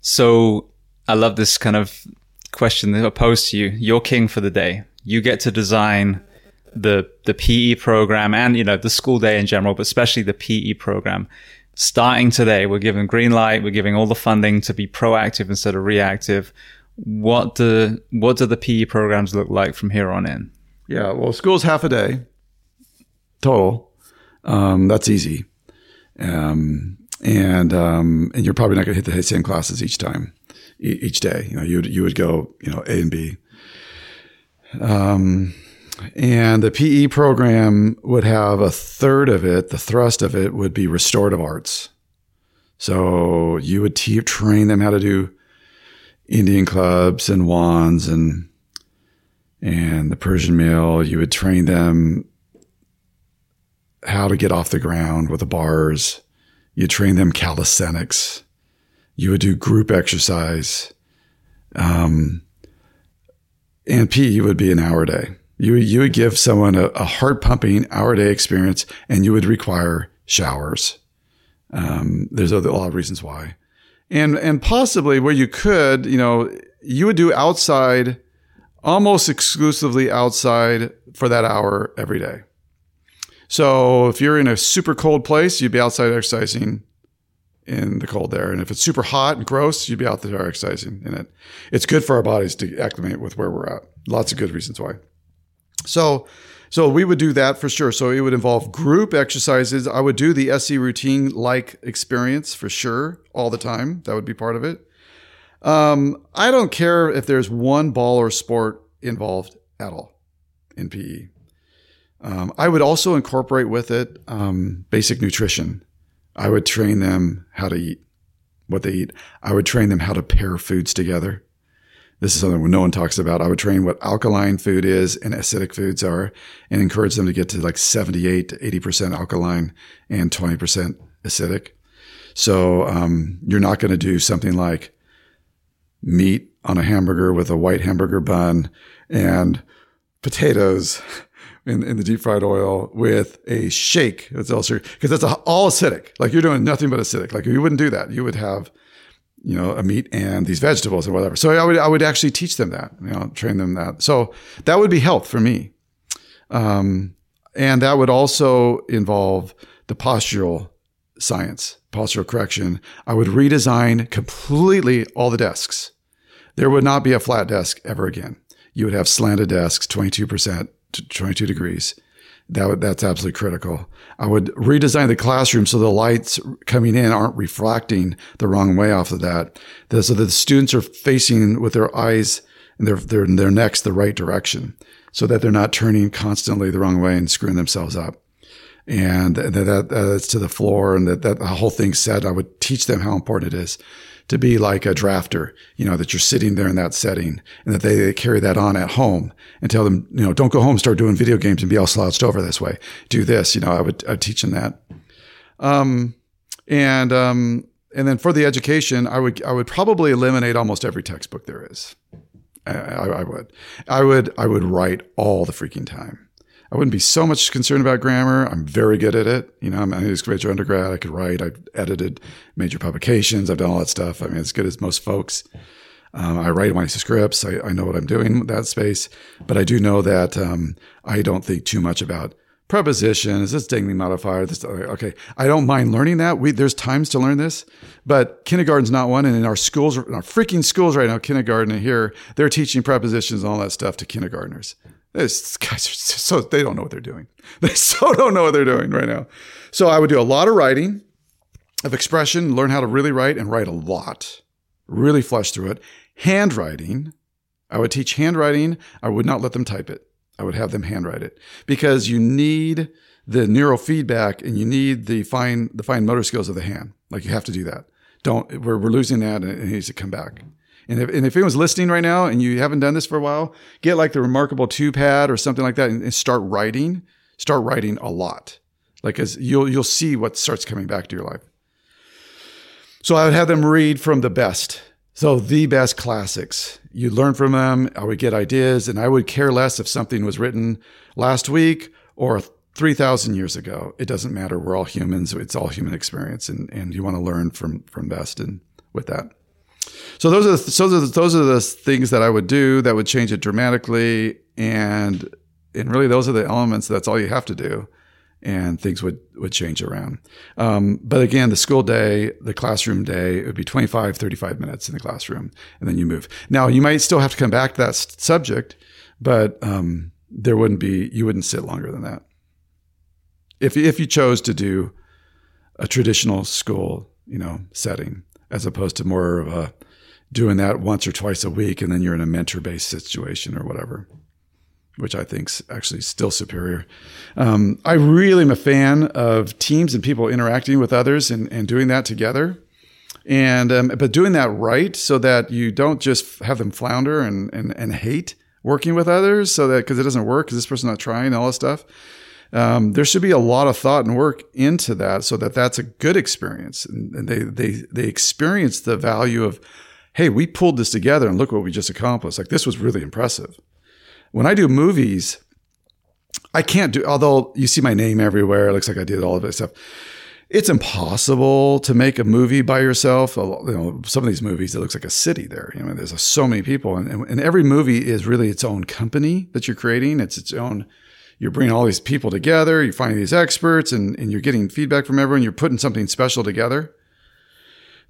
Speaker 1: So I love this kind of question that I pose to you. You're king for the day. You get to design the the PE program and you know the school day in general, but especially the PE program starting today, we're giving green light, we're giving all the funding to be proactive instead of reactive. What do what do the PE programs look like from here on in?
Speaker 2: Yeah, well, school's half a day total. Um, that's easy, um, and um, and you're probably not going to hit the same classes each time, e- each day. You know, you would you would go you know A and B. Um, and the PE program would have a third of it, the thrust of it would be restorative arts. So you would te- train them how to do Indian clubs and wands and and the Persian meel. You would train them how to get off the ground with the bars. You train them calisthenics. You would do group exercise. Um, and PE would be an hour a day. You, you would give someone a, a heart pumping hour day experience and you would require showers. Um, there's a lot of reasons why. And, and possibly where you could, you know, you would do outside, almost exclusively outside for that hour every day. So if you're in a super cold place, you'd be outside exercising in the cold there. And if it's super hot and gross, you'd be out there exercising in it. It's good for our bodies to acclimate with where we're at. Lots of good reasons why. So, so we would do that for sure. So it would involve group exercises. I would do the SE routine like experience for sure all the time. That would be part of it. Um, I don't care if there's one ball or sport involved at all in PE. Um, I would also incorporate with it um, basic nutrition. I would train them how to eat, what they eat. I would train them how to pair foods together This is something no one talks about. I would train what alkaline food is and acidic foods are and encourage them to get to like 78 to 80% alkaline and 20% acidic. So, um, you're not going to do something like meat on a hamburger with a white hamburger bun and potatoes in, in the deep fried oil with a shake. It's also because that's all acidic. Like you're doing nothing but acidic. Like you wouldn't do that. You would have, you know, a meat and these vegetables and whatever. So I would, I would actually teach them that, you know, train them that. So that would be health for me. Um, and that would also involve the postural science, postural correction. I would redesign completely all the desks. There would not be a flat desk ever again. You would have slanted desks, 22% to 22 degrees. That that's absolutely critical. I would redesign the classroom so the lights coming in aren't refracting the wrong way off of that. So that the students are facing with their eyes and their, their, their necks the right direction so that they're not turning constantly the wrong way and screwing themselves up. And that, that that's to the floor and that, that the whole thing said, I would teach them how important it is to be like a drafter, you know, that you're sitting there in that setting and that they, they, carry that on at home and tell them, you know, don't go home, start doing video games and be all slouched over this way. Do this, you know, I would, I'd teach them that. Um, and, um, and then for the education, I would, I would probably eliminate almost every textbook there is. I, I, I would, I would, I would write all the freaking time. I wouldn't be so much concerned about grammar. I'm very good at it. You know, I'm a major undergrad. I could write. I've edited major publications. I've done all that stuff. I mean, as good as most folks. Um, I write my scripts. I, I, know what I'm doing with that space, but I do know that um, I don't think too much about prepositions. This dingly modifier. This okay. I don't mind learning that. We there's times to learn this, but kindergarten's not one. And in our schools, in our freaking schools right now, kindergarten here, they're teaching prepositions and all that stuff to kindergartners. These guys are so they don't know what they're doing. They so don't know what they're doing right now. So I would do a lot of writing of expression, learn how to really write and write a lot, really flush through it. Handwriting, I would teach handwriting. I would not let them type it. I would have them handwrite it because you need the neurofeedback and you need the fine the fine motor skills of the hand. Like you have to do that. Don't we're, we're losing that and it needs to come back. And if, and if anyone's listening right now and you haven't done this for a while, get like the remarkable two pad or something like that and, and start writing. Start writing a lot. Like as you'll you'll see what starts coming back to your life. So I would have them read from the best. So the best classics. You learn from them. I would get ideas and I would care less if something was written last week or 3,000 years ago. It doesn't matter. We're all humans. It's all human experience and, and you want to learn from, from best and with that. So those are the, those are the, those are the things that I would do that would change it dramatically, and and really those are the elements. That's all you have to do, and things would would change around. Um, but again, the school day, the classroom day, it would be 25, 35 minutes in the classroom, and then you move. Now you might still have to come back to that subject, but um, there wouldn't be you wouldn't sit longer than that. If if you chose to do a traditional school, you know, setting as opposed to more of a doing that once or twice a week and then you're in a mentor based situation or whatever which i think's actually still superior. Um, i really am a fan of teams and people interacting with others and, and doing that together. And um, but doing that right so that you don't just have them flounder and, and, and hate working with others so that because it doesn't work because this person's not trying all this stuff. Um, there should be a lot of thought and work into that so that that's a good experience. And they they they experience the value of hey we pulled this together and look what we just accomplished like this was really impressive when i do movies i can't do although you see my name everywhere it looks like i did all of this stuff it's impossible to make a movie by yourself. You know, some of these movies, it looks like a city there. You know, there's so many people, and, and every movie is really its own company that you're creating. It's its own you're bringing all these people together, you're finding these experts, and, and you're getting feedback from everyone. You're putting something special together.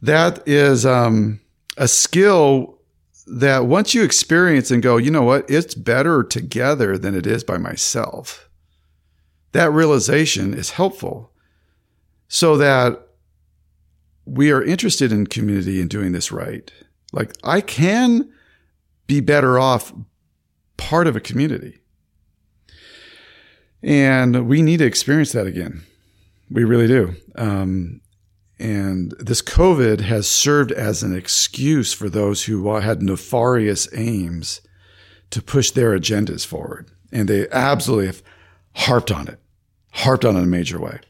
Speaker 2: That is um, a skill that once you experience and go, you know what, it's better together than it is by myself. That realization is helpful so that we are interested in community and doing this right. Like I can be better off part of a community. And we need to experience that again. We really do. Um, and this COVID has served as an excuse for those who had nefarious aims to push their agendas forward. And they absolutely have harped on it, harped on it in a major way.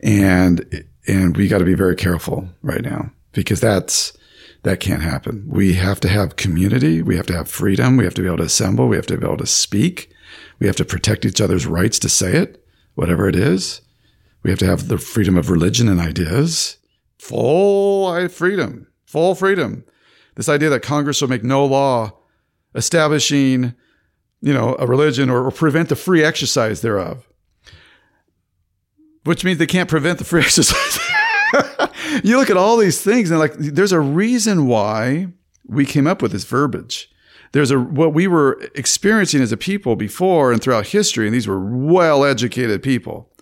Speaker 2: And, and we got to be very careful right now because that's, that can't happen. We have to have community. We have to have freedom. We have to be able to assemble. We have to be able to speak. We have to protect each other's rights to say it, whatever it is. We have to have the freedom of religion and ideas. Full freedom, full freedom. This idea that Congress will make no law establishing, you know, a religion or, or prevent the free exercise thereof, which means they can't prevent the free exercise. you look at all these things and like, there's a reason why we came up with this verbiage. There's a what we were experiencing as a people before and throughout history, and these were well-educated people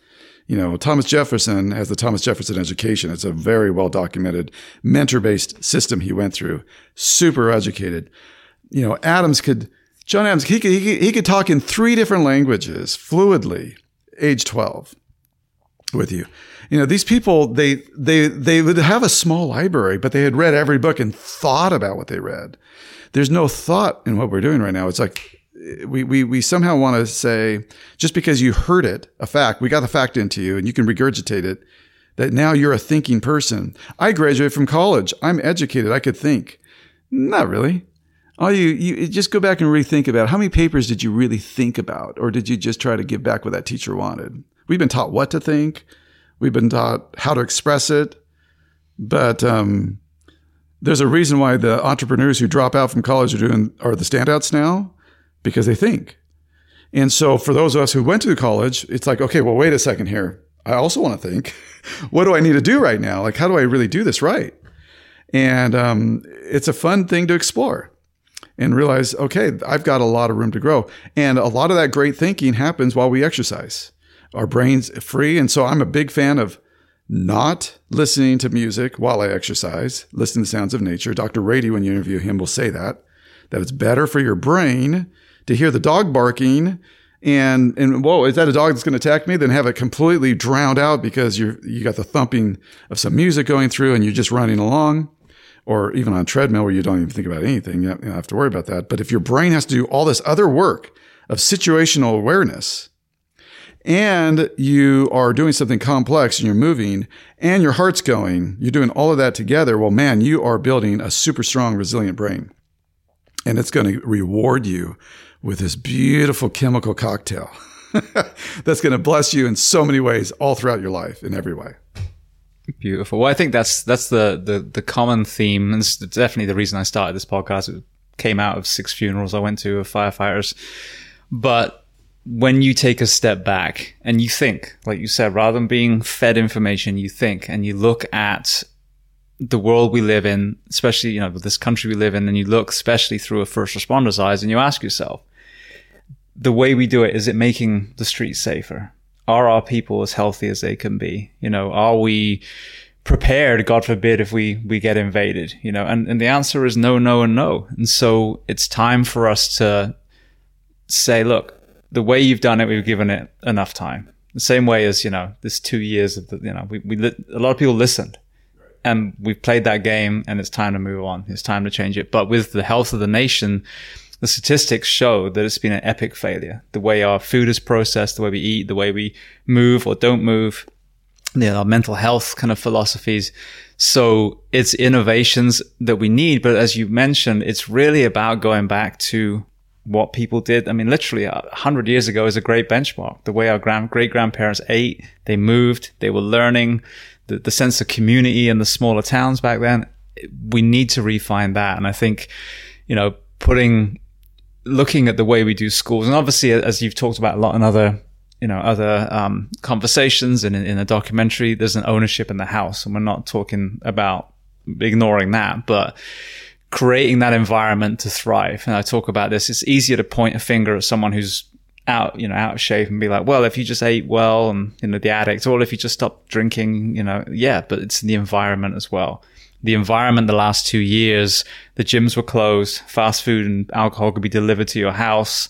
Speaker 2: you know, Thomas Jefferson has the Thomas Jefferson education. It's a very well documented mentor based system he went through. Super educated. You know, Adams could, John Adams, he could, he could, he could talk in three different languages fluidly, age 12 with you. You know, these people, they, they, they would have a small library, but they had read every book and thought about what they read. There's no thought in what we're doing right now. It's like we, we, we somehow want to say, just because you heard it, a fact, we got the fact into you and you can regurgitate it, that now you're a thinking person. I graduated from college. I'm educated. I could think. Not really. All you, you just go back and rethink about how many papers did you really think about, or did you just try to give back what that teacher wanted? We've been taught what to think. We've been taught how to express it. But, um, there's a reason why the entrepreneurs who drop out from college are doing, are the standouts now because they think. And so for those of us who went to college, it's like, okay, well, wait a second here. I also want to think, what do I need to do right now? Like, how do I really do this right? And um, it's a fun thing to explore and realize, okay, I've got a lot of room to grow. And a lot of that great thinking happens while we exercise. Our brain's free. And so I'm a big fan of not listening to music while I exercise, listen to sounds of nature. Dr. Ratey, when you interview him, will say that, that it's better for your brain to hear the dog barking and and whoa, is that a dog that's going to attack me? Then have it completely drowned out because you you got the thumping of some music going through and you're just running along, or even on treadmill where you don't even think about anything. You don't have to worry about that. But if your brain has to do all this other work of situational awareness, and you are doing something complex and you're moving, and your heart's going, you're doing all of that together. Well, man, you are building a super strong, resilient brain, and it's going to reward you with this beautiful chemical cocktail that's going to bless you in so many ways all throughout your life in every way.
Speaker 1: Beautiful. Well, I think that's that's the the, the common theme, and it's definitely the reason I started this podcast. It came out of six funerals I went to of firefighters, but when you take a step back and you think, like you said, rather than being fed information, you think and you look at the world we live in, especially, you know, this country we live in, and you look especially through a first responder's eyes and you ask yourself, the way we do it, is it making the streets safer? Are our people as healthy as they can be? You know, are we prepared, God forbid, if we, we get invaded, you know, and, and the answer is no, no, and no. And so it's time for us to say, look, the way you've done it, we've given it enough time. The same way as, you know, this two years of the, you know, we, we, a lot of people listened and we've played that game and it's time to move on. It's time to change it. But with the health of the nation, the statistics show that it's been an epic failure. The way our food is processed, the way we eat, the way we move or don't move, you know, our mental health kind of philosophies. So it's innovations that we need. But as you mentioned, it's really about going back to what people did. I mean, literally uh, a hundred years ago is a great benchmark. The way our grand, great grandparents ate, they moved, they were learning the, the sense of community in the smaller towns back then. We need to refine that. And I think, you know, putting looking at the way we do schools, and obviously, as you've talked about a lot in other, you know, other um, conversations and in, in a documentary, there's an ownership in the house, and we're not talking about ignoring that, but creating that environment to thrive. And I talk about this. It's easier to point a finger at someone who's out, you know, out of shape and be like, well, if you just ate well and, you know, the addict, or if you just stopped drinking, you know, yeah, but it's the environment as well the environment the last two years, the gyms were closed, fast food and alcohol could be delivered to your house.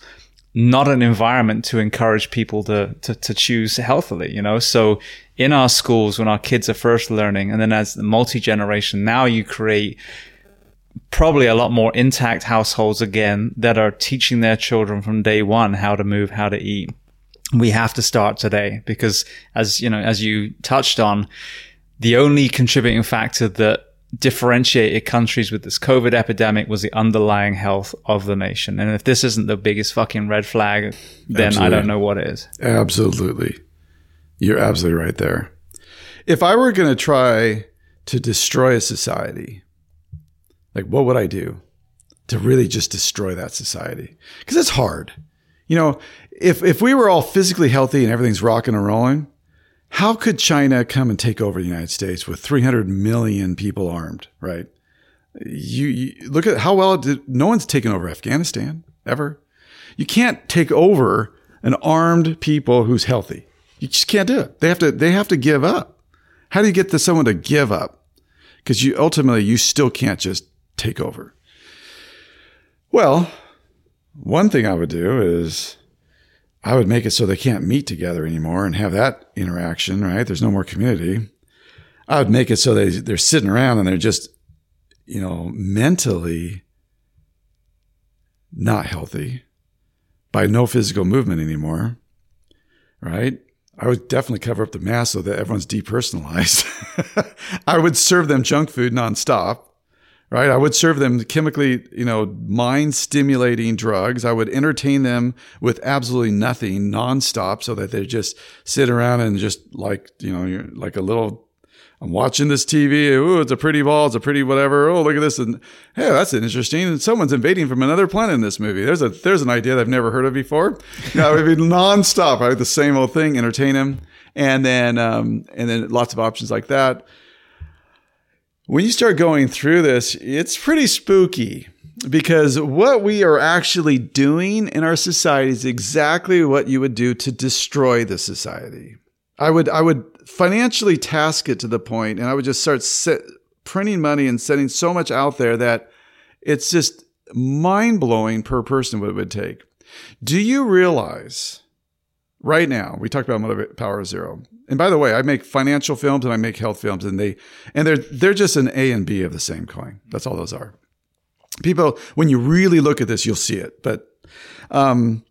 Speaker 1: not an environment to encourage people to, to, to choose healthily, you know? So in our schools, when our kids are first learning, and then as the multi generation, now you create probably a lot more intact households again that are teaching their children from day one how to move, how to eat. We have to start today because as, you know, as you touched on, the only contributing factor that differentiated countries with this COVID epidemic was the underlying health of the nation. And if this isn't the biggest fucking red flag, then absolutely. I don't know what is.
Speaker 2: Absolutely. You're absolutely right there. If I were going to try to destroy a society, like what would I do to really just destroy that society? Because it's hard. You know, if if we were all physically healthy and everything's rocking and rolling, how could China come and take over the United States with 300 million people armed, right? You, you, look at how well did, no one's taken over Afghanistan ever. You can't take over an armed people who's healthy. You just can't do it. They have to, they have to give up. How do you get to someone to give up? Because you ultimately, you still can't just take over. Well, one thing I would do is I would make it so they can't meet together anymore and have that interaction, right? There's no more community. I would make it so they, they're sitting around and they're just, you know, mentally not healthy by no physical movement anymore, right? I would definitely cover up the mass so that everyone's depersonalized. I would serve them junk food nonstop right? I would serve them chemically, you know, mind stimulating drugs. I would entertain them with absolutely nothing nonstop so that they just sit around and just like, you know, like a little, I'm watching this TV. Oh, it's a pretty ball. It's a pretty whatever. Oh, look at this. And hey, that's interesting. And someone's invading from another planet in this movie. There's a, there's an idea that I've never heard of before. You would be nonstop, right? The same old thing, entertain them. And then, um, and then lots of options like that when you start going through this, it's pretty spooky because what we are actually doing in our society is exactly what you would do to destroy the society. I would I would financially task it to the point and I would just start printing money and sending so much out there that it's just mind-blowing per person what it would take. Do you realize right now, we talked about Mother Power Zero. And by the way, I make financial films and I make health films and they, and they're, they're just an A and B of the same coin. That's all those are. People, when you really look at this, you'll see it. But, um,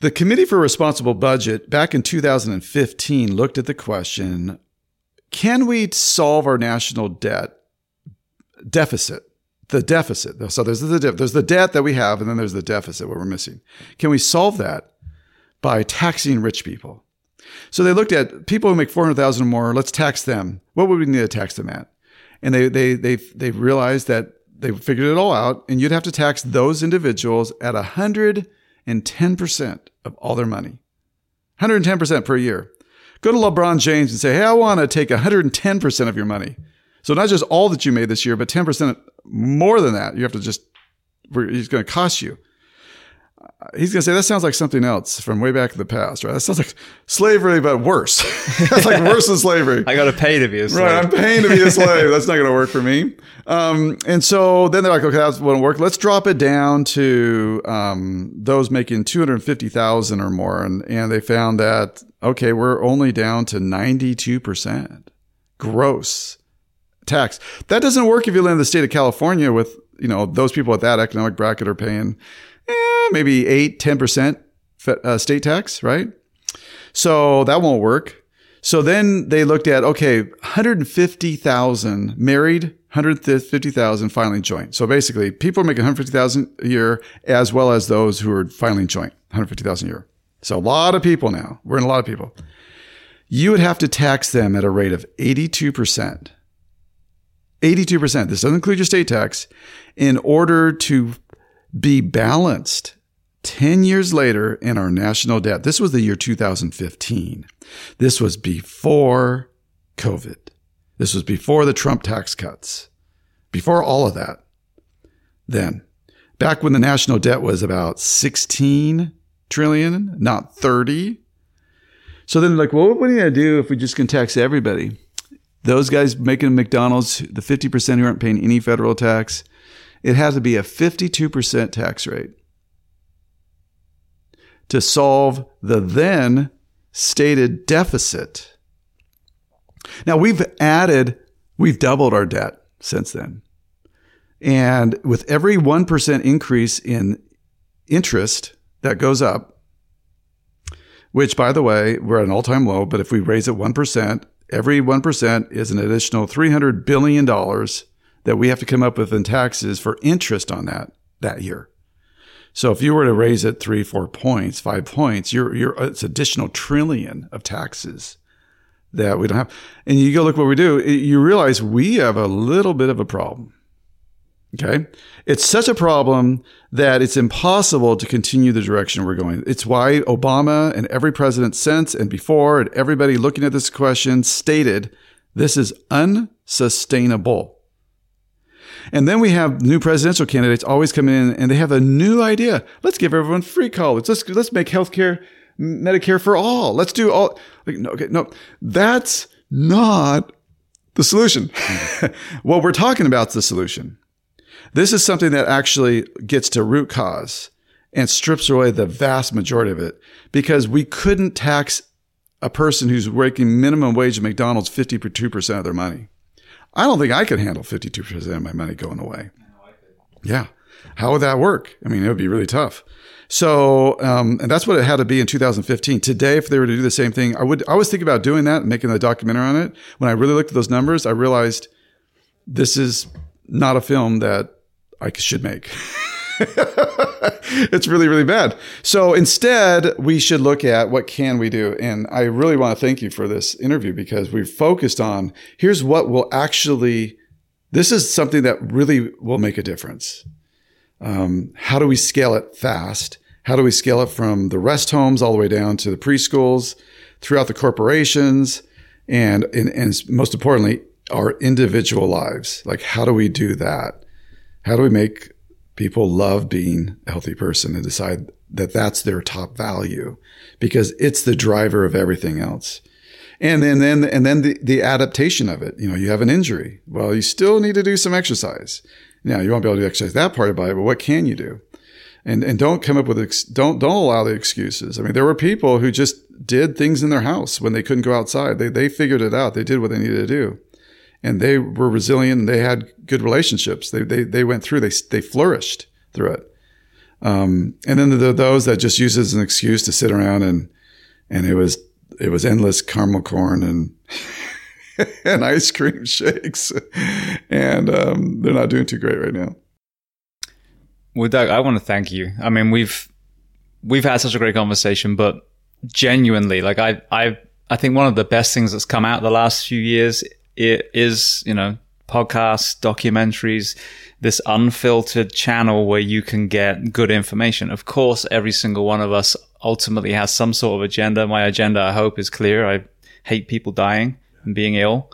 Speaker 2: the Committee for Responsible Budget back in 2015 looked at the question can we solve our national debt deficit? The deficit. So there's the, there's the debt that we have, and then there's the deficit what we're missing. Can we solve that by taxing rich people? So they looked at people who make 400,000 or more, let's tax them. What would we need to tax them at? And they, they, they, they realized that they figured it all out and you'd have to tax those individuals at 110% of all their money. 110% per year. Go to LeBron James and say, Hey, I want to take 110% of your money. So not just all that you made this year, but 10% more than that. You have to just, it's going to cost you he's going to say that sounds like something else from way back in the past, right? That sounds like slavery, but worse. That's like worse than slavery.
Speaker 1: I got to pay to be a slave.
Speaker 2: Right, I'm paying to be a slave. That's not going to work for me. Um, and so then they're like, okay, that won't work. Let's drop it down to um, those making two hundred fifty thousand or more, and and they found that okay, we're only down to ninety two percent gross tax. That doesn't work if you live in the state of California with you know those people at that economic bracket are paying eh, maybe 8, 10% uh, state tax, right? So that won't work. So then they looked at, okay, 150,000 married, 150,000 filing joint. So basically people are making 150,000 a year as well as those who are filing joint, 150,000 a year. So a lot of people now. We're in a lot of people. You would have to tax them at a rate of 82%. 82%. This doesn't include your state tax in order to be balanced 10 years later in our national debt. This was the year 2015. This was before COVID. This was before the Trump tax cuts, before all of that. Then, back when the national debt was about 16 trillion, not 30. So then, like, well, what are we going to do if we just can tax everybody? Those guys making McDonald's, the 50% who aren't paying any federal tax, it has to be a 52% tax rate. to solve the then stated deficit. Now we've added, we've doubled our debt since then. And with every 1% increase in interest that goes up, which by the way, we're at an all time low, but if we raise it 1%, every 1% is an additional $300 billion that we have to come up with in taxes for interest on that that year. So if you were to raise it three, four points, five points, you're, you're, it's additional trillion of taxes that we don't have. And you go look what we do, you realize we have a little bit of a problem. Okay. It's such a problem that it's impossible to continue the direction we're going. It's why Obama and every president since and before and everybody looking at this question stated this is unsustainable. And then we have new presidential candidates always coming in and they have a new idea. Let's give everyone free college. Let's, let's make healthcare, Medicare for all. Let's do all. Like, no, okay, no, that's not the solution. what we're talking about is the solution. This is something that actually gets to root cause and strips away the vast majority of it because we couldn't tax a person who's working minimum wage at McDonald's 52% of their money. I don't think I could handle 52% of my money going away. Yeah. How would that work? I mean, it would be really tough. So, um, and that's what it had to be in 2015. Today, if they were to do the same thing, I would, I was thinking about doing that and making a documentary on it. When I really looked at those numbers, I realized this is not a film that I should make. it's really, really bad. So instead, we should look at what can we do. And I really want to thank you for this interview because we've focused on here's what will actually, this is something that really will make a difference. Um, how do we scale it fast? How do we scale it from the rest homes all the way down to the preschools, throughout the corporations, and, and, and most importantly, our individual lives? Like, how do we do that? How do we make people love being a healthy person and decide that that's their top value because it's the driver of everything else. And then, then, and then the, the adaptation of it. You know, you have an injury. Well, you still need to do some exercise. Now, you won't be able to exercise that part about it, but what can you do? And, and don't come up with, ex- don't, don't allow the excuses. I mean, there were people who just did things in their house when they couldn't go outside. They, they figured it out. They did what they needed to do and they were resilient and they had good relationships. They, they, they went through, they, they flourished through it. Um, and then there are those that just use it as an excuse to sit around and, and it was, it was endless caramel corn and, and ice cream shakes. And, um, they're not doing too great right now.
Speaker 1: Well, Doug, I want to thank you. I mean, we've, we've had such a great conversation, but genuinely, like I, I, I think one of the best things that's come out the last few years it is, you know, podcasts, documentaries, this unfiltered channel where you can get good information. Of course, every single one of us ultimately has some sort of agenda. My agenda, I hope, is clear. I hate people dying and being ill.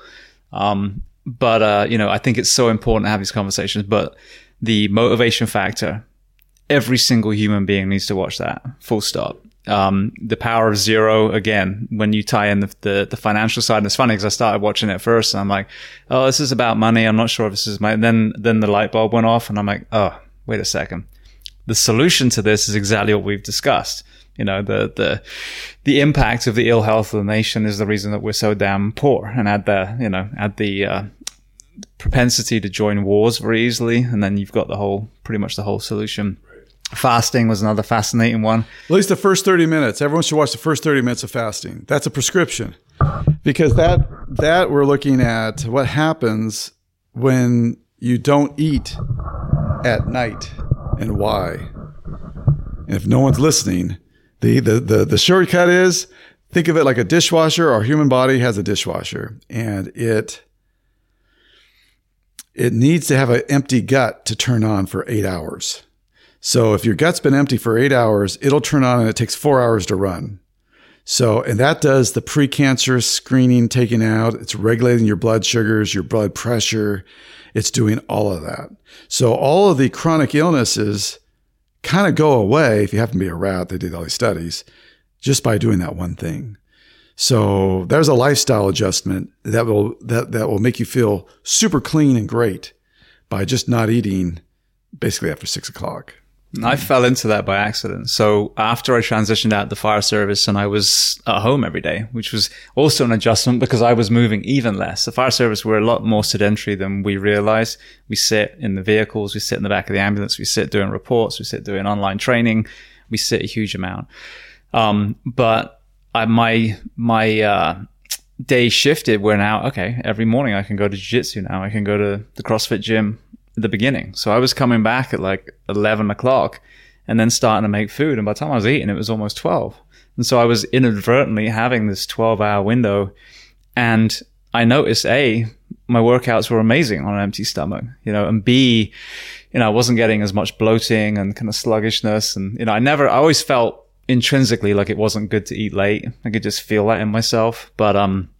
Speaker 1: Um, but, uh, you know, I think it's so important to have these conversations. But the motivation factor, every single human being needs to watch that, full stop um, the power of zero again when you tie in the, the, the financial side. And it's funny because i started watching it first and i'm like oh this is about money. I'm not sure if this is my then then the light bulb went off and i'm like oh wait a second. The solution to this is exactly what we've discussed. You know the the the impact of the ill health of the nation is the reason that we're so damn poor and add the you know add the uh, propensity to join wars very easily. And then you've got the whole pretty much the whole solution Fasting was another fascinating one.
Speaker 2: At least the first 30 minutes. Everyone should watch the first 30 minutes of fasting. That's a prescription. Because that that we're looking at what happens when you don't eat at night and why. And if no one's listening, the the the, the shortcut is think of it like a dishwasher. Our human body has a dishwasher and it it needs to have an empty gut to turn on for eight hours. So if your gut's been empty for eight hours, it'll turn on and it takes four hours to run. So, and that does the precancerous screening taking out. It's regulating your blood sugars, your blood pressure. It's doing all of that. So all of the chronic illnesses kind of go away if you happen to be a rat. They did all these studies just by doing that one thing. So there's a lifestyle adjustment that will, that, that will make you feel super clean and great by just not eating basically after six o'clock.
Speaker 1: I fell into that by accident. So after I transitioned out the fire service and I was at home every day, which was also an adjustment because I was moving even less. The fire service were a lot more sedentary than we realized. We sit in the vehicles, we sit in the back of the ambulance, we sit doing reports, we sit doing online training, we sit a huge amount. Um, but I, my, my, uh, day shifted where now, okay, every morning I can go to jiu-jitsu now. I can go to the CrossFit gym the beginning. So I was coming back at like 11 o'clock and then starting to make food. And by the time I was eating, it was almost 12. And so I was inadvertently having this 12 hour window. And I noticed A, my workouts were amazing on an empty stomach, you know, and B, you know, I wasn't getting as much bloating and kind of sluggishness. And, you know, I never, I always felt intrinsically like it wasn't good to eat late. I could just feel that in myself. But, um,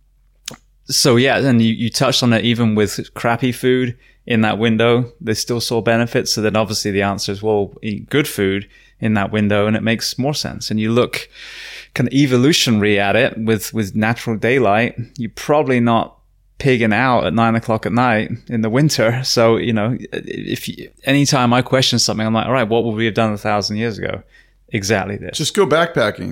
Speaker 1: so yeah, and you, you touched on it even with crappy food in that window, they still saw benefits. So then obviously the answer is, well, eat good food in that window and it makes more sense. And you look kind of evolutionary at it with, with natural daylight, you're probably not pigging out at nine o'clock at night in the winter. So, you know, if you, anytime I question something, I'm like, all right, what would we have done a thousand years ago? Exactly this.
Speaker 2: Just go backpacking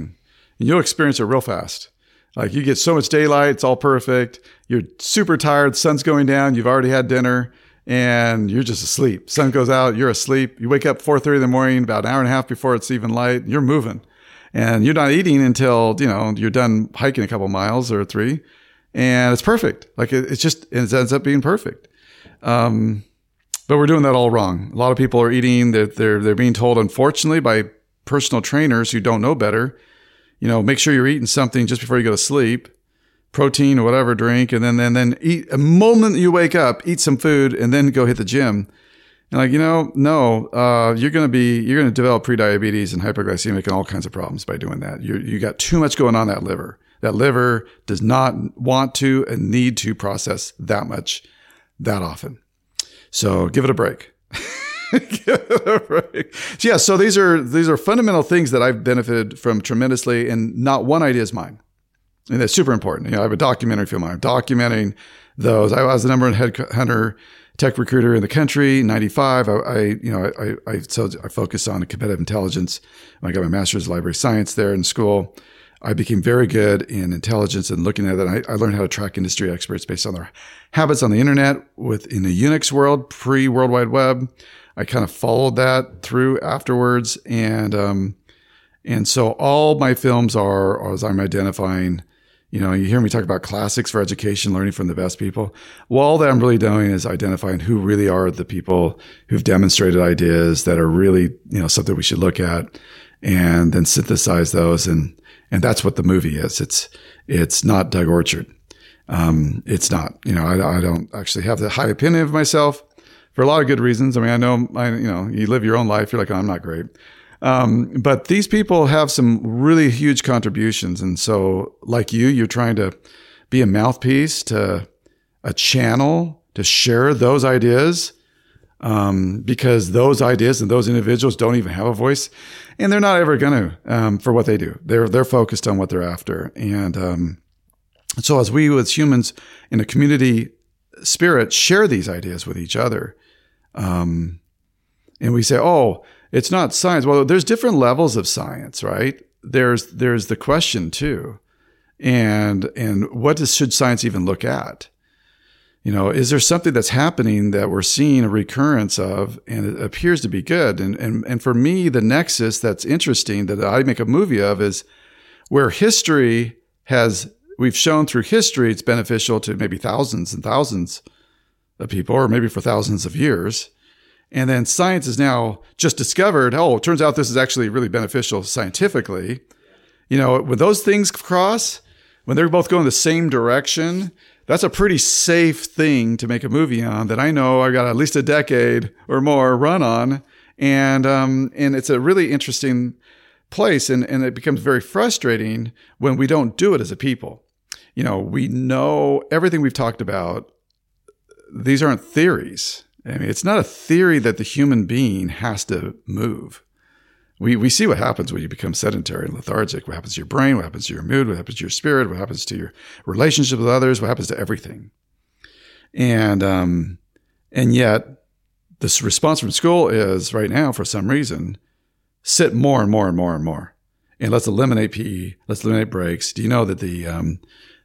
Speaker 2: and you'll experience it real fast. Like you get so much daylight, it's all perfect. You're super tired, sun's going down, you've already had dinner and you're just asleep. Sun goes out, you're asleep. You wake up 4:30 in the morning, about an hour and a half before it's even light. You're moving, and you're not eating until you know you're done hiking a couple miles or three, and it's perfect. Like it, it's just it ends up being perfect. Um, but we're doing that all wrong. A lot of people are eating. They're they're they're being told, unfortunately, by personal trainers who don't know better. You know, make sure you're eating something just before you go to sleep protein or whatever drink, and then then then eat a moment you wake up, eat some food, and then go hit the gym. And like you know, no, uh, you're gonna be you're gonna develop prediabetes and hypoglycemic and all kinds of problems by doing that. You you got too much going on that liver. That liver does not want to and need to process that much that often. So give it a break. break. So yeah, so these are these are fundamental things that I've benefited from tremendously, and not one idea is mine. And that's super important. You know, I have a documentary film. I'm documenting those. I was the number one head hunter tech recruiter in the country, 95. I, I you know, I, I, so I focused on competitive intelligence. I got my master's in library science there in school. I became very good in intelligence and looking at it. I, I learned how to track industry experts based on their habits on the internet within the Unix world, pre World Wide Web. I kind of followed that through afterwards. And, um, and so all my films are, as I'm identifying, you know, you hear me talk about classics for education, learning from the best people. Well, all that I'm really doing is identifying who really are the people who've demonstrated ideas that are really, you know, something we should look at and then synthesize those. And, and that's what the movie is. It's, it's not Doug Orchard. Um, it's not, you know, I, I don't actually have the high opinion of myself for a lot of good reasons. I mean, I know, I, you know, you live your own life. You're like, oh, I'm not great. Um, but these people have some really huge contributions. And so, like you, you're trying to be a mouthpiece to a channel to share those ideas. Um, because those ideas and those individuals don't even have a voice and they're not ever going to, um, for what they do. They're, they're focused on what they're after. And, um, so as we as humans in a community spirit share these ideas with each other, um, and we say, oh, it's not science. Well, there's different levels of science, right? There's there's the question too, and and what does, should science even look at? You know, is there something that's happening that we're seeing a recurrence of, and it appears to be good? And and and for me, the nexus that's interesting that I make a movie of is where history has we've shown through history it's beneficial to maybe thousands and thousands of people, or maybe for thousands of years. And then science has now just discovered, oh, it turns out this is actually really beneficial scientifically. You know, when those things cross, when they're both going the same direction, that's a pretty safe thing to make a movie on that I know I got at least a decade or more run on. And, um, and it's a really interesting place. And, and it becomes very frustrating when we don't do it as a people. You know, we know everything we've talked about. These aren't theories I mean, it's not a theory that the human being has to move. We, we see what happens when you become sedentary and lethargic. What happens to your brain? What happens to your mood? What happens to your spirit? What happens to your relationship with others? What happens to everything? And, um, and yet this response from school is right now, for some reason, sit more and more and more and more. And let's eliminate PE. Let's eliminate breaks. Do you know that the um,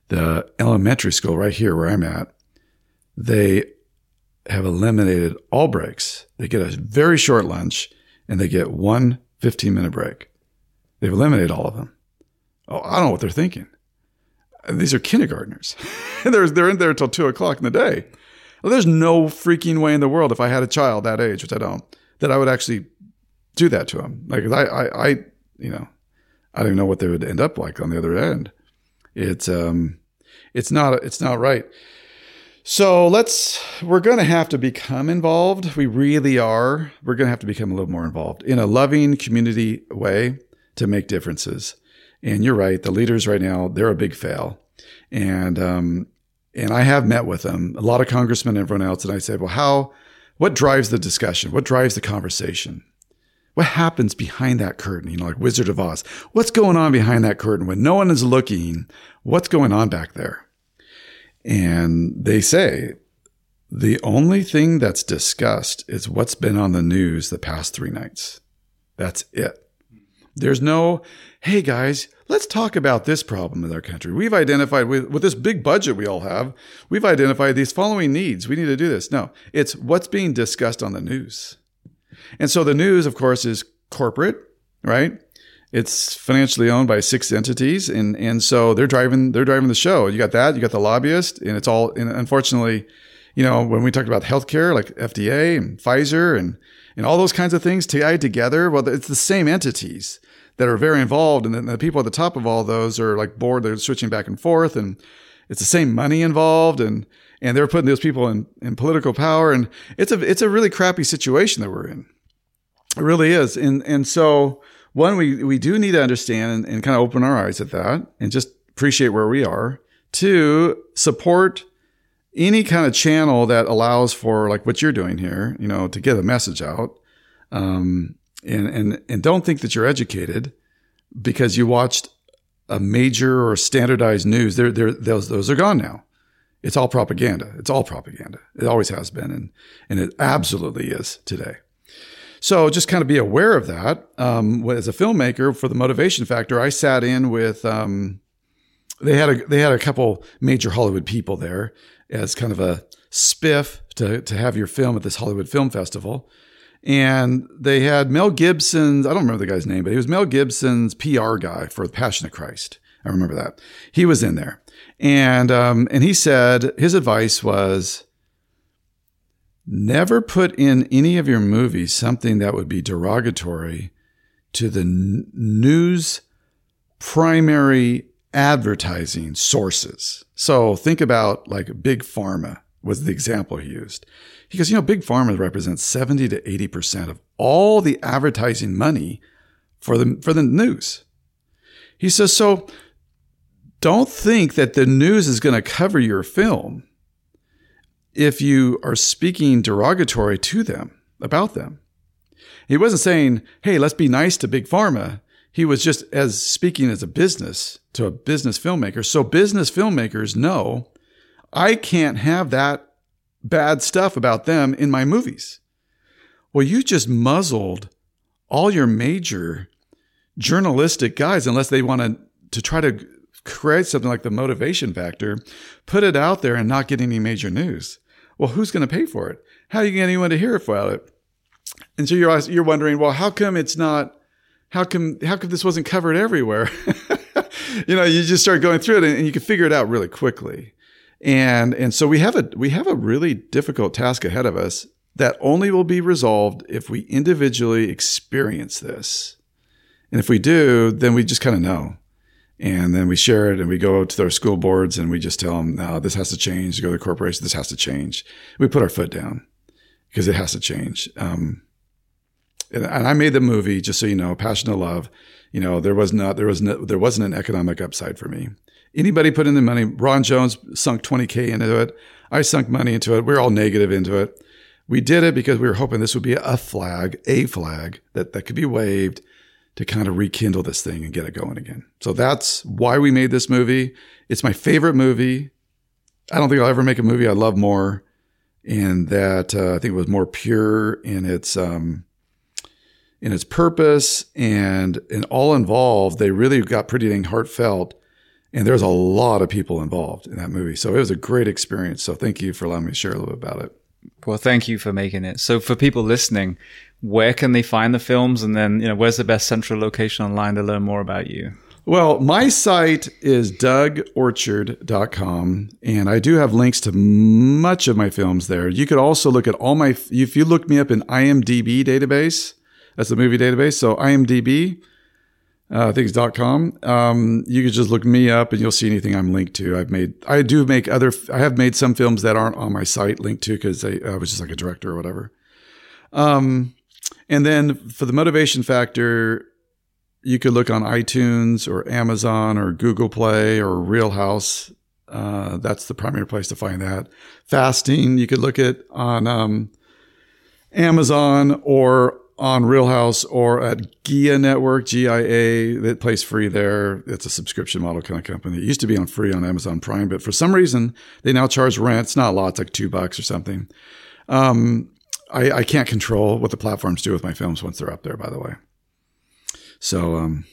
Speaker 2: the elementary school right here where I'm at, they have eliminated all breaks. They get a very short lunch and they get one 15 minute break. They've eliminated all of them. Oh, I don't know what they're thinking. These are kindergartners. they're, they're in there until two o'clock in the day. Well, there's no freaking way in the world if I had a child that age, which I don't, that I would actually do that to them. Like I, I, I you know, I don't know what they would end up like on the other end. It's, um, it's not, it's not right. So let's, we're going to have to become involved. We really are. We're going to have to become a little more involved in a loving community way to make differences. And you're right. The leaders right now, they're a big fail. And, um, and I have met with them, a lot of congressmen and everyone else. And I said, well, how, what drives the discussion? What drives the conversation? What happens behind that curtain? You know, like Wizard of Oz. What's going on behind that curtain when no one is looking? What's going on back there? And they say the only thing that's discussed is what's been on the news the past three nights. That's it. There's no, hey guys, let's talk about this problem in our country. We've identified with, with this big budget we all have, we've identified these following needs. We need to do this. No, it's what's being discussed on the news. And so the news, of course, is corporate, right? It's financially owned by six entities, and and so they're driving they're driving the show. You got that, you got the lobbyist, and it's all. And unfortunately, you know, when we talked about healthcare, like FDA and Pfizer and and all those kinds of things tied together, well, it's the same entities that are very involved, and then the people at the top of all those are like bored. They're switching back and forth, and it's the same money involved, and and they're putting those people in in political power, and it's a it's a really crappy situation that we're in. It really is, and and so one, we, we do need to understand and, and kind of open our eyes at that and just appreciate where we are. Two, support any kind of channel that allows for like what you're doing here, you know, to get a message out. Um, and, and, and don't think that you're educated because you watched a major or standardized news. They're, they're, those, those are gone now. It's all propaganda. It's all propaganda. It always has been. And, and it absolutely is today. So just kind of be aware of that. Um, as a filmmaker, for the motivation factor, I sat in with. Um, they had a they had a couple major Hollywood people there as kind of a spiff to to have your film at this Hollywood Film Festival, and they had Mel Gibson's I don't remember the guy's name, but he was Mel Gibson's PR guy for the Passion of Christ. I remember that he was in there, and um, and he said his advice was Never put in any of your movies something that would be derogatory to the n- news primary advertising sources. So think about like Big Pharma was the example he used. He goes, you know, Big Pharma represents 70 to 80% of all the advertising money for the, for the news. He says, so don't think that the news is going to cover your film if you are speaking derogatory to them about them. He wasn't saying, hey, let's be nice to Big Pharma. He was just as speaking as a business to a business filmmaker. So business filmmakers know I can't have that bad stuff about them in my movies. Well, you just muzzled all your major journalistic guys unless they want to to try to create something like the motivation factor, put it out there and not get any major news. Well, who's going to pay for it? How are you get anyone to hear about it? And so you're you're wondering, well, how come it's not? How come how come this wasn't covered everywhere? you know, you just start going through it and, and you can figure it out really quickly. And and so we have a we have a really difficult task ahead of us that only will be resolved if we individually experience this. And if we do, then we just kind of know and then we share it and we go to their school boards and we just tell them, no, this has to change. Go to the corporation, this has to change. We put our foot down because it has to change. Um, and, and, I made the movie, just so you know, Passion of Love. You know, there was not, there was no, there wasn't an economic upside for me. Anybody put in the money, Ron Jones sunk 20K into it. I sunk money into it. We we're all negative into it. We did it because we were hoping this would be a flag, a flag that, that could be waved to kind of rekindle this thing and get it going again. So that's why we made this movie. It's my favorite movie. I don't think I'll ever make a movie I love more. And that uh, I think it was more pure in its um, in its purpose and in all involved. They really got pretty dang heartfelt. And there's a lot of people involved in that movie. So it was a great experience. So thank you for allowing me to share a little bit about it.
Speaker 1: Well, thank you for making it. So for people listening, where can they find the films? And then, you know, where's the best central location online to learn more about you?
Speaker 2: Well, my site is dougorchard.com, and I do have links to much of my films there. You could also look at all my, if you look me up in IMDb database, that's the movie database. So IMDb, uh, it's .com. Um, you could just look me up and you'll see anything I'm linked to. I've made, I do make other, I have made some films that aren't on my site linked to because I, I was just like a director or whatever. Um, and then for the motivation factor, you could look on iTunes or Amazon or Google Play or Real House. Uh, that's the primary place to find that. Fasting, you could look at on um, Amazon or on Real House or at Gaia Network, GIA. That plays free there. It's a subscription model kind of company. It used to be on free on Amazon Prime, but for some reason they now charge rent. It's not a lot. It's like two bucks or something. Um, I, I can't control what the platforms do with my films once they're up there, by the way. So um,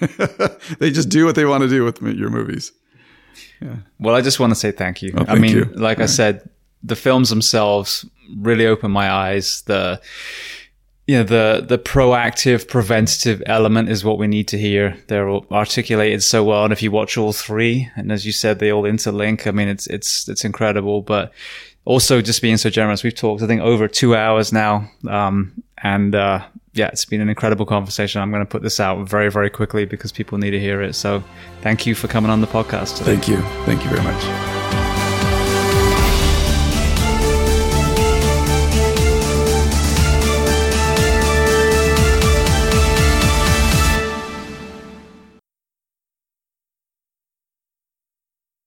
Speaker 2: they just do what they want to do with your movies.
Speaker 1: Yeah. Well, I just want to say thank you.
Speaker 2: Oh,
Speaker 1: I mean,
Speaker 2: you.
Speaker 1: like All I right. said, the films themselves really opened my eyes. The you know the the proactive preventative element is what we need to hear they're articulated so well and if you watch all three and as you said they all interlink i mean it's it's it's incredible but also just being so generous we've talked i think over two hours now. Um, and uh, yeah it's been an incredible conversation. I'm going to put this out very very quickly because people need to hear it. So thank you for coming on the podcast
Speaker 2: today. thank you. Thank you very much